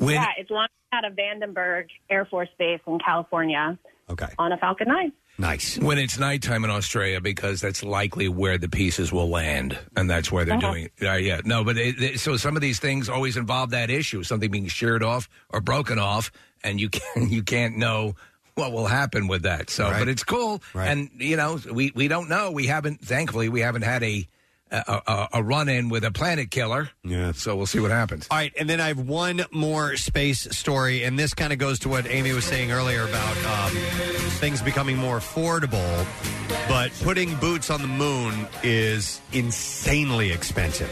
yeah, it's launched out of Vandenberg Air Force Base in California. Okay. On a Falcon 9. Nice. When it's nighttime in Australia, because that's likely where the pieces will land, and that's where they're Uh-huh. doing. it. Uh, yeah, no, but it, it- so some of these things always involve that issue, something being sheared off or broken off, and you can you can't know what will happen with that. So, but it's cool, and you know, we we don't know. We haven't, thankfully, we haven't had a a, a, a run in with a planet killer. Yeah. So we'll see what happens. All right, and then I have one more space story, and this kind of goes to what Amy was saying earlier about um, things becoming more affordable. But putting boots on the moon is insanely expensive.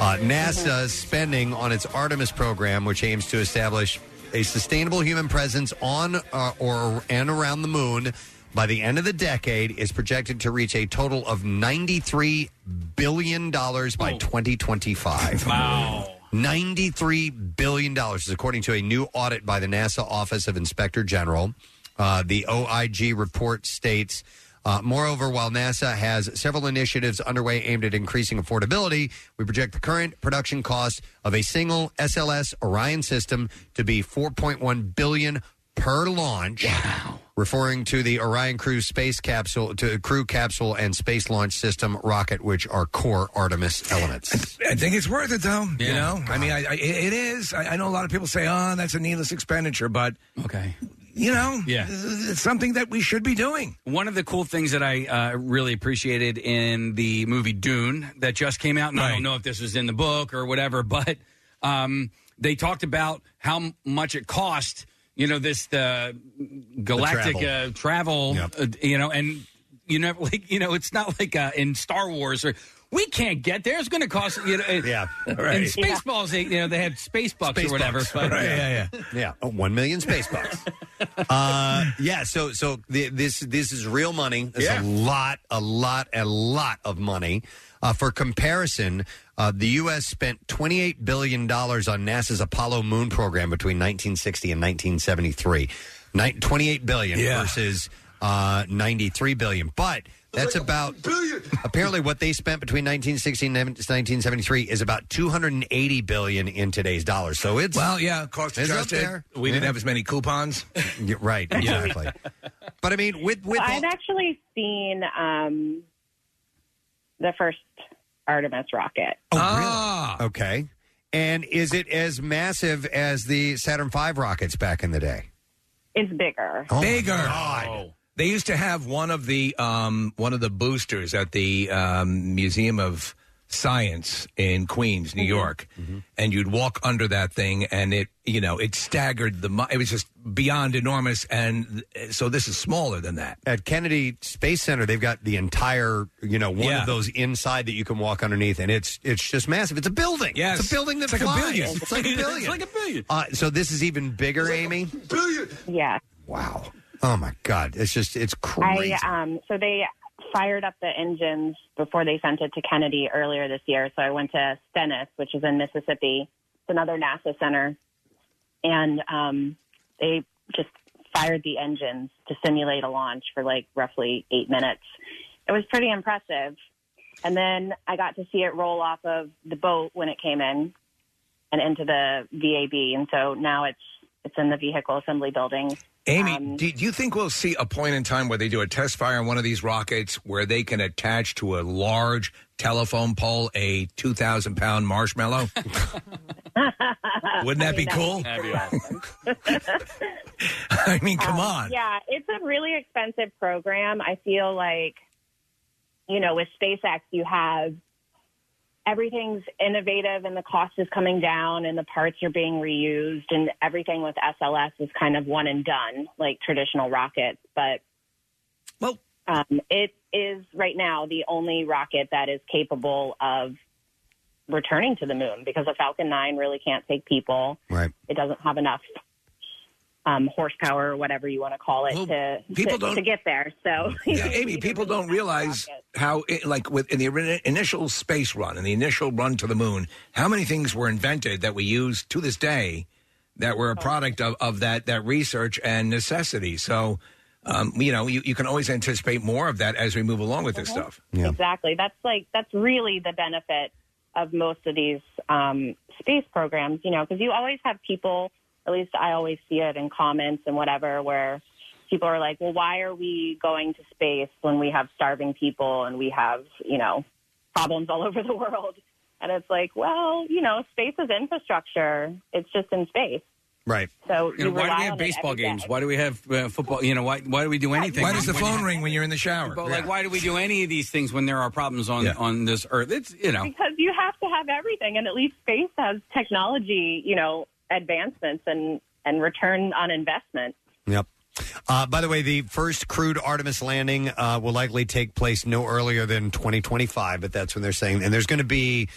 Uh, NASA's spending on its Artemis program, which aims to establish a sustainable human presence on uh, or and around the moon by the end of the decade, is projected to reach a total of ninety-three billion dollars by 2025. Wow. $93 billion, is according to a new audit by the NASA Office of Inspector General. Uh, the OIG report states. Uh, moreover, while NASA has several initiatives underway aimed at increasing affordability, we project the current production cost of a single SLS Orion system to be 4.1 billion per launch. Wow. Referring to the Orion Crew space capsule, to Crew capsule and space launch system rocket, which are core Artemis elements. I think it's worth it, though. You know, I mean, I, I, it is. I, I know a lot of people say, "Oh, that's a needless expenditure," but okay, you know, Yeah. it's something that we should be doing. One of the cool things that I uh, really appreciated in the movie Dune that just came out, and I don't know if this was in the book or whatever, but um, they talked about how m- much it cost. You know, this the galactic travel. uh, travel. Uh, you know, and you know, like you know, it's not like uh, in Star Wars or. We can't get there. It's going to cost you know. Yeah, right. In Spaceballs, they, you know, they had space bucks Space or whatever. bucks. but- Right, yeah, yeah. Oh, one million space bucks. uh, yeah. So, so the, this this is real money. It's Yeah. a lot, a lot, a lot of money. Uh, for comparison, uh, the U.S. spent twenty eight billion dollars on NASA's Apollo Moon program between 1960 and 1973. Ni- 28 billion Yeah. versus uh, 93 billion. But that's about apparently what they spent between 1960 and 1973 is about 280 billion in today's dollars. So it's Well, yeah, cost it's up adjusted. there. We didn't Yeah. have as many coupons. Right, exactly. but I mean, with with Well, I've actually seen um, the first Artemis rocket. Oh, really? Okay. And is it as massive as the Saturn V rockets back in the day? It's bigger. Bigger. They used to have one of the um, one of the boosters at the um, Museum of Science in Queens, New York, and you'd walk under that thing, and it you know it staggered the. mi- It was just beyond enormous, and th- so this is smaller than that. At Kennedy Space Center, they've got the entire, you know, one Yeah. of those inside that you can walk underneath, and it's it's just massive. It's a building. Yes. it's a building that It's like a flies. billion. It's like a billion. It's like a billion. Uh, so this is even bigger, Amy. Billion. Yeah. Wow. Oh my God! It's just it's crazy. I um so they fired up the engines before they sent it to Kennedy earlier this year. So I went to Stennis, which is in Mississippi. It's another NASA center, and um, they just fired the engines to simulate a launch for like roughly eight minutes. It was pretty impressive. And then I got to see it roll off of the boat when it came in and into the VAB. And so now it's it's in the vehicle assembly building. Amy, Um, do, do you think we'll see a point in time where they do a test fire on one of these rockets where they can attach to a large telephone pole a 2,000 pound marshmallow? Wouldn't that be cool? I mean, come Um, on. Yeah, it's a really expensive program. I feel like, you know, with SpaceX, you have everything's innovative and the cost is coming down and the parts are being reused and everything with SLS is kind of one and done, like traditional rockets. But well, um, it is right now the only rocket that is capable of returning to the moon because the Falcon 9 really can't take people. Right. It doesn't have enough um, horsepower or whatever you want to call it to, people to, don't- to get there. So, Yeah, Amy, people don't realize how, it, like, with in the initial space run and the initial run to the moon, how many things were invented that we use to this day that were a product of, of that that research and necessity. So, um, you know, you, you can always anticipate more of that as we move along with this stuff. Exactly. That's like that's really the benefit of most of these um, space programs, you know, because you always have people. At least I always see it in comments and whatever, where people are like, "Well, why are we going to space when we have starving people and we have, you know, problems all over the world?" And it's like, well, you know, space is infrastructure. It's just in space. Right. So You know, why do we have baseball every day. games? Why do we have uh, football? You know, why why do we do anything? Why does the phone ring when you're in the shower? But like, why do we do any of these things when there are problems on on this earth? It's you know. Because you have to have everything, and at least space has technology, you know, advancements and and return on investment. Yep. Uh, by the way, the first crewed Artemis landing uh, will likely take place no earlier than 2025, but that's when they're saying. And there's going to be,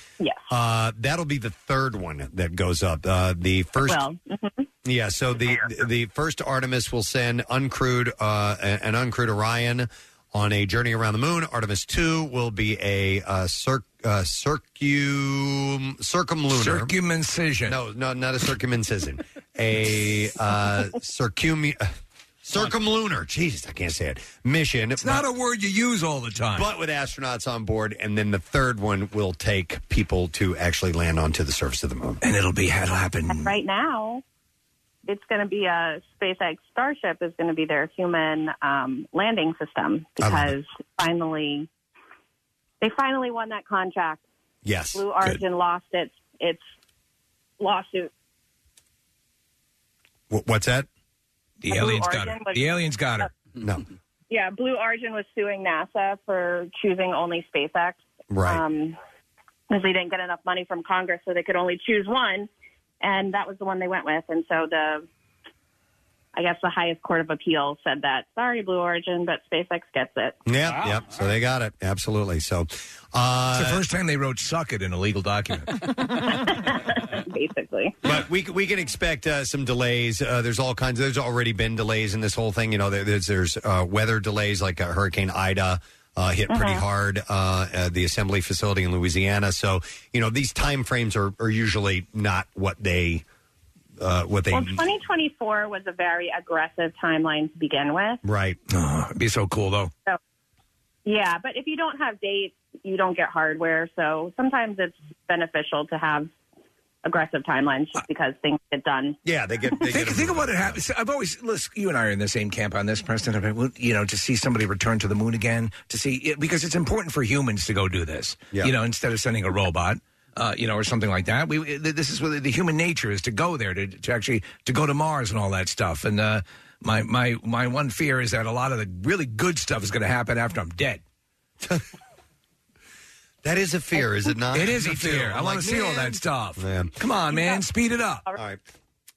uh, that'll be the third one that goes up. Uh, the first, Well, mhm. yeah. So the the first Artemis will send uncrewed uh, an uncrewed Orion on a journey around the moon. Artemis two will be a uh, circ, uh, circum circumlunar circumcision. No, no, not a circumcision. a uh, circum. Circumlunar, Jesus, I can't say it. Mission. It's not a word you use all the time. but with astronauts on board, and then the third one will take people to actually land onto the surface of the moon. And it'll be it'll happen. right now, it's going to be a SpaceX Starship is going to be their human um, landing system because finally, they finally won that contract. Yes, Blue Origin lost its its lawsuit. Wh- What's that? The Blue aliens got her. Was- The aliens got her. No. Yeah, Blue Origin was suing NASA for choosing only SpaceX. Right. Um, because they didn't get enough money from Congress, so they could only choose one, and that was the one they went with. And so the, I guess the highest court of appeal said that sorry, Blue Origin, but SpaceX gets it. Yep, yep. So they got it. Absolutely. So, uh, it's the first time they wrote "suck it" in a legal document. Basically. But we we can expect uh, some delays. Uh, there's all kinds. There's already been delays in this whole thing. You know, there, there's there's uh, weather delays like uh, Hurricane Ida. Uh, hit pretty Mhm. hard uh, at the assembly facility in Louisiana. So you know these time frames are, are usually not what they uh, what they Well, 2024 was a very aggressive timeline to begin with. right. It'd be so cool though. So, yeah, but if you don't have dates, you don't get hardware. So sometimes it's beneficial to have aggressive timelines just because things get done. Yeah, they get. They think, think of what it happens. I've always listen, you and I are in the same camp on this, Preston. About well, you know to see somebody return to the moon again, to see because it's important for humans to go do this. Yeah. You know, instead of sending a robot. Uh, you know, or something like that. We this is what the human nature is to go there to, to actually to go to Mars and all that stuff. And uh, my my my one fear is that a lot of the really good stuff is going to happen after I'm dead. That is a fear, is it not? It is a Me too. fear. I I'm want like, to see all man. that stuff. Man. Come on, man, speed it up. All right.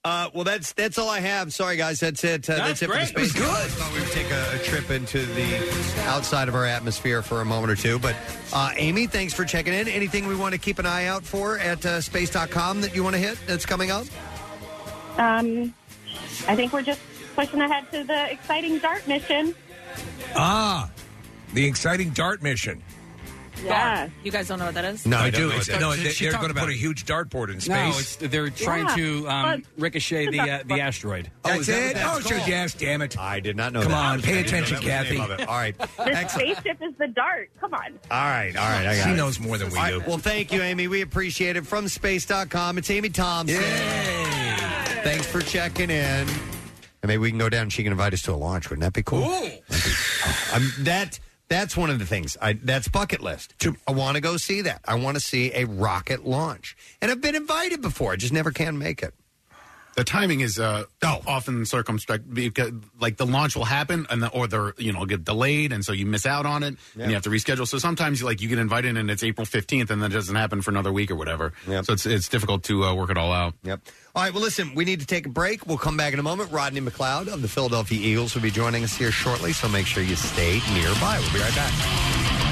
Uh, well, that's that's all I have. Sorry, guys. That's it. Uh, that's, That's it for the great. space. It was News. I thought we would take a, a trip into the outside of our atmosphere for a moment or two. But uh, Amy, thanks for checking in. Anything we want to keep an eye out for at uh, space.com that you want to hit that's coming up? Um, I think we're just pushing ahead to the exciting DART mission. Ah, the exciting DART mission. Yeah. You guys don't know what that is? I, I don't do. know It's, no, they, they're going to put a it. huge dartboard in space. No, it's, they're trying Yeah. to um, ricochet the uh, the asteroid. That's is that it. that's Oh, sure, called? yes. Damn it. I did not know Come that. on, pay I didn't know attention, that was the name Kathy. of it. All right. The spaceship is the DART. Come on. All right, all right, I got She it. knows more than we All do. well, thank you, Amy. We appreciate it. From space.com, it's Amy Thompson. Thanks for checking in. And maybe we can go down and she can invite us to a launch. Wouldn't that be cool? That'd be- oh, I'm, that, that's one of the things. I, that's bucket list. I want to go see that. I want to see a rocket launch. And I've been invited before. I just never can make it. The timing is uh, often circumspect because, like, the launch will happen, and the, or the you know get delayed, and so you miss out on it, Yeah. and you have to reschedule. So sometimes, like, you get invited, and it's April fifteenth, and then it doesn't happen for another week or whatever. So it's it's difficult to uh, work it all out. Yep. All right, well, listen, we need to take a break. We'll come back in a moment. Rodney McLeod of the Philadelphia Eagles will be joining us here shortly, so make sure you stay nearby. We'll be right back.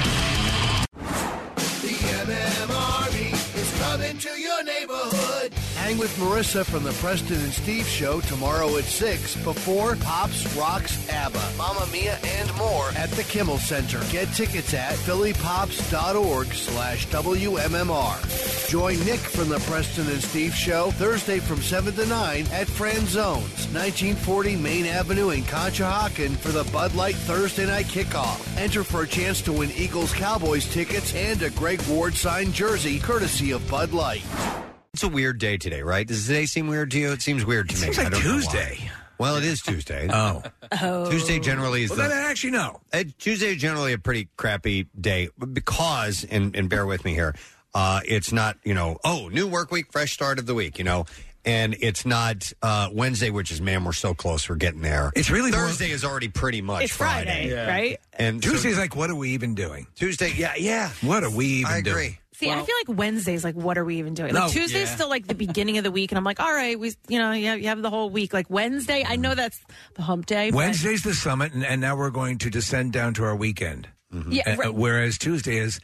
Hang with Marissa from the Preston and Steve Show tomorrow at 6 before Pops Rocks ABBA. Mamma Mia and more at the Kimmel Center. Get tickets at phillypops.org slash WMMR. Join Nick from the Preston and Steve Show Thursday from 7 to 9 at Franzones, 1940 Main Avenue in Conshohocken for the Bud Light Thursday night kickoff. Enter for a chance to win Eagles Cowboys tickets and a Greg Ward signed jersey courtesy of Bud Light. It's a weird day today, right? Does today seem weird to you? It seems weird to me. seems like I don't know why. Tuesday. Well, it is Tuesday. Oh. Oh. Tuesday generally is Well, the, then I actually know. Uh, Tuesday is generally a pretty crappy day because, and, and bear with me here, uh, it's not, you know, oh, new work week, fresh start of the week, you know, and it's not uh, Wednesday, which is, man, we're so close, we're getting there. It's really more- Thursday is already pretty much It's Friday, right? And so- Tuesday's like, what are we even doing? Tuesday, yeah, yeah. What are we even doing? I agree. Doing? See, I feel like Wednesday's like, what are we even doing? No. Like Tuesday's Yeah. still like the beginning of the week, and I'm like, all right, we, you know, you have, you have the whole week. Like Wednesday, I know that's the hump day. but- Wednesday's the summit, and, and now we're going to descend down to our weekend. Yeah, Uh, right. whereas Tuesday is,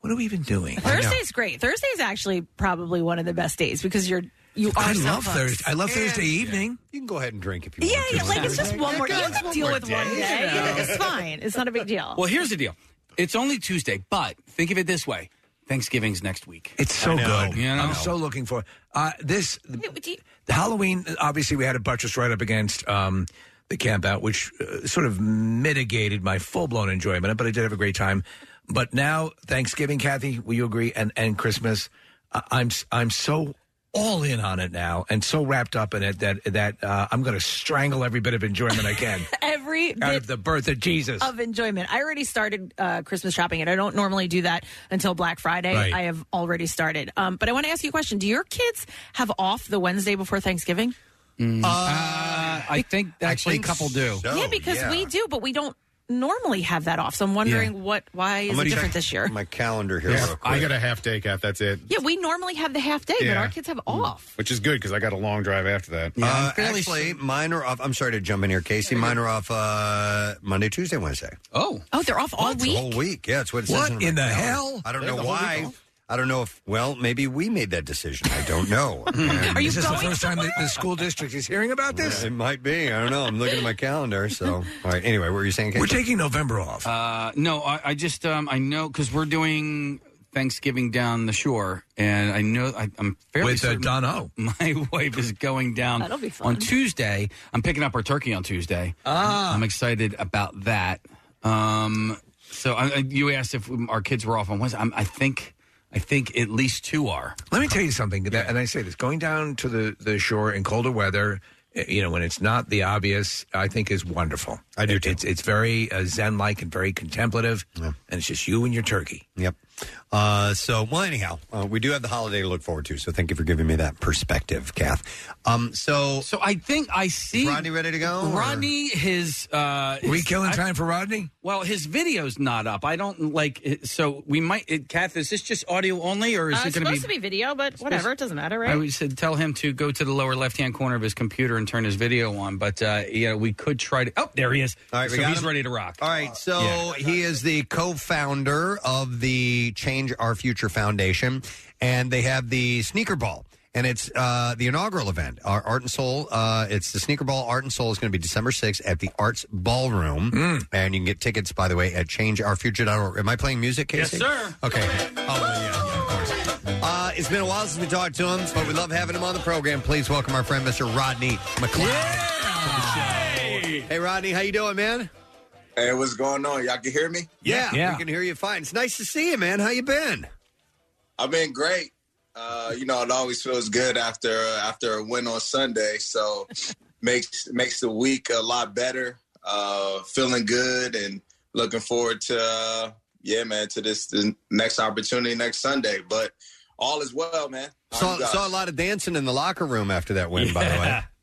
what are we even doing? Thursday's great. Thursday's actually probably one of the best days because you're you are. I so love hooked. Thursday. I love Thursday evening. You can go ahead and drink if you Yeah, want to. yeah, like it's just one more. You can deal with one day. Yeah. It's fine. It's not a big deal. Well, here's the deal. It's only Tuesday, but think of it this way: Thanksgiving's next week. It's so good. You know? I'm so looking for uh, this. The, the Halloween, obviously, we had a buttress right up against um, the camp out, which uh, sort of mitigated my full blown enjoyment. of it, But I did have a great time. But now Thanksgiving, Kathy, will you agree? And and Christmas, I'm I'm so all in on it now, and so wrapped up in it that that uh, I'm going to strangle every bit of enjoyment I can Every out bit of the birth of Jesus. of enjoyment. I already started uh, Christmas shopping, and I don't normally do that until Black Friday. Right. I have already started. Um, but I want to ask you a question: Do your kids have off the Wednesday before Thanksgiving? Uh, I think actually a couple do. yeah, because we do, but we don't normally have that off. So I'm wondering what why is it gonna different check this year? My calendar here. Yeah, real quick. I got a half day, Kath. That's it. Yeah, we normally have the half day, but Yeah. our kids have off. Which is good because I got a long drive after that. uh, actually, mine are off. I'm sorry to jump in here, Casey. Mine are off uh, Monday, Tuesday, Wednesday. Oh, oh, they're off all It's the week. whole week. Yeah, that's what it says. What says. in the calendar. hell? I don't They know the whole why. off? I don't know if. Well, maybe we made that decision. I don't know. Are you is this the first time that the school district is hearing about this? It might be. I don't know. I'm looking at my calendar. So, all right. Anyway, what were you saying? Casey? We're taking November off. Uh, no, I, I just um, I know because we're doing Thanksgiving down the shore, and I know I, I'm fairly With, uh, certain Don Ho. My wife is going down That'll be fun. on Tuesday. I'm picking up our turkey on Tuesday. Ah. I'm excited about that. Um, so I, I- you asked if our kids were off on Wednesday. I'm, I think I think at least two are. Let me tell you something, that, and I say this: going down to the, the shore in colder weather, eh, you know, when it's not the obvious, I think is wonderful. I do too. It's it's very uh, zen-like and very contemplative, and it's just you and your turkey. Yep. Uh, so, well, anyhow, uh, we do have the holiday to look forward to. So, thank you for giving me that perspective, Kath. Um, so, so I think I see Rodney ready to go? or- Rodney, his uh, we his- killing I- time for Rodney? Well, his video's not up. I don't like. It, so we might. It, Kath, is this just audio only, or is Uh, it it's going supposed to be video, but whatever, it doesn't matter, right? I would said tell him to go to the lower left hand corner of his computer and turn his video on. But uh, yeah, we could try to. Oh, there he is. All right, we so got he's him? ready to rock. All right, so Yeah. he is the co-founder of the Change Our Future Foundation, and they have the Sneaker Ball, and it's uh, the inaugural event. Our Art and Soul. Uh, it's the Sneaker Ball Art and Soul is going to be December sixth at the Arts Ballroom, and you can get tickets by the way at ChangeOurFuture.org. Am I playing music, Casey? Yes, Casey? sir. Okay. Oh, yeah, yeah, of course. Uh, it's been a while since we talked to him, but we love having him on the program. Please welcome our friend, Mr. Rodney McLeod. Hey, Rodney, how you doing, man? Hey, what's going on? Y'all can hear me? Yeah, we can hear you fine. It's nice to see you, man. How you been? I've been great. Uh, you know, it always feels good after after a win on Sunday. So makes makes the week a lot better. Uh, feeling good and looking forward to uh, yeah, man, to this the next opportunity next Sunday. But all is well, man. How Saw, saw a lot of dancing in the locker room after that win, by the way.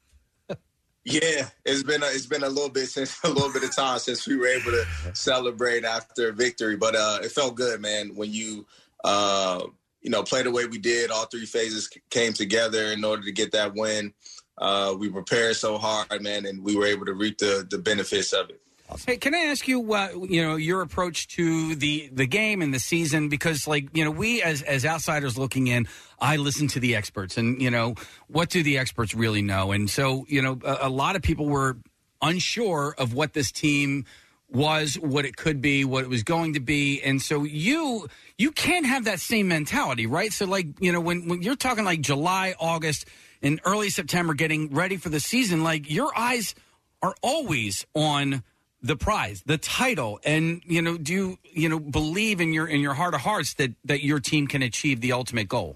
Yeah, it's been a, it's been a little bit since a little bit of time since we were able to celebrate after victory, but uh, it felt good, man. When you uh, you know play the way we did, all three phases came together in order to get that win. Uh, we prepared so hard, man, and we were able to reap the the benefits of it. Hey, can I ask you, uh, you know, your approach to the the game and the season? Because, like, you know, we as as outsiders looking in, I listen to the experts, and you know, what do the experts really know? And so, you know, a, a lot of people were unsure of what this team was, what it could be, what it was going to be, and so you you can't have that same mentality, right? So, like, you know, when when you're talking like July, August, and early September, getting ready for the season, like your eyes are always on the prize, the title, and you know, do you you know believe in your in your heart of hearts that that your team can achieve the ultimate goal?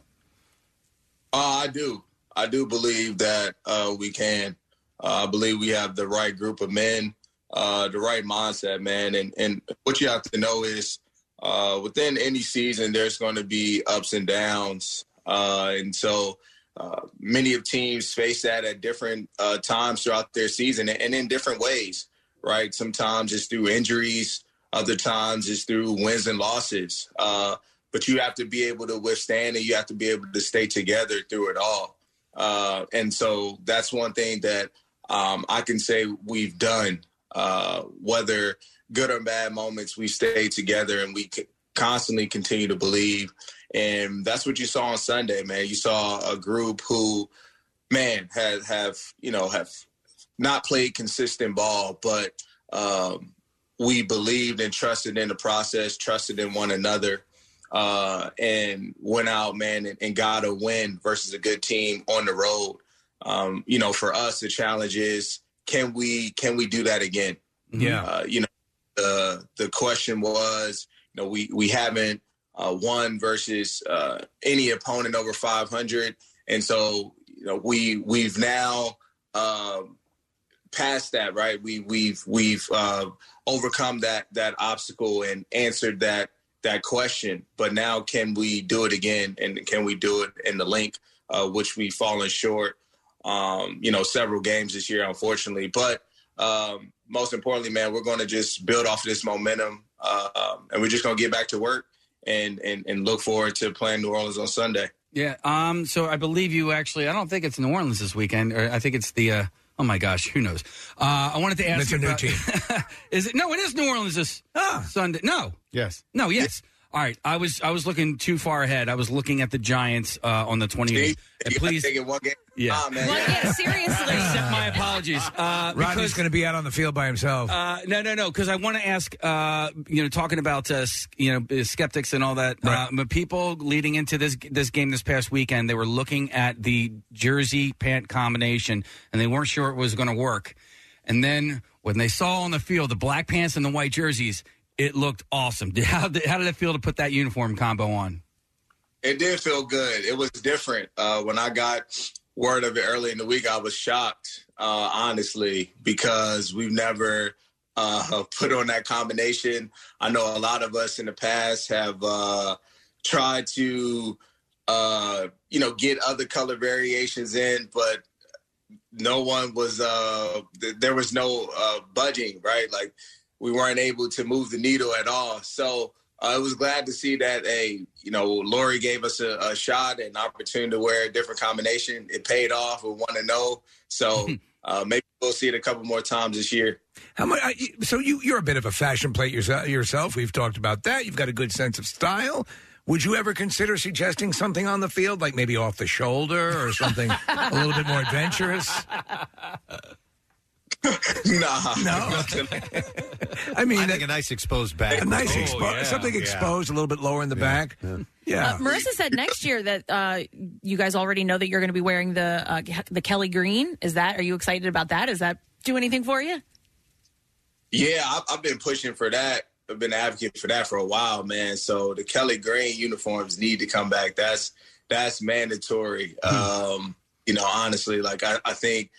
Uh, I do. I do believe that uh, we can. Uh, I believe we have the right group of men, uh, the right mindset, man. And and what you have to know is uh, within any season, there's going to be ups and downs, uh, and so uh, many of teams face that at different uh, times throughout their season, and in different ways. Right? Sometimes it's through injuries. Other times it's through wins and losses. Uh, but you have to be able to withstand and you have to be able to stay together through it all. Uh, and so that's one thing that um, I can say we've done. Uh, whether good or bad moments, we stay together and we constantly continue to believe. And that's what you saw on Sunday, man. You saw a group who, man, have have you know have not played consistent ball, but um, we believed and trusted in the process, trusted in one another, uh, and went out, man, and, and got a win versus a good team on the road. Um, you know, for us, the challenge is can we can we do that again? Yeah. Uh, you know, the the question was, you know, we we haven't uh, won versus uh, any opponent over 500, and so you know we we've now um, passed that, right? We we've we've uh, overcome that that obstacle and answered that that question. But now, can we do it again? And can we do it in the link, uh, which we've fallen short? Um, you know, several games this year, unfortunately. But um, most importantly, man, we're going to just build off this momentum, uh, and we're just going to get back to work and, and and look forward to playing New Orleans on Sunday. Yeah. Um. So I believe you actually. I don't think it's New Orleans this weekend. Or I think it's the. Uh, oh my gosh, who knows? Uh, I wanted to ask. It's you a new about- team. is it? No, it is New Orleans this Sunday. No. Yes. No. Yes. All right. I was I was looking too far ahead. I was looking at the Giants uh, on the twenty eighth. And please. Taking one game. Yeah. Ah, man. Well, yeah, seriously. Accept my apologies. Uh, Rodney's going to be out on the field by himself. Uh, no, no, no. Because I want to ask, uh, you know, talking about uh, you know skeptics and all that. Uh, but people leading into this this game this past weekend, they were looking at the jersey pant combination, and they weren't sure it was going to work. And then when they saw on the field the black pants and the white jerseys, it looked awesome. How, did, how did it feel to put that uniform combo on? It did feel good. It was different. Uh, when I got word of it early in the week, I was shocked, uh, honestly, because we've never uh, put on that combination. I know a lot of us in the past have uh, tried to, uh, you know, get other color variations in, but no one was. Uh, th- there was no budging, right? Like we weren't able to move the needle at all. So uh, I was glad to see that. A you know, Lurie gave us a, a shot and opportunity to wear a different combination. It paid off. We want to know. So uh, maybe we'll see it a couple more times this year. How much? uh, you- So you you're a bit of a fashion plate yourself. Yourself, we've talked about that. You've got a good sense of style. Would you ever consider suggesting something on the field, like maybe off the shoulder or something a little bit more adventurous? nah, no. I mean, I think a nice exposed back. a nice Oh, expo- yeah. something Yeah. exposed, a little bit lower in the back. Yeah. Uh, Marissa said next year that uh, you guys already know that you're going to be wearing the uh, the Kelly Green. Is that? Are you excited about that? Does that do anything for you? Yeah, I've, I've been pushing for that. I've been an advocate for that for a while, man. So the Kelly Green uniforms need to come back. That's that's mandatory. Um, you know, honestly, like I, I think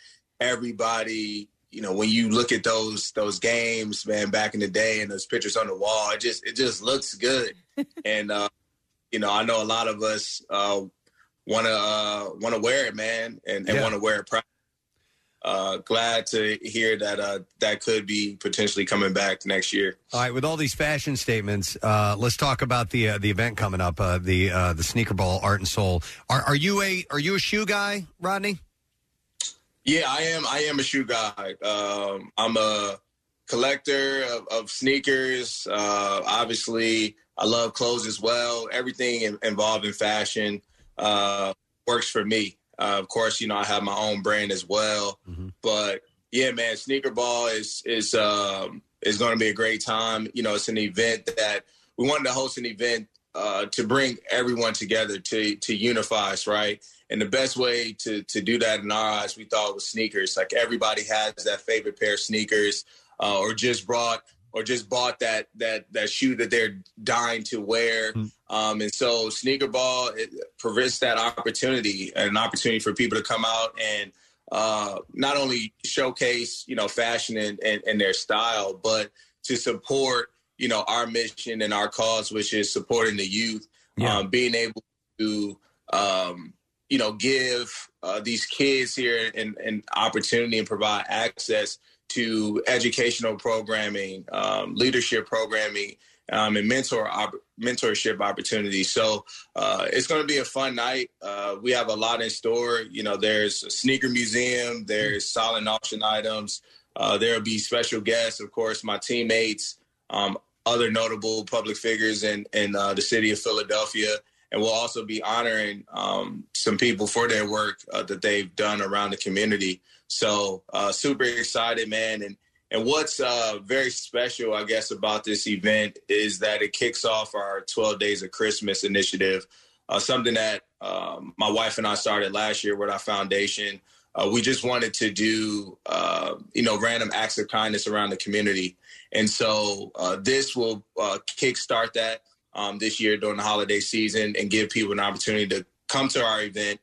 everybody, you know, when you look at those those games, man, back in the day and those pictures on the wall, it just it just looks good. and uh, you know, I know a lot of us uh, want to uh, want to wear it, man, and, and Yeah. want to wear it proud. Uh, glad to hear that uh, that could be potentially coming back next year. All right, with all these fashion statements, uh, let's talk about the uh, the event coming up, uh, the uh, the Sneaker Ball Art and Soul. Are, are you a are you a shoe guy, Rodney? Yeah, I am. I am a shoe guy. Um, I'm a collector of, of sneakers. Uh, obviously, I love clothes as well. Everything in, involved in fashion uh, works for me. Uh, of course, you know I have my own brand as well. But yeah, man, sneaker ball is is um, is going to be a great time. You know, it's an event that we wanted to host an event uh, to bring everyone together to to unify us, right? And the best way to to do that in our eyes, we thought was sneakers. Like everybody has that favorite pair of sneakers, uh, or just brought or just bought that that that shoe that they're dying to wear. Um, and so sneaker ball it presents that opportunity, an opportunity for people to come out and uh, not only showcase you know fashion and, and, and their style, but to support you know our mission and our cause, which is supporting the youth, um, being able to um, you know give uh, these kids here an, an opportunity and provide access to educational programming, um, leadership programming, um, and mentor op- mentorship opportunities. So uh, it's going to be a fun night. Uh, we have a lot in store. You know, there's a sneaker museum, there's silent auction items. Uh, there'll be special guests, of course, my teammates, um, other notable public figures in in uh, the city of Philadelphia. And we'll also be honoring um, some people for their work uh, that they've done around the community. So uh, super excited, man. And and what's uh, very special, I guess, about this event is that it kicks off our 12 Days of Christmas initiative, uh, something that um, my wife and I started last year with our foundation. Uh, we just wanted to do, uh, you know, random acts of kindness around the community. And so this will kickstart that um, this year during the holiday season and give people an opportunity to come to our event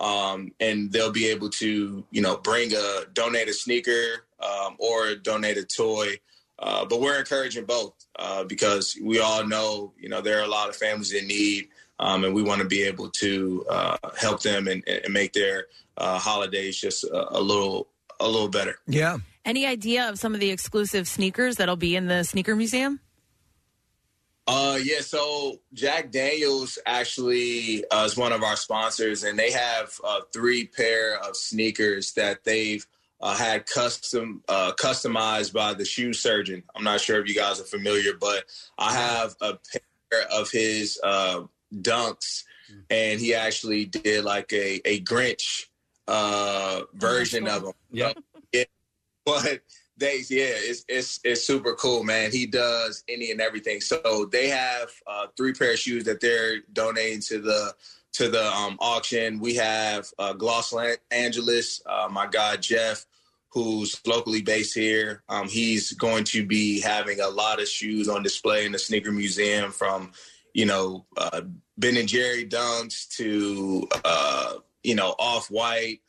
um, and they'll be able to, you know, bring a donate a sneaker um, or donate a toy. Uh, but we're encouraging both uh, because we all know, you know, there are a lot of families in need, um, and we want to be able to uh, help them and, and make their uh, holidays just a, a little a little better. Yeah. Any idea of some of the exclusive sneakers that'll be in the sneaker museum? Uh, yeah. So Jack Daniels actually uh, is one of our sponsors, and they have uh, three pair of sneakers that they've uh, had custom uh, customized by the shoe surgeon. I'm not sure if you guys are familiar, but I have a pair of his uh, dunks, and he actually did like a a Grinch uh, version of them. Yep. Yeah, but they yeah, it's it's it's super cool, man. He does any and everything. So they have uh, three pair of shoes that they're donating to the to the um, auction. We have uh, Los Angeles, uh, my guy Jeff, who's locally based here. Um, he's going to be having a lot of shoes on display in the sneaker museum, from you know uh, Ben and Jerry dunks to uh, you know off white.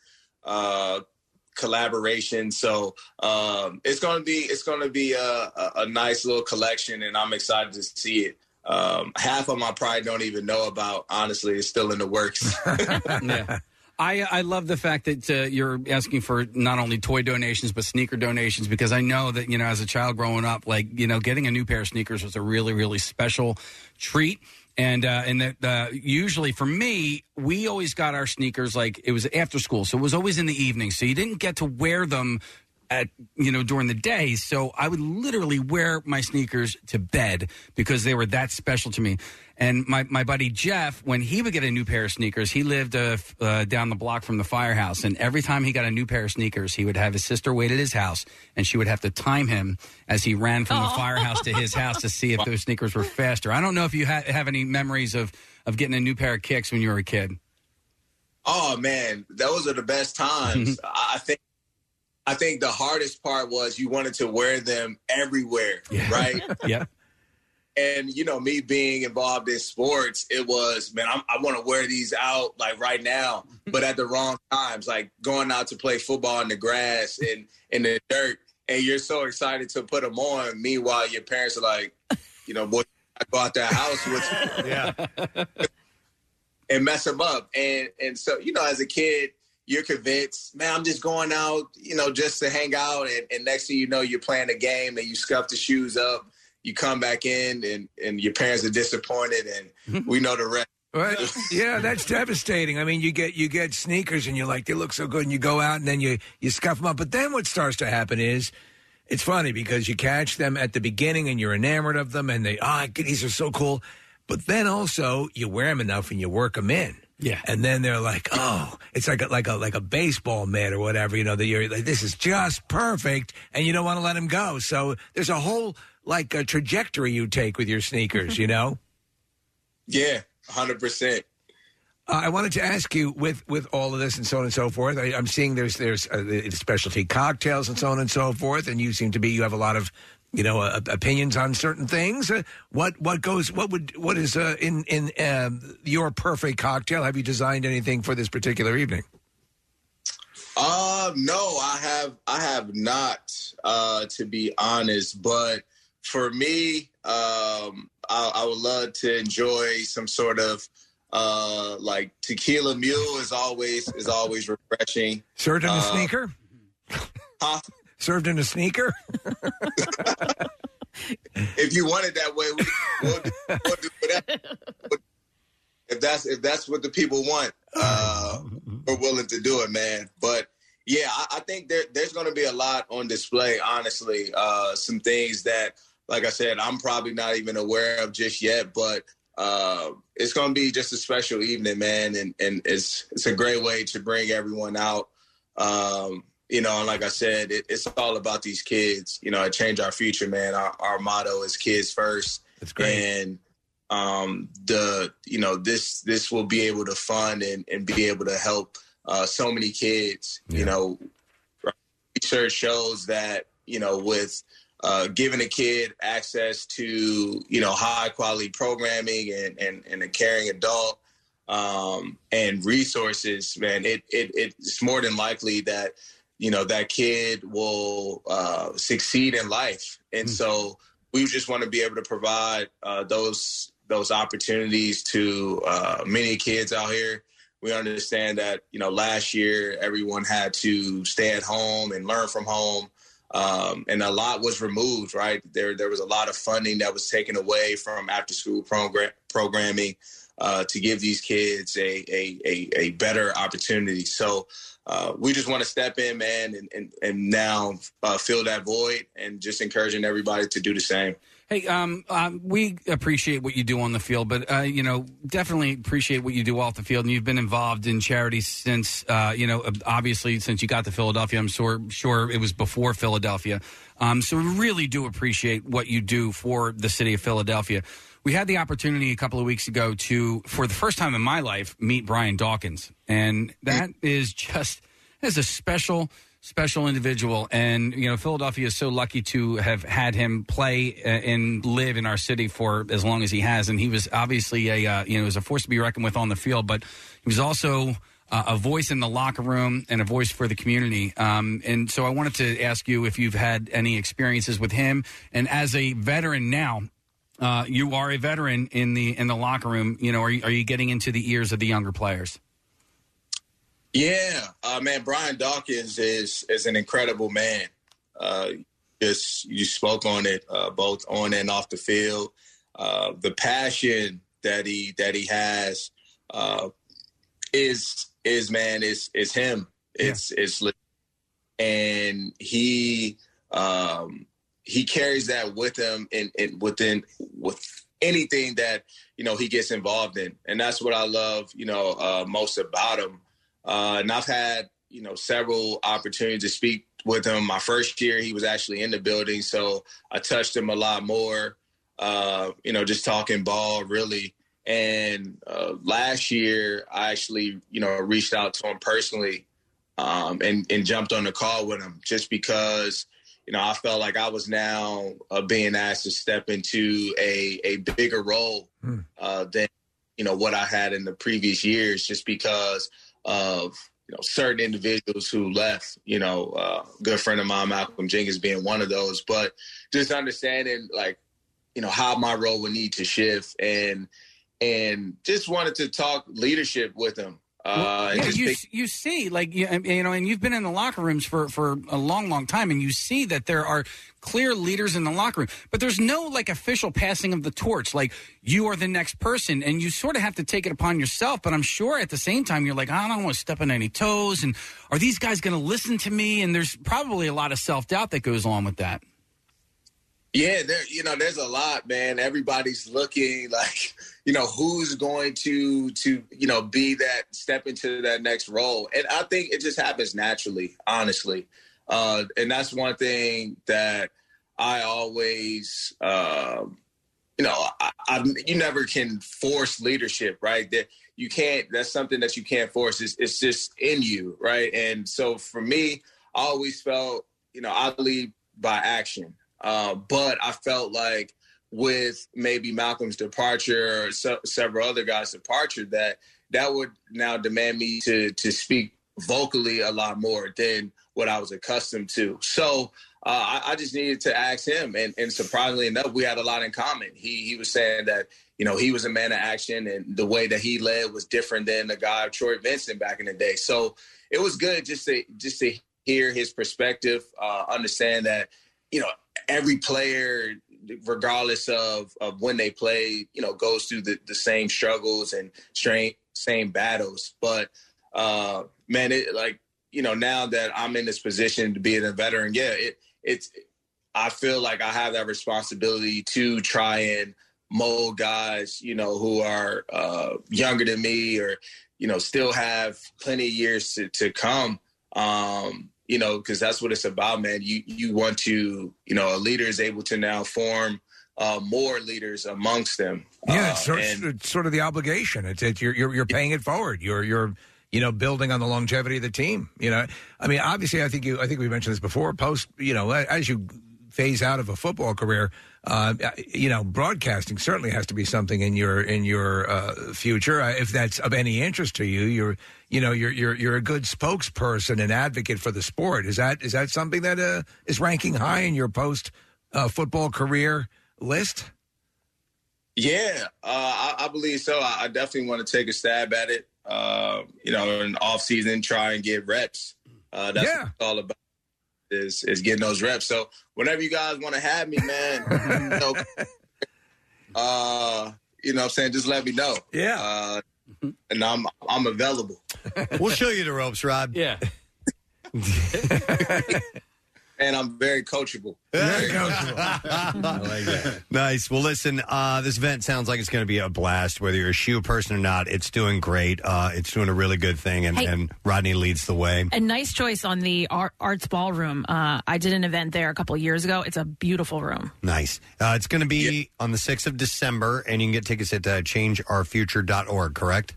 Collaboration. So um, it's to be it's to be a, a, a nice little collection, and I'm excited to see it. Um, half of them I probably don't even know about. Honestly, it's still in the works. yeah. I, I love the fact that uh, you're asking for not only toy donations but sneaker donations because I know that you know as a child growing up, like you know, getting a new pair of sneakers was a really really special treat. And uh, and that uh, usually for me, we always got our sneakers like it was after school, so it was always in the evening. So you didn't get to wear them at you know during the day. So I would literally wear my sneakers to bed because they were that special to me. And my, my buddy Jeff, when he would get a new pair of sneakers, he lived uh, f- uh, down the block from the firehouse. And every time he got a new pair of sneakers, he would have his sister wait at his house, and she would have to time him as he ran from the firehouse to his house to see if those sneakers were faster. I don't know if you ha- have any memories of of getting a new pair of kicks when you were a kid. Oh man, those are the best times. I I think I think the hardest part was you wanted to wear them everywhere, right? yep. And you know, me being involved in sports, it was man, I'm, I want to wear these out like right now, mm-hmm. but at the wrong times, like going out to play football in the grass and in the dirt, and you're so excited to put them on. Meanwhile, your parents are like, you know, boy, I bought that house with yeah and mess them up. And and so you know, as a kid, you're convinced, man, I'm just going out, you know, just to hang out. And, and next thing you know, you're playing a game and you scuff the shoes up. You come back in and and your parents are disappointed, and we know the rest. Right. Yeah, that's devastating. I mean, you get you get sneakers and you're like, they look so good, and you go out and then you you scuff them up. But then what starts to happen is, it's funny because you catch them at the beginning and you're enamored of them, and they ah, these are so cool. But then also you wear them enough and you work them in. Yeah, and then they're like, oh, it's like a, like a like a baseball mitt or whatever. You know, that you're like, this is just perfect, and you don't want to let them go. So there's a whole like a trajectory you take with your sneakers. You know. Yeah, hundred percent. Uh, I wanted to ask you with with all of this and so on and so forth. I, I'm seeing there's there's uh, the specialty cocktails and so on and so forth, and you seem to be you have a lot of you know uh, opinions on certain things. Uh, what what goes what would what is uh, in in um, your perfect cocktail? Have you designed anything for this particular evening? Uh no, I have I have not uh to be honest, but for me, um I, I would love to enjoy some sort of uh like tequila mule is always is always refreshing. In a Uh, sneaker. Huh? Served in a sneaker. If you want it that way, we, we'll, do- we'll do whatever. If that's if that's what the people want, uh, we're willing to do it, man. But yeah, I, I think there, there's going to be a lot on display. Honestly, uh, some things that, like I said, I'm probably not even aware of just yet. But uh, it's to be just a special evening, man, and and it's it's a great way to bring everyone out. Um, you know, and like I said, it, it's all about these kids. You know, change our future, man. Our, our motto is kids first. That's great. And um, the you know this this will be able to fund and, and be able to help uh, so many kids. You know, research shows that you know with uh, giving a kid access to you know high quality programming and and, and a caring adult um, and resources, man, it, it it's more than likely that you know that kid will uh, succeed in life, and so we just want to be able to provide uh, those those opportunities to uh, many kids out here. We understand that you know last year everyone had to stay at home and learn from home, um, and a lot was removed. Right there, there was a lot of funding that was taken away from after school program programming uh, to give these kids a a, a, a better opportunity. So uh, we just want to step in, man, and and, and now uh, fill that void, and just encouraging everybody to do the same. Hey, um, um, we appreciate what you do on the field, but uh, you know, definitely appreciate what you do off the field. And you've been involved in charities since, uh, you know, obviously since you got to Philadelphia. I'm sure, sure it was before Philadelphia. Um, so we really do appreciate what you do for the city of Philadelphia. We had the opportunity a couple of weeks ago to, for the first time in my life, meet Brian Dawkins, and that is just as a special special individual. And you know philadelphia is so lucky to have had him play uh, and live in our city for as long as he has. And he was obviously a uh, you know was a force to be reckoned with on the field but he was also uh, a voice in the locker room and a voice for the community. Um, and so i wanted to ask you if you've had any experiences with him. And as a veteran now uh, you are a veteran in the in the locker room you know are you, are you getting into the ears of the younger players Yeah, uh, man, Brian Dawkins is is an incredible man. Uh, just you spoke on it, uh, both on and off the field. Uh, the passion that he that he has uh, is is man is is him. It's it's and he um, he carries that with him in within with anything that you know he gets involved in, and that's what I love. You know uh, most about him. Uh, and I've had, you know, several opportunities to speak with him. My first year, he was actually in the building, so I touched him a lot more. Uh, you know, just talking ball, really. And uh, last year, I actually, you know, reached out to him personally um, and and jumped on the call with him, just because, you know, I felt like I was now uh, being asked to step into a a bigger role uh, than you know what I had in the previous years, just because of you know certain individuals who left. You know, uh, good friend of mine, Malcolm Jenkins, being one of those. But just understanding like you know how my role would need to shift and and just wanted to talk leadership with him. Uh, yeah, you pick- you see, like you, you know, and you've been in the locker rooms for for a long, long time, and you see that there are clear leaders in the locker room, but there's no like official passing of the torch. Like you are the next person, and you sort of have to take it upon yourself. But I'm sure at the same time, you're like, I don't want to step on any toes, and are these guys going to listen to me? And there's probably a lot of self doubt that goes along with that. Yeah, there you know, there's a lot, man. Everybody's looking like, you know, who's going to to, you know, be that step into that next role. And I think it just happens naturally, honestly. Uh and that's one thing that I always um you know, I, I, you never can force leadership, right? That you can't. That's something that you can't force. It's, it's just in you, right? And so for me, I always felt, you know, I lead by action. Uh, but I felt like with maybe Malcolm's departure or se- several other guys' departure, that that would now demand me to to speak vocally a lot more than what I was accustomed to. So uh, I, I just needed to ask him, and, and surprisingly enough, we had a lot in common. He he was saying that you know he was a man of action, and the way that he led was different than the guy Troy Vincent back in the day. So it was good just to just to hear his perspective, uh, understand that you know every player regardless of of when they play you know goes through the, the same struggles and strain, same battles. But uh man it like you know now that i'm in this position to be a veteran yeah it it's i feel like i have that responsibility to try and mold guys you know who are uh younger than me or you know still have plenty of years to, to come. Um you know, because that's what it's about, man. You you want to, you know, a leader is able to now form uh, more leaders amongst them. Yeah, Uh, it's sort, and- it's sort of the obligation. It's, it's you're, you're you're paying it forward. You're you're you know building on the longevity of the team. You know, I mean, obviously, I think you I think we mentioned this before. Post, you know, as you phase out of a football career, uh, you know, broadcasting certainly has to be something in your in your uh, future. Uh, if that's of any interest to you, you're you know you're you're you're a good spokesperson and advocate for the sport. Is that is that something that uh, is ranking high in your post uh, football career list? Yeah, uh, I, I believe so. I, I definitely want to take a stab at it. Uh, you know, in off season, try and get reps. Uh, that's what it's all about. Is is getting those reps. So whenever you guys want to have me, man, you know, uh, you know, what I'm saying, just let me know. Yeah, uh, and I'm I'm available. We'll show you the ropes, Rob. Yeah. and I'm very coachable. Very Nice. Well, listen, uh, this event sounds like it's going to be a blast. Whether you're a shoe person or not, it's doing great. Uh, it's doing a really good thing, and, Hey. and Rodney leads the way. A nice choice on the Art, Arts Ballroom. Uh, I did an event there a couple years ago. It's a beautiful room. Nice. Uh, it's going to be on the 6th of December, and you can get tickets at uh, changeourfuture.org, correct?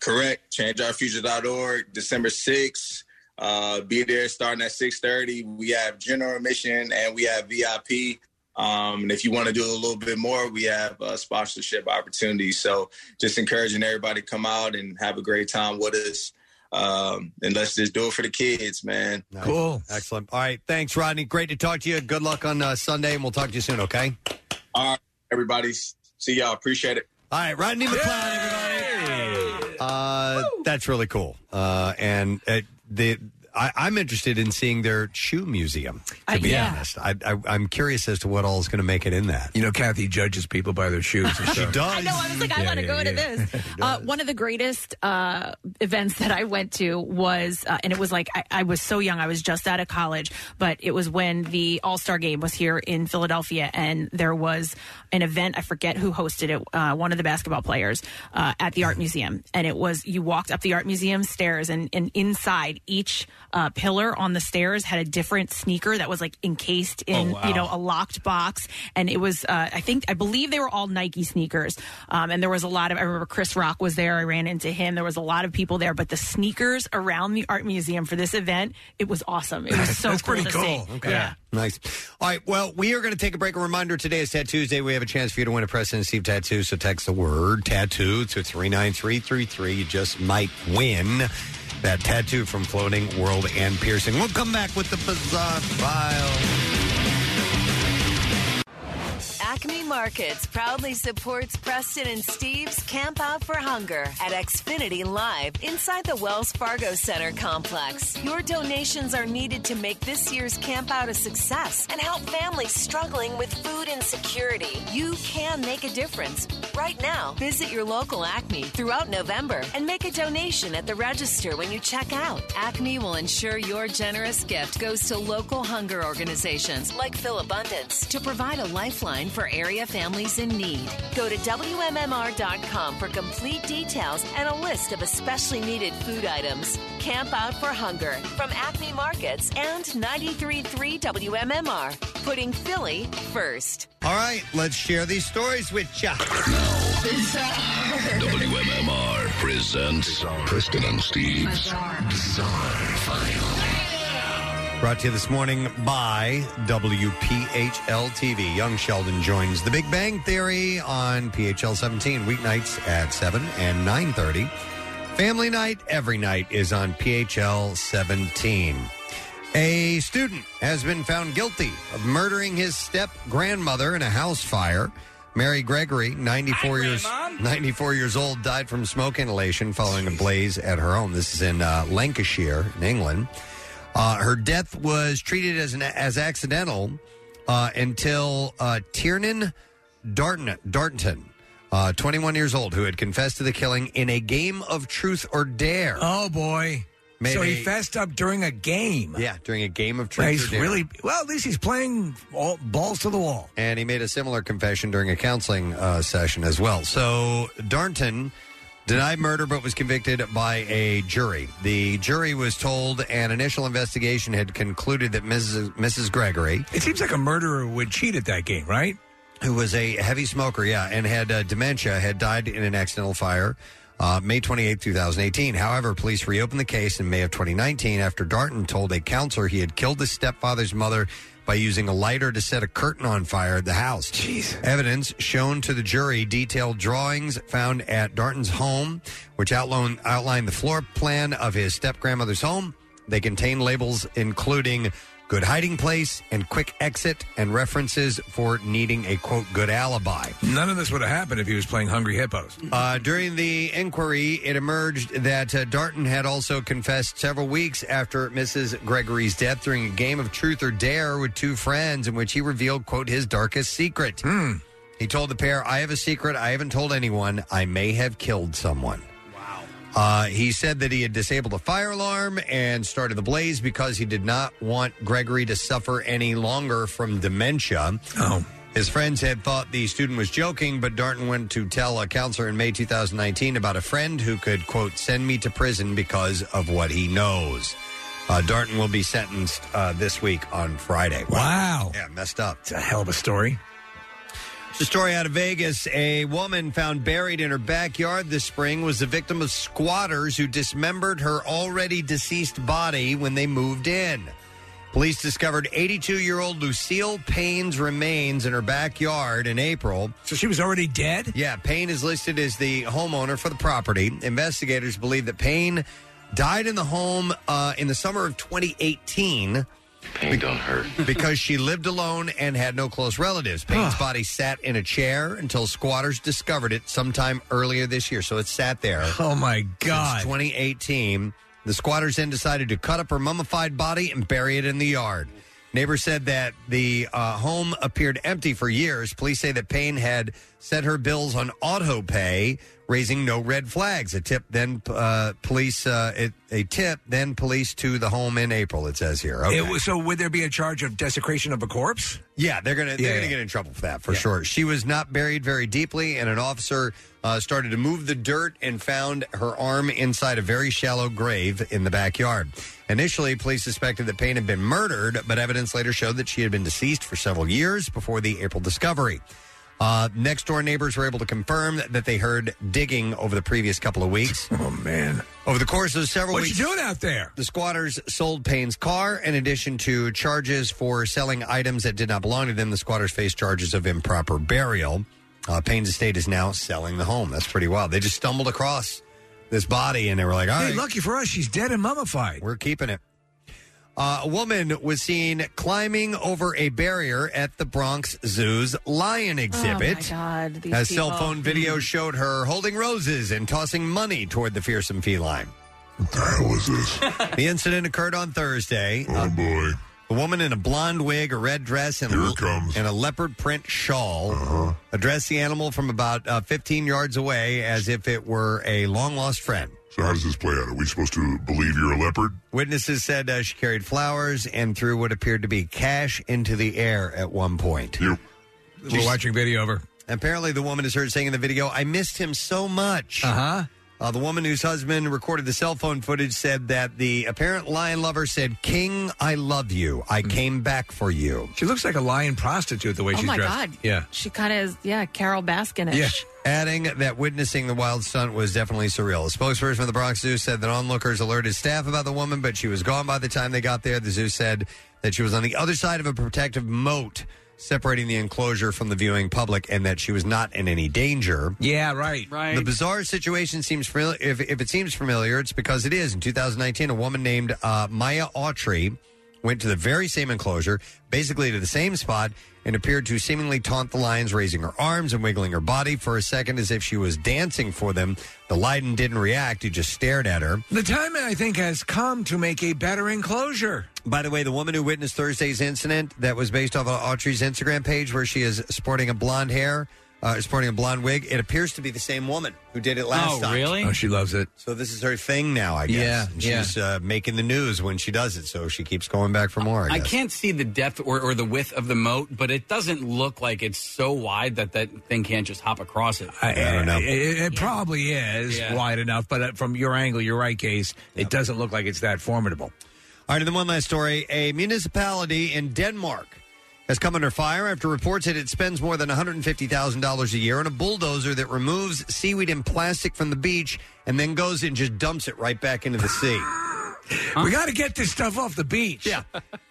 Correct. ChangeOurFuture.org, December 6th. Uh, be there starting at 6.30. We have general admission and we have VIP. Um, and if you want to do a little bit more, we have uh, sponsorship opportunities. So just encouraging everybody to come out and have a great time with us. Um, and let's just do it for the kids, man. Cool. Excellent. All right. Thanks, Rodney. Great to talk to you. Good luck on uh, Sunday, and we'll talk to you soon, okay? All right, everybody. See y'all. Appreciate it. All right, Rodney McLeod, everybody. Uh, that's really cool. Uh, and uh, the I, I'm interested in seeing their shoe museum. To Uh, be yeah. honest, I, I, I'm curious as to what all is going to make it in that. You know, Kathy judges people by their shoes. And She stuff. does. I know. I was like, I Yeah, want to yeah, go to this. Uh, one of the greatest uh, events that I went to was, uh, and it was like I, I was so young. I was just out of college, but it was when the All Star Game was here in Philadelphia, and there was an event. I forget who hosted it. Uh, one of the basketball players uh, at the art museum, and it was you walked up the art museum stairs, and, and inside each uh, pillar on the stairs had a different sneaker that was like encased in Oh, wow. you know a locked box, and it was uh, I think I believe they were all Nike sneakers, um, and there was a lot of I remember Chris Rock was there. I ran into him. There was a lot of people there, but the sneakers around the art museum for this event, it was awesome. It was so That's cool pretty to cool. see. Okay. Yeah. Nice. All right. Well, we are going to take a break. A reminder today is Tattoo Tuesday. We have a chance for you to win a President Steve tattoo. So text the word tattoo to 39333. You just might win that tattoo from Floating World and Piercing. We'll come back with the Bizarre File. Acme Markets proudly supports Preston and Steve's Camp Out for Hunger at Xfinity Live inside the Wells Fargo Center complex. Your donations are needed to make this year's Camp Out a success and help families struggling with food insecurity. You can make a difference. Right now, visit your local Acme throughout November and make a donation at the register when you check out. Acme will ensure your generous gift goes to local hunger organizations like Philabundance to provide a lifeline for area families in need. Go to WMMR.com for complete details and a list of especially needed food items. Camp Out for Hunger from Acme Markets and 93.3 WMMR, putting Philly first. All right, let's share these stories with you. WMMR presents Preston and Steve's Bizarre, File. Brought to you this morning by WPHL TV. Young Sheldon joins The Big Bang Theory on PHL 17 weeknights at 7 and 9:30. Family night every night is on PHL 17. A student has been found guilty of murdering his step grandmother in a house fire. Mary Gregory, 94 years 94 years old, died from smoke inhalation following a blaze at her home. This is in uh, Lancashire, in England. Uh, her death was treated as an as accidental uh, until uh, Tiernan Darnton, Darnton, uh, 21 years old, who had confessed to the killing in a game of truth or dare. Oh boy! Made so he a- fessed up during a game. Yeah, during a game of truth He's or dare. really well. At least he's playing all, balls to the wall. And he made a similar confession during a counseling uh, session as well. So Darnton denied murder but was convicted by a jury. The jury was told an initial investigation had concluded that Mrs. Mrs. Gregory. It seems like a murderer would cheat at that game, right? Who was a heavy smoker, yeah, and had uh, dementia, had died in an accidental fire. Uh, May 28, 2018. However, police reopened the case in May of 2019 after Darnton told a counselor he had killed his stepfather's mother by using a lighter to set a curtain on fire at the house. Jeez. Evidence shown to the jury detailed drawings found at Darnton's home, which outline, outlined the floor plan of his step grandmother's home. They contain labels including good hiding place and quick exit and references for needing a quote good alibi. None of this would have happened if he was playing Hungry Hippos. Uh, during the inquiry, it emerged that uh, Darnton had also confessed several weeks after Mrs. Gregory's death during a game of truth or dare with two friends in which he revealed, quote, his darkest secret. He told the pair, I have a secret I haven't told anyone. I may have killed someone. Uh, he said that he had disabled a fire alarm and started the blaze because he did not want Gregory to suffer any longer from dementia. Oh. His friends had thought the student was joking, but Darnton went to tell a counselor in May 2019 about a friend who could, quote, send me to prison because of what he knows. Uh, Darnton will be sentenced uh, this week on Friday. Wow. Yeah, messed up. It's a hell of a story. The story out of Vegas a woman found buried in her backyard this spring was the victim of squatters who dismembered her already deceased body when they moved in. Police discovered 82 year old Lucille Payne's remains in her backyard in April. So she was already dead? Yeah, Payne is listed as the homeowner for the property. Investigators believe that Payne died in the home uh, in the summer of 2018. Pain don't hurt. because she lived alone and had no close relatives. Payne's body sat in a chair until squatters discovered it sometime earlier this year. So it sat there. Oh my God. Since 2018. The squatters then decided to cut up her mummified body and bury it in the yard. Neighbors said that the uh, home appeared empty for years. Police say that Payne had set her bills on auto pay, raising no red flags. A tip then uh, police uh, it, a tip then police to the home in April. It says here. Okay. It was, so would there be a charge of desecration of a corpse? Yeah, they're gonna they're Yeah. gonna get in trouble for that for sure. She was not buried very deeply, and an officer uh, started to move the dirt and found her arm inside a very shallow grave in the backyard. Initially, police suspected that Payne had been murdered, but evidence later showed that she had been deceased for several years before the April discovery. Uh, next door neighbors were able to confirm that they heard digging over the previous couple of weeks. Oh man! Over the course of several What weeks, you doing out there? the squatters sold Payne's car. In addition to charges for selling items that did not belong to them, the squatters faced charges of improper burial. Uh, Payne's estate is now selling the home. That's pretty wild. They just stumbled across this body and they were like, all hey, right, lucky for us, she's dead and mummified. we're keeping it. Uh, a woman was seen climbing over a barrier at the Bronx Zoo's lion exhibit. Oh my God, these As cell people. phone video showed her holding roses and tossing money toward the fearsome feline. What the hell was this? The incident occurred on Thursday. Oh, boy. A woman in a blonde wig, a red dress, and, a, and a leopard print shawl Uh-huh. addressed the animal from about uh, 15 yards away as if it were a long lost friend. So how does this play out? Are we supposed to believe you're a leopard? Witnesses said uh, she carried flowers and threw what appeared to be cash into the air at one point. We're watching video of her. Apparently, the woman is heard saying in the video, I missed him so much. Uh-huh. Uh, the woman whose husband recorded the cell phone footage said that the apparent lion lover said, King, I love you. I came back for you. She looks like a lion prostitute the way oh she's my dressed. God. Yeah. She kind of is, yeah, Carole Baskin-ish. Adding that witnessing the wild stunt was definitely surreal. A spokesperson for the Bronx Zoo said that onlookers alerted staff about the woman, but she was gone by the time they got there. The zoo said that she was on the other side of a protective moat separating the enclosure from the viewing public and that she was not in any danger. Yeah, right. Right. The bizarre situation seems familiar. If, if it seems familiar, it's because it is. In 2019, a woman named uh, Myah Autry went to the very same enclosure, basically to the same spot, and appeared to seemingly taunt the lions, raising her arms and wiggling her body for a second as if she was dancing for them. The lion didn't react; he just stared at her. The time, I think, has come to make a better enclosure. By the way, the woman who witnessed Thursday's incident that was based off of Autry's Instagram page, where she is sporting a blonde hair, uh, sporting a blonde wig, it appears to be the same woman who did it last Oh, time. really? Oh, she loves it. So this is her thing now, I guess. Yeah, And yeah. she's uh, making the news when she does it, so she keeps going back for more. I, I guess. can't see the depth or, or the width of the moat, but it doesn't look like it's so wide that that thing can't just hop across it. I, don't know. It, it probably is Yeah. wide enough, but uh, from your angle, you're right, Case. It doesn't look like it's that formidable. All right, and then one last story. A municipality in Denmark has come under fire after reports that it spends more than $150,000 a year on a bulldozer that removes seaweed and plastic from the beach and then goes and just dumps it right back into the sea. We got to get this stuff off the beach. Yeah.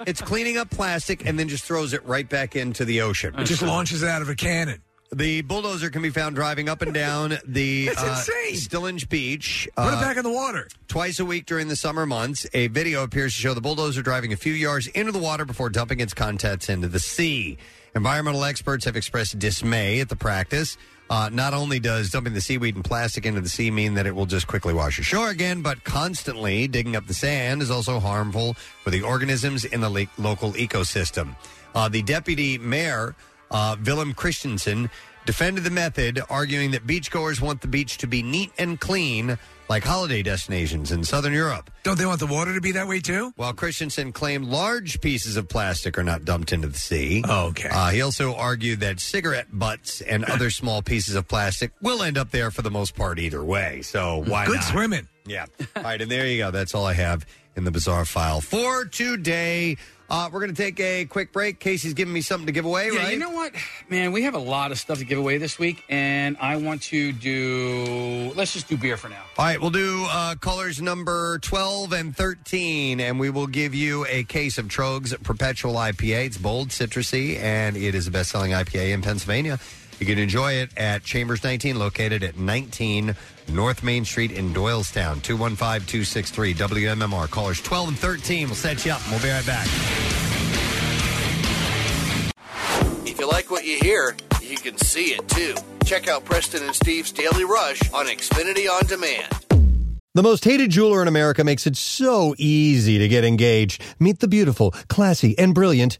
It's cleaning up plastic and then just throws it right back into the ocean. It just launches it out of a cannon. The bulldozer can be found driving up and down the That's uh, insane. Stillinge Beach. Put it uh, back in the water. Twice a week during the summer months, a video appears to show the bulldozer driving a few yards into the water before dumping its contents into the sea. Environmental experts have expressed dismay at the practice. Uh, not only does dumping the seaweed and plastic into the sea mean that it will just quickly wash ashore again, but constantly digging up the sand is also harmful for the organisms in the local ecosystem. Uh, the deputy mayor, uh, Villum Christensen, defended the method, arguing that beachgoers want the beach to be neat and clean like holiday destinations in southern Europe. Don't they want the water to be that way too? While Christensen claimed large pieces of plastic are not dumped into the sea. Okay. Uh, he also argued that cigarette butts and other small pieces of plastic will end up there for the most part either way. So why Good not? swimming. Yeah. All right, and there you go. That's all I have in the bizarre file for today. Uh, we're going to take a quick break. Casey's giving me something to give away, yeah, right? you know what, man? We have a lot of stuff to give away this week, and I want to do. Let's just do beer for now. All right, we'll do uh, colors number 12 and 13, and we will give you a case of Tröegs Perpetual IPA. It's bold, citrusy, and it is the best selling IPA in Pennsylvania. You can enjoy it at Chambers 19, located at 19 North Main Street in Doylestown. 215 263 WMMR. Callers 12 and 13. We'll set you up, and we'll be right back. If you like what you hear, you can see it too. Check out Preston and Steve's Daily Rush on Xfinity On Demand. The most hated jeweler in America makes it so easy to get engaged. Meet the beautiful, classy, and brilliant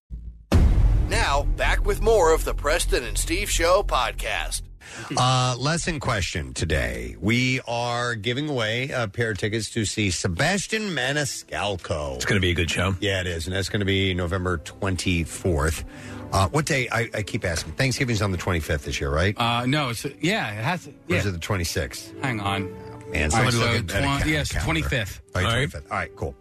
Now, back with more of the Preston and Steve Show podcast. Uh, lesson question today. We are giving away a pair of tickets to see Sebastian Maniscalco. It's going to be a good show. Yeah, it is. And that's going to be November 24th. Uh, what day? I, I keep asking. Thanksgiving's on the 25th this year, right? Uh, no, it's yeah, it has. To, Or yeah. is it the 26th? Hang on. Man, All right, somebody so look at, at a twen- ca- yes, calendar. 25th. All right, All right. 25th. All right, cool.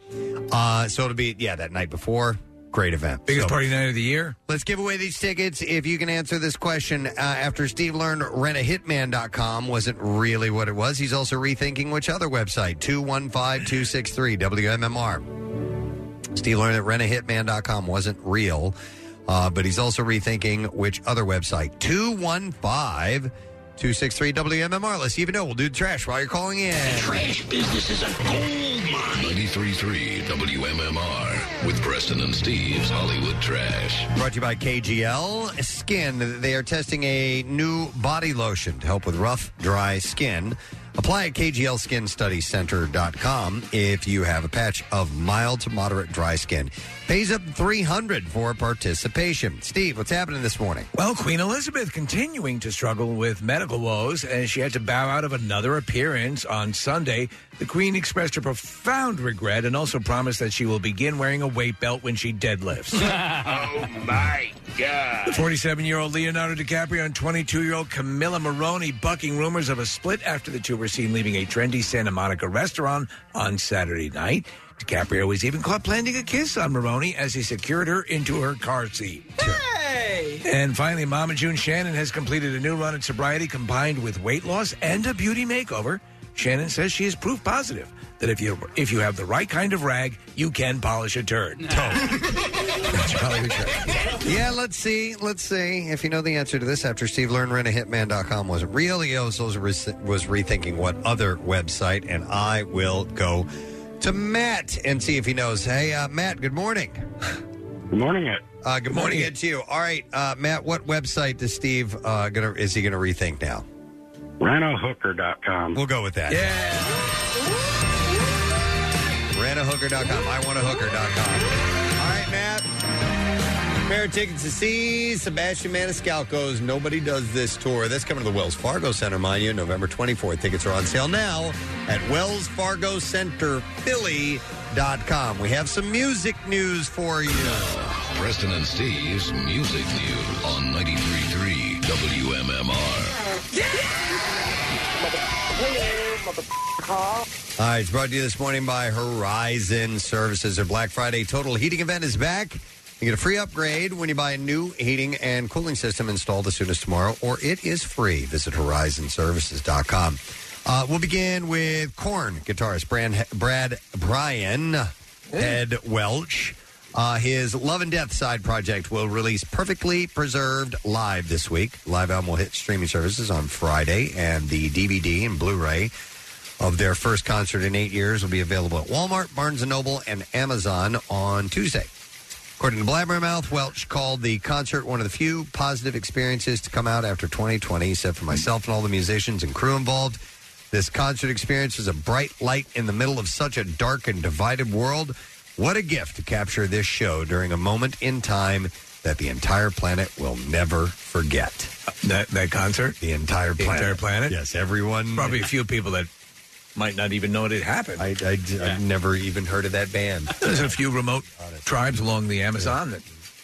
Uh, so it'll be, yeah, that night before. Great event. Biggest So- party night of the year. Let's give away these tickets if you can answer this question. Uh, after Steve learned rentahitman.com wasn't really what it was, he's also rethinking which other website, 215 263 WMMR. Steve learned that rentahitman.com wasn't real, uh, but he's also rethinking which other website, 215 263 WMMR. Let's see if you know. We'll do the trash while you're calling in. Trash business is a gold mine. 93.3 WMMR with Preston and Steve's Hollywood Trash. Brought to you by KGL Skin. They are testing a new body lotion to help with rough, dry skin. Apply at KGLSkinStudyCenter.com if you have a patch of mild to moderate dry skin. Pays up 300 for participation. Steve, what's happening this morning? Well, Queen Elizabeth continuing to struggle with medical woes and she had to bow out of another appearance on Sunday. The Queen expressed her profound regret and also promised that she will begin wearing a weight belt when she deadlifts. oh my God. The 47 year old Leonardo DiCaprio and 22 year old Camila Morrone bucking rumors of a split after the two were seen leaving a trendy Santa Monica restaurant on Saturday night. DiCaprio was even caught planting a kiss on Morrone as he secured her into her car seat. Hey! And finally, Mama June Shannon has completed a new run at sobriety combined with weight loss and a beauty makeover. Shannon says she is proof positive that if you if you have the right kind of rag, you can polish a turd. That's Hollywood Trash. Yeah, let's see. Let's see if you know the answer to this after Steve learned rentahitman.com wasn't real. He also was re- was rethinking what other website, and I will go to Matt and see if he knows. Hey, uh, Matt, good morning. Good morning, Ed. Uh, good morning, Ed, to you. All right, uh, Matt, what website does Steve uh, gonna is he going to rethink now? Rentahooker.com. We'll go with that. Yeah. Rentahooker.com. I want a hooker.com. All right, Matt. Pair of tickets to see Sebastian Maniscalco's Nobody Does This tour. That's coming to the Wells Fargo Center, mind you, November 24th. Tickets are on sale now at Wells Fargo Center Philly.com. We have some music news for you. Preston and Steve's Music News on 93.3 WMMR. All right, it's brought to you this morning by Horizon Services. Their Black Friday total heating event is back. You get a free upgrade when you buy a new heating and cooling system installed as soon as tomorrow, or it is free. Visit horizonservices.com. Uh, we'll begin with Korn guitarist Brad, Brad Brian Head Welch. Uh, his Love and Death side project will release Perfectly Preserved live this week. Live album will hit streaming services on Friday, and the DVD and Blu-ray of their first concert in eight years will be available at Walmart, Barnes & Noble, and Amazon on Tuesday. According to Blabbermouth, Welch called the concert one of the few positive experiences to come out after 2020. He said, for myself and all the musicians and crew involved, this concert experience is a bright light in the middle of such a dark and divided world. What a gift to capture this show during a moment in time that the entire planet will never forget. That that concert, the entire The planet, entire planet? Yes, everyone. Probably a few people that might not even know it had happened. I, I, have never even heard of that band. There's a few remote tribes along the Amazon that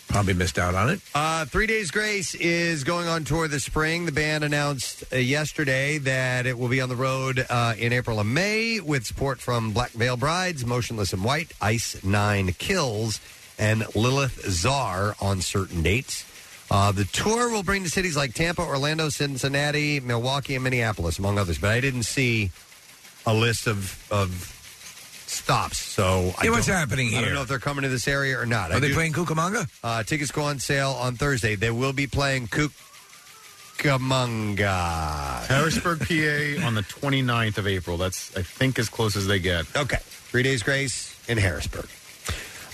probably missed out on it. Uh, Three Days Grace is going on tour this spring. The band announced uh, yesterday that it will be on the road uh, in April and May with support from Black Veil Brides, Motionless in White, Ice Nine Kills, and Lilith Czar on certain dates. Uh, the tour will bring to cities like Tampa, Orlando, Cincinnati, Milwaukee, and Minneapolis, among others. But I didn't see a list of of stops. So I Yeah, what's don't- happening I don't here? know if they're coming to this area or not. Are I they do- playing Cucamonga? uh, tickets go on sale on Thursday. They will be playing Cucamonga. Harrisburg, PA on the 29th of April. That's, I think, as close as they get. Okay. Three Days Grace in Harrisburg.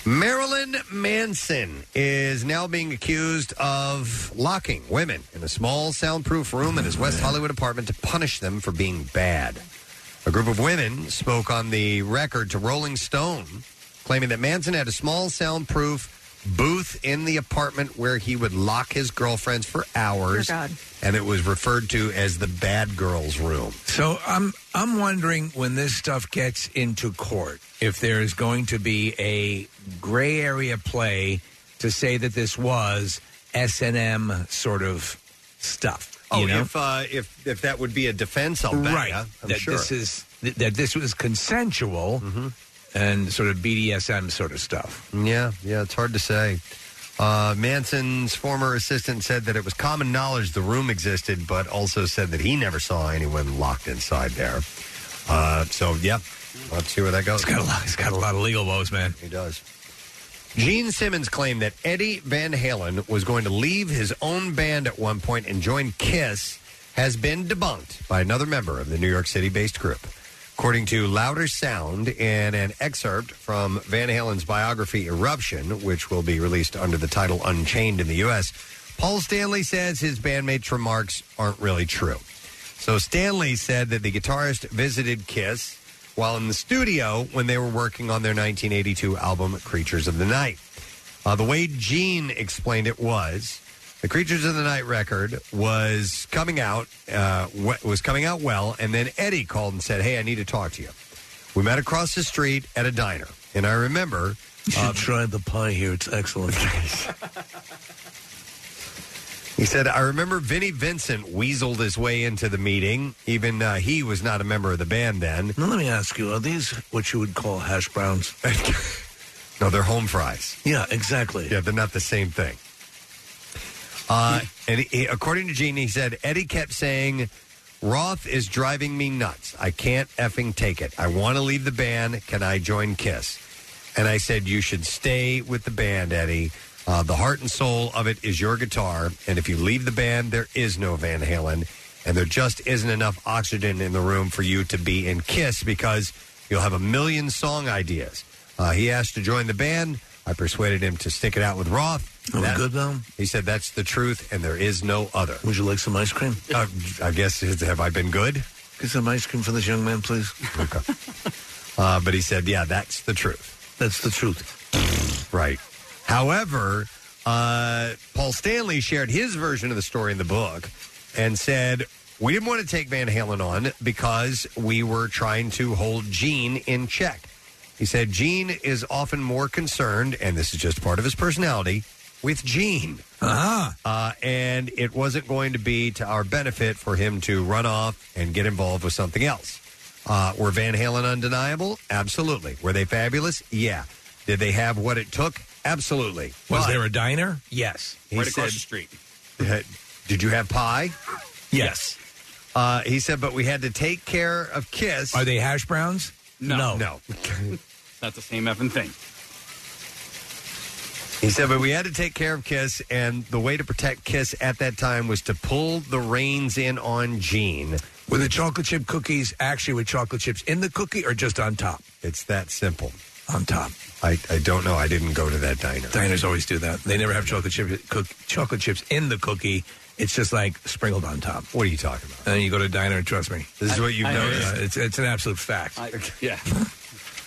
Marilyn Manson is now being accused of locking women in a small soundproof room in his West Hollywood apartment to punish them for being bad. A group of women spoke on the record to Rolling Stone, claiming that Manson had a small soundproof booth in the apartment where he would lock his girlfriends for hours. Dear God. And it was referred to as the bad girls room. So I'm I'm wondering when this stuff gets into court, if there is going to be a gray area play to say that this was S and M sort of stuff. Oh, you know? if uh, if if that would be a defense, I'll bet right? ya. I'm that sure. this is th- that this was consensual, and sort of BDSM sort of stuff. Yeah, yeah, it's hard to say. Uh, Manson's former assistant said that it was common knowledge the room existed, but also said that he never saw anyone locked inside there. Uh, so, yeah, let's see where that goes. He's got a lot, he's got a lot of legal woes, man. He does. Gene Simmons claimed that Eddie Van Halen was going to leave his own band at one point and join Kiss has been debunked by another member of the New York City based group. According to Louder Sound, in an excerpt from Van Halen's biography Eruption, which will be released under the title Unchained in the U.S., Paul Stanley says his bandmate's remarks aren't really true. So Stanley said that the guitarist visited Kiss while in the studio when they were working on their 1982 album Creatures of the Night. Uh, the way Gene explained it was the Creatures of the Night record was coming out uh, was coming out well, and then Eddie called and said, "Hey, I need to talk to you." We met across the street at a diner, and I remember. You should try the pie here. It's excellent. He said, I remember Vinnie Vincent weaseled his way into the meeting. Even uh, he was not a member of the band then. Now, let me ask you: Are these what you would call hash browns? no, they're home fries. Yeah, exactly. Yeah, they're not the same thing. Uh, and he, according to Gene, he said, Eddie kept saying, Roth is driving me nuts. I can't effing take it. I want to leave the band. Can I join Kiss? And I said, You should stay with the band, Eddie. Uh, the heart and soul of it is your guitar. And if you leave the band, there is no Van Halen. And there just isn't enough oxygen in the room for you to be in Kiss because you'll have a million song ideas. Uh, he asked to join the band. I persuaded him to stick it out with Roth. Are we That- good now? He said that's the truth, and there is no other. Would you like some ice cream? Uh, I guess have I been good? Get some ice cream for this young man, please. Okay. Uh, but he said, yeah, that's the truth. That's the truth. Right. However, uh, Paul Stanley shared his version of the story in the book and said, we didn't want to take Van Halen on because we were trying to hold Gene in check. He said, Gene is often more concerned, and this is just part of his personality, with Gene. Uh-huh. Uh, and it wasn't going to be to our benefit for him to run off and get involved with something else. Uh, were Van Halen undeniable? Absolutely. Were they fabulous? Yeah. Did they have what it took? Absolutely. Was But there a diner? Yes. He right across the street. Did you have pie? Yes. Uh, he said, but we had to take care of Kiss. Are they hash browns? No. No. It's not the same effing thing. He said, but we had to take care of Kiss, and the way to protect Kiss at that time was to pull the reins in on Gene. Were the chocolate chip cookies actually with chocolate chips in the cookie or just on top? It's that simple. On top. I, I don't know. I didn't go to that diner. Diners always do that. They never have chocolate chip cook, chocolate chips in the cookie. It's just like sprinkled on top. What are you talking about? And then you go to a diner. Trust me, This is what you've I- noticed? uh, it's it's an absolute fact. yeah.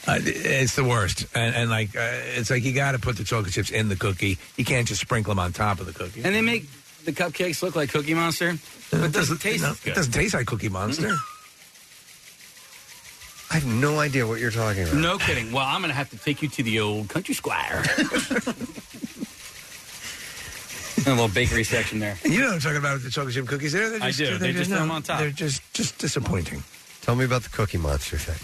Uh, it's the worst, and, and like uh, it's like you got to put the chocolate chips in the cookie. You can't just sprinkle them on top of the cookie. And they make the cupcakes look like Cookie Monster, but it doesn't taste no, as good. It doesn't taste like Cookie Monster. I have no idea what you're talking about. No kidding. Well, I'm going to have to take you to the old country squire. a little bakery section there. you know what I'm talking about with the chocolate chip cookies? There, they're I just, do. They're They just no, throw 'em on top. They're just just disappointing. Tell me about the Cookie Monster thing.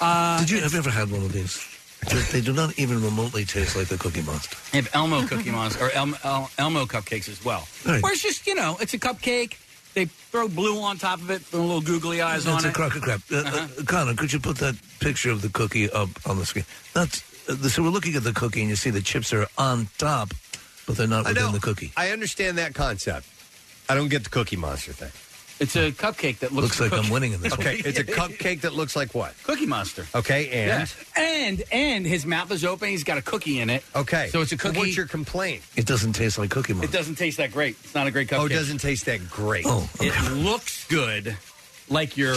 Uh, Did you have you ever had one of these? They- They do not even remotely taste like the Cookie Monster. They have Elmo Cookie Monster or El, El, Elmo cupcakes as well. Right. Where it's just you know, it's a cupcake. They throw blue on top of it, put a little googly eyes That's on a it. crock of crap. Uh, uh, Connor, could you put that picture of the cookie up on the screen? That's uh, the, so we're looking at the cookie, and you see the chips are on top, but they're not I within know. the cookie. I understand that concept. I don't get the Cookie Monster thing. It's a cupcake that looks, Looks like I'm winning in this Okay, one. it's a cupcake that looks like what? Cookie Monster. Okay, and Yeah. and and his mouth is open. He's got a cookie in it. okay, So it's a cookie. What's your complaint? It doesn't taste like Cookie Monster. It doesn't taste that great. It's not a great cupcake. Oh, it doesn't taste that great. Oh, okay. It looks good, like your,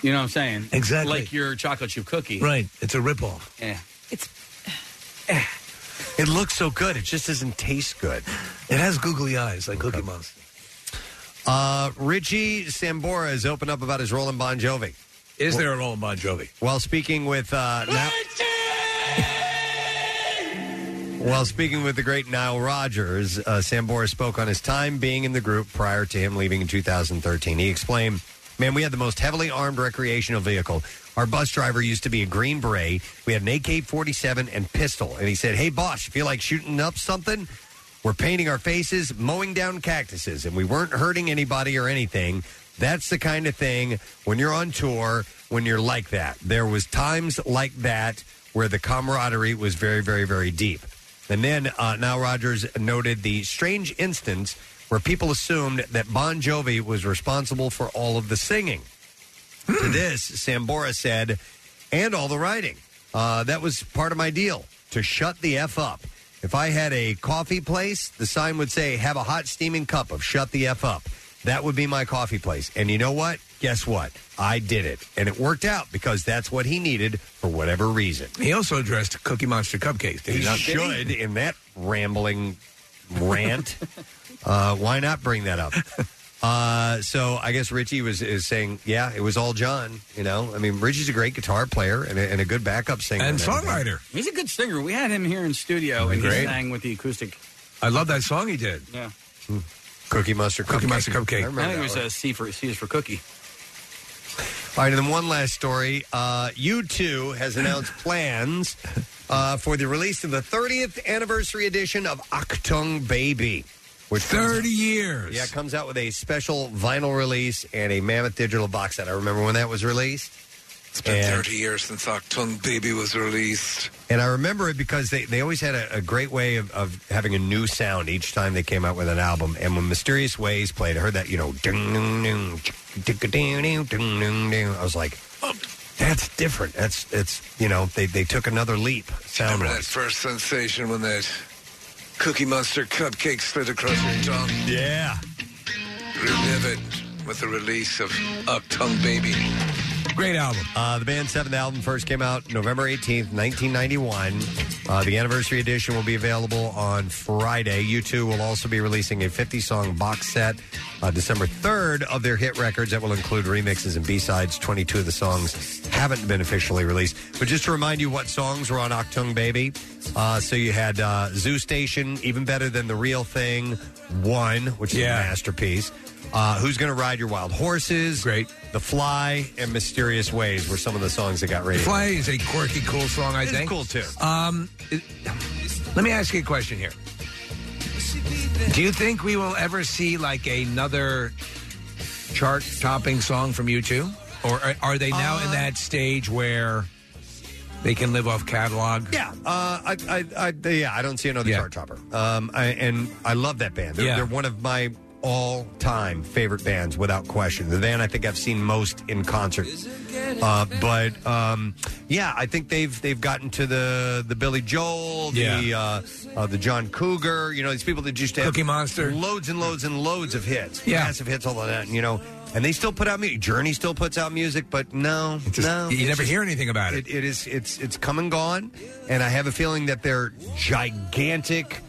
you know what I'm saying? Exactly. Like your chocolate chip cookie. right. It's a ripoff. Yeah. It's it looks so good. It just doesn't taste good. It has googly eyes like Cookie Monster. Uh, Richie Sambora has opened up about his role in Bon Jovi. Is there a role in Bon Jovi? While speaking with uh, now, while speaking with the great Nile Rodgers, uh, Sambora spoke on his time being in the group prior to him leaving in 2013. He explained Man, we had the most heavily armed recreational vehicle. Our bus driver used to be a Green Beret. We had an AK 47 and pistol. And he said, Hey, boss, you feel like shooting up something? We're painting our faces, mowing down cactuses, and we weren't hurting anybody or anything. That's the kind of thing when you're on tour, when you're like that. There was times like that where the camaraderie was very, very, very deep. And then uh, now Rodgers noted the strange instance where people assumed that Bon Jovi was responsible for all of the singing. to this, Sambora said, and all the writing. Uh, that was part of my deal to shut the F up. If I had a coffee place, the sign would say, have a hot steaming cup of shut the F up. That would be my coffee place. And you know what? Guess what? I did it. And it worked out because that's what he needed for whatever reason. He also addressed Cookie Monster cupcakes. Did he, He not? should in that rambling rant. uh, why not bring that up? Uh, so I guess Richie was is saying, yeah, it was all Jon. You know, I mean, Richie's a great guitar player and a, and a good backup singer And everything. Songwriter. He's a good singer. We had him here in studio, and he Great. sang with the acoustic. I love that song he did. Yeah. Cookie Monster Cookie Cupcake. Monster Cupcake. I I, remember think it that was one. a C for C is for cookie. All right, and then one last story. Uh, U2 has announced plans uh, for the release of the 30th anniversary edition of Achtung Baby. Which 30 years. Yeah, it comes out with a special vinyl release and a mammoth digital box set. I remember when that was released. It's been And- 30 years since Achtung Baby was released. And I remember it because they, they always had a, a great way of, of having a new sound each time they came out with an album. And when Mysterious Ways played, I heard that, you know, ding, ding, ding, ding, ding, ding, ding, ding, ding. I was like, oh, that's different. That's, it's, you know, they, they took another leap sound Remember that first sensation when that Cookie Monster cupcake slid across your tongue? Yeah. Relive it with the release of Achtung Baby. Great album. Uh, the band's seventh album first came out November 18th, 1991. Uh, the anniversary edition will be available on Friday. U2 will also be releasing a 50 song box set uh, December 3rd of their hit records that will include remixes and B sides. 22 of the songs haven't been officially released. But just to remind you what songs were on Achtung Baby. Uh, so you had uh, Zoo Station, even better than The Real Thing, One, which is a masterpiece. Uh, Who's Gonna Ride Your Wild Horses? Great. The Fly and Mysterious Ways were some of the songs that got radio. Fly is a quirky, cool song, I It's think. cool, too. Um, it- let me ask you a question here. Do you think we will ever see like another chart-topping song from U2, or are, are they now in that stage where they can live off catalog? Yeah, uh, I, I, I, yeah, I don't see another chart topper. Um, I, and I love that band. They're, Yeah. they're one of my all-time favorite bands, without question. The band I think I've seen most in concert. Uh, but um, yeah, I think they've they've gotten to the the Billy Joel, the Yeah. uh, uh, the John Cougar. You know, these people that just have Cookie Monster. loads and loads and loads of hits, Yeah. massive hits, all of that. And, You know. And they still put out music. Journey still puts out music, but no, just- no, you it's never hear anything about it. It is it's it's come and gone, and I have a feeling that their gigantic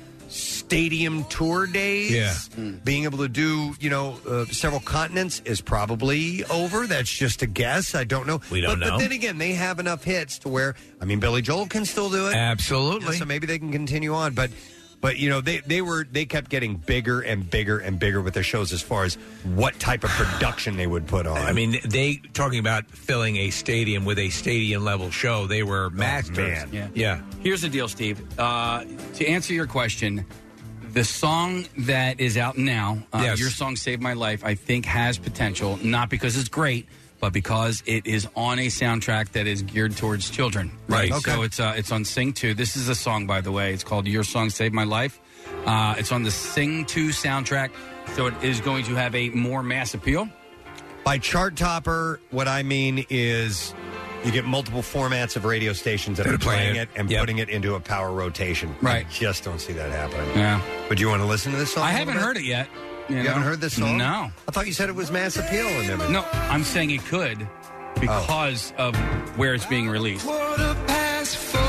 stadium tour days, Yeah. being able to do you know uh, several continents is probably over. That's just a guess. I don't know. We don't but, know. But then again, they have enough hits to where I mean, Billy Joel can still do it. Absolutely. Yeah, so maybe they can continue on, but. But you know they, they were they kept getting bigger and bigger and bigger with their shows as far as what type of production they would put on. I mean, they talking about filling a stadium with a stadium level show. They were masters. man. Yeah. yeah. Here's the deal, Steve. Uh, to answer your question, the song that is out now, uh, Yes. your song "Saved My Life," I think has potential. Not because it's great, but because it is on a soundtrack that is geared towards children. Right. So Okay. it's uh, it's on Sing Two. This is a song, by the way. It's called "Your Song Saved My Life." Uh, it's on the Sing Two soundtrack, so it is going to have a more mass appeal. By chart topper, what I mean is you get multiple formats of radio stations that That are are playing playing it. it and Yep. putting it into a power rotation. Right. I just don't see that happening. Yeah. But you want to listen to this song? I a haven't little heard it yet. You, know? haven't heard this song? No. I thought you said it was mass appeal and everything. No, I'm saying it could oh. because of where it's being released. Quarter past four.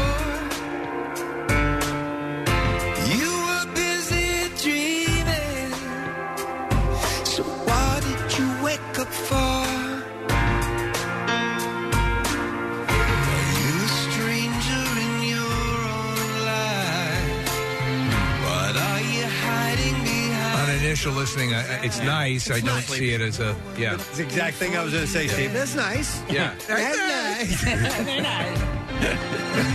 Initial listening, I, I- it's nice. I don't see it as a yeah. It's the exact thing I was going to say, Steve. That's nice. Yeah. That's nice. They're nice.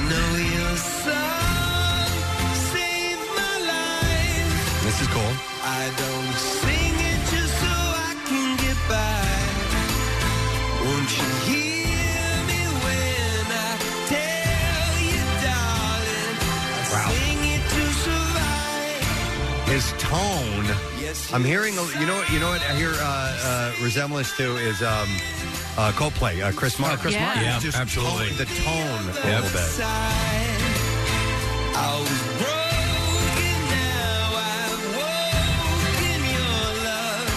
Know your song saved my life. This is cool. I don't sing it just so I can get by. Won't you hear me when I tell you, darling? I Wow. sing it to survive. His tone. I'm hearing. a- You know what? You know what? I hear uh, uh, resemblance to is um, uh, Coldplay. Uh, Chris Martin. Chris Yeah. Martin. Yeah, Just absolutely. tone- the tone a Yep. little bit. I was broken, now I've woken. Your love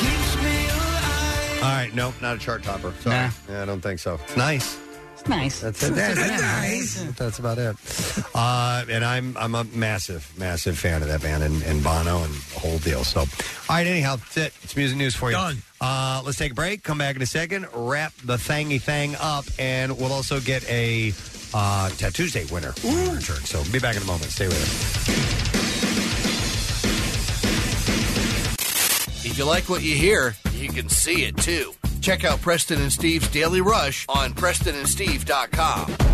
keeps me alive. All right. Nope. Not a chart topper. Sorry. Yeah, I don't think so. It's nice. It's nice. That's it. That's That's, nice. That's about it. Uh, and I'm I'm a massive, massive fan of that band and, and Bono and the whole deal. So, all right. Anyhow, that's it. It's music news for you. Done. Uh, let's take a break. Come back in a second. Wrap the thangy thing up, and we'll also get a uh, Tattoo Day winner when we return. So, be back in a moment. Stay with us. If you like what you hear, you can see it too. Check out Preston and Steve's Daily Rush on PrestonandSteve.com.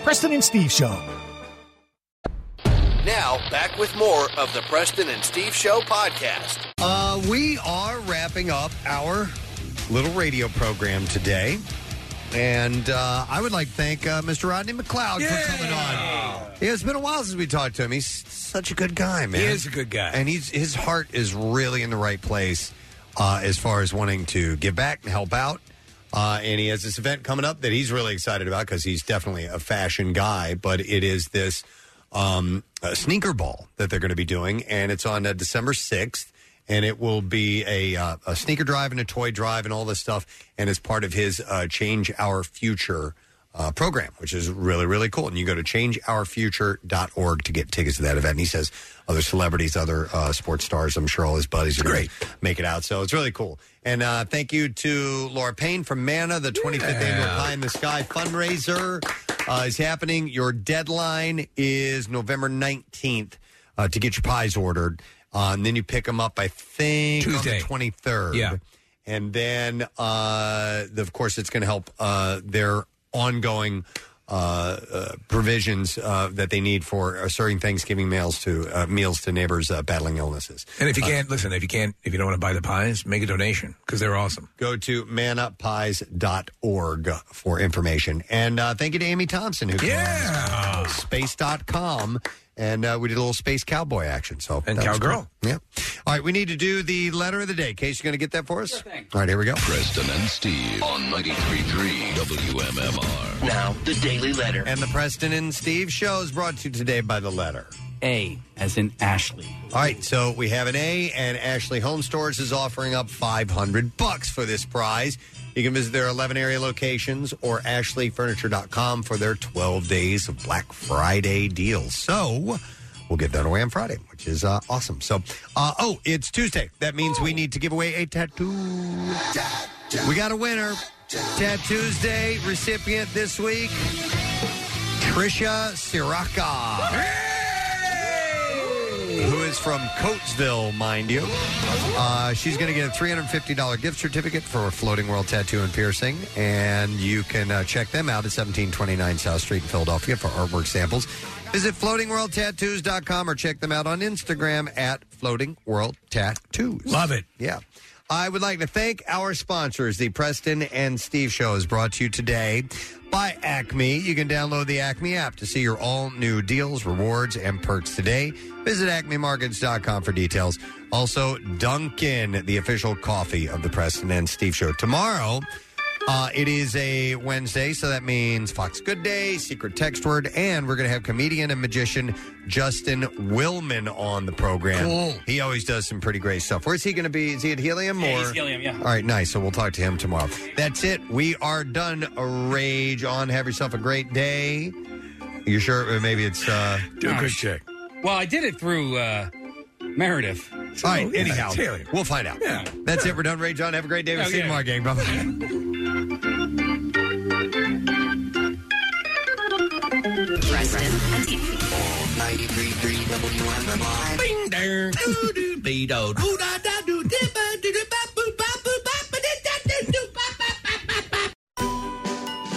Preston and Steve Show. Now, back with more of the Preston and Steve Show podcast. Uh, we are wrapping up our little radio program today. And uh, I would like to thank uh, Mr. Rodney McLeod for coming on. Yeah, it's been a while since we talked to him. He's such a good guy, man. He is a good guy. And he's his heart is really in the right place uh, as far as wanting to give back and help out. Uh, and he has this event coming up that he's really excited about because he's definitely a fashion guy. But it is this um, uh, sneaker ball that they're going to be doing, and it's on uh, December sixth. And it will be a, uh, a sneaker drive and a toy drive and all this stuff, and it's part of his uh, Change Our Future uh, program, which is really, really cool. And you go to changeourfuture.org to get tickets to that event. And he says other celebrities, other uh, sports stars, I'm sure all his buddies are going to make it out. So it's really cool. And uh, thank you to Laura Payne from MANNA, the 25th annual Pie in the Sky fundraiser uh, is happening. Your deadline is November 19th uh, to get your pies ordered. Uh, and then you pick them up, I think, Tuesday. on the 23rd. Yeah. And then, uh, the- of course, it's going to help uh, their ongoing uh, uh, provisions uh, that they need for uh, serving Thanksgiving meals to uh, meals to neighbors uh, battling illnesses. And if you Uh, can't listen, if you can't, if you don't want to buy the pies, make a donation because they're awesome. Go to mannapies.org for information. And uh, thank you to Amy Thompson, who came on this, uh, space.com. And uh, we did a little space cowboy action. So And that was cowgirl. cool. Yeah. All right, we need to do the letter of the day. Case, you going to get that for us? All right, here we go. Preston and Steve on 93.3 WMMR. Now, the Daily Letter. And the Preston and Steve show is brought to you today by the letter A, as in Ashley. All right, so we have an A, and Ashley Home Stores is offering up 500 bucks for this prize. You can visit their 11 area locations or ashleyfurniture.com for their 12 days of Black Friday deals. So we'll get that away on Friday, which is uh, awesome. So, uh, oh, it's Tuesday. That means we need to give away a tattoo. We got a winner. Tattoos Day recipient this week, Trisha Siraka who is from Coatesville, mind you. Uh, she's going to get a $350 gift certificate for Floating World Tattoo and Piercing, and you can uh, check them out at 1729 South Street in Philadelphia for artwork samples. Visit floatingworldtattoos.com or check them out on Instagram at Floating World Tattoos. Love it. Yeah. I would like to thank our sponsors. The Preston and Steve Show is brought to you today by Acme. You can download the Acme app to see your all new deals, rewards, and perks today. Visit acmemarkets.com for details. Also, Dunkin', the official coffee of the Preston and Steve Show. Tomorrow, Uh, it is a Wednesday, so that means Fox Good Day, Secret Text Word, and we're going to have comedian and magician Justin Willman on the program. Cool. He always does some pretty great stuff. Where's he going to be? Is he at Helium? Yeah, or? he's Helium, yeah. All right, nice. So we'll talk to him tomorrow. That's it. We are done. Rage on. Have yourself a great day. You sure? Uh, Maybe it's. Uh, Do a quick check. Well, I did it through uh, Meredith. Oh, All right, anyhow, we'll find out. Yeah. That's it. We're done. Ray John, have a great day. We'll Oh, see you yeah. tomorrow, gang. Bye-bye. Preston and Steve. 93.3 WMMR. Bing, dang, doo, doo, be, do, doo, da, da, doo,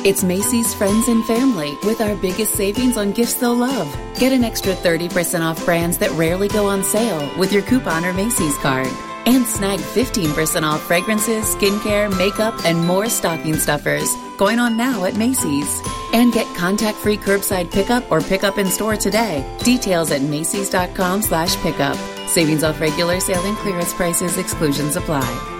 It's Macy's Friends and Family with our biggest savings on gifts they'll love. Get an extra 30% off brands that rarely go on sale with your coupon or Macy's card. And snag 15% off fragrances, skincare, makeup, and more stocking stuffers. Going on now at Macy's. And get contact-free curbside pickup or pickup in store today. Details at macys.com slash pickup. Savings off regular sale and clearance prices. Exclusions apply.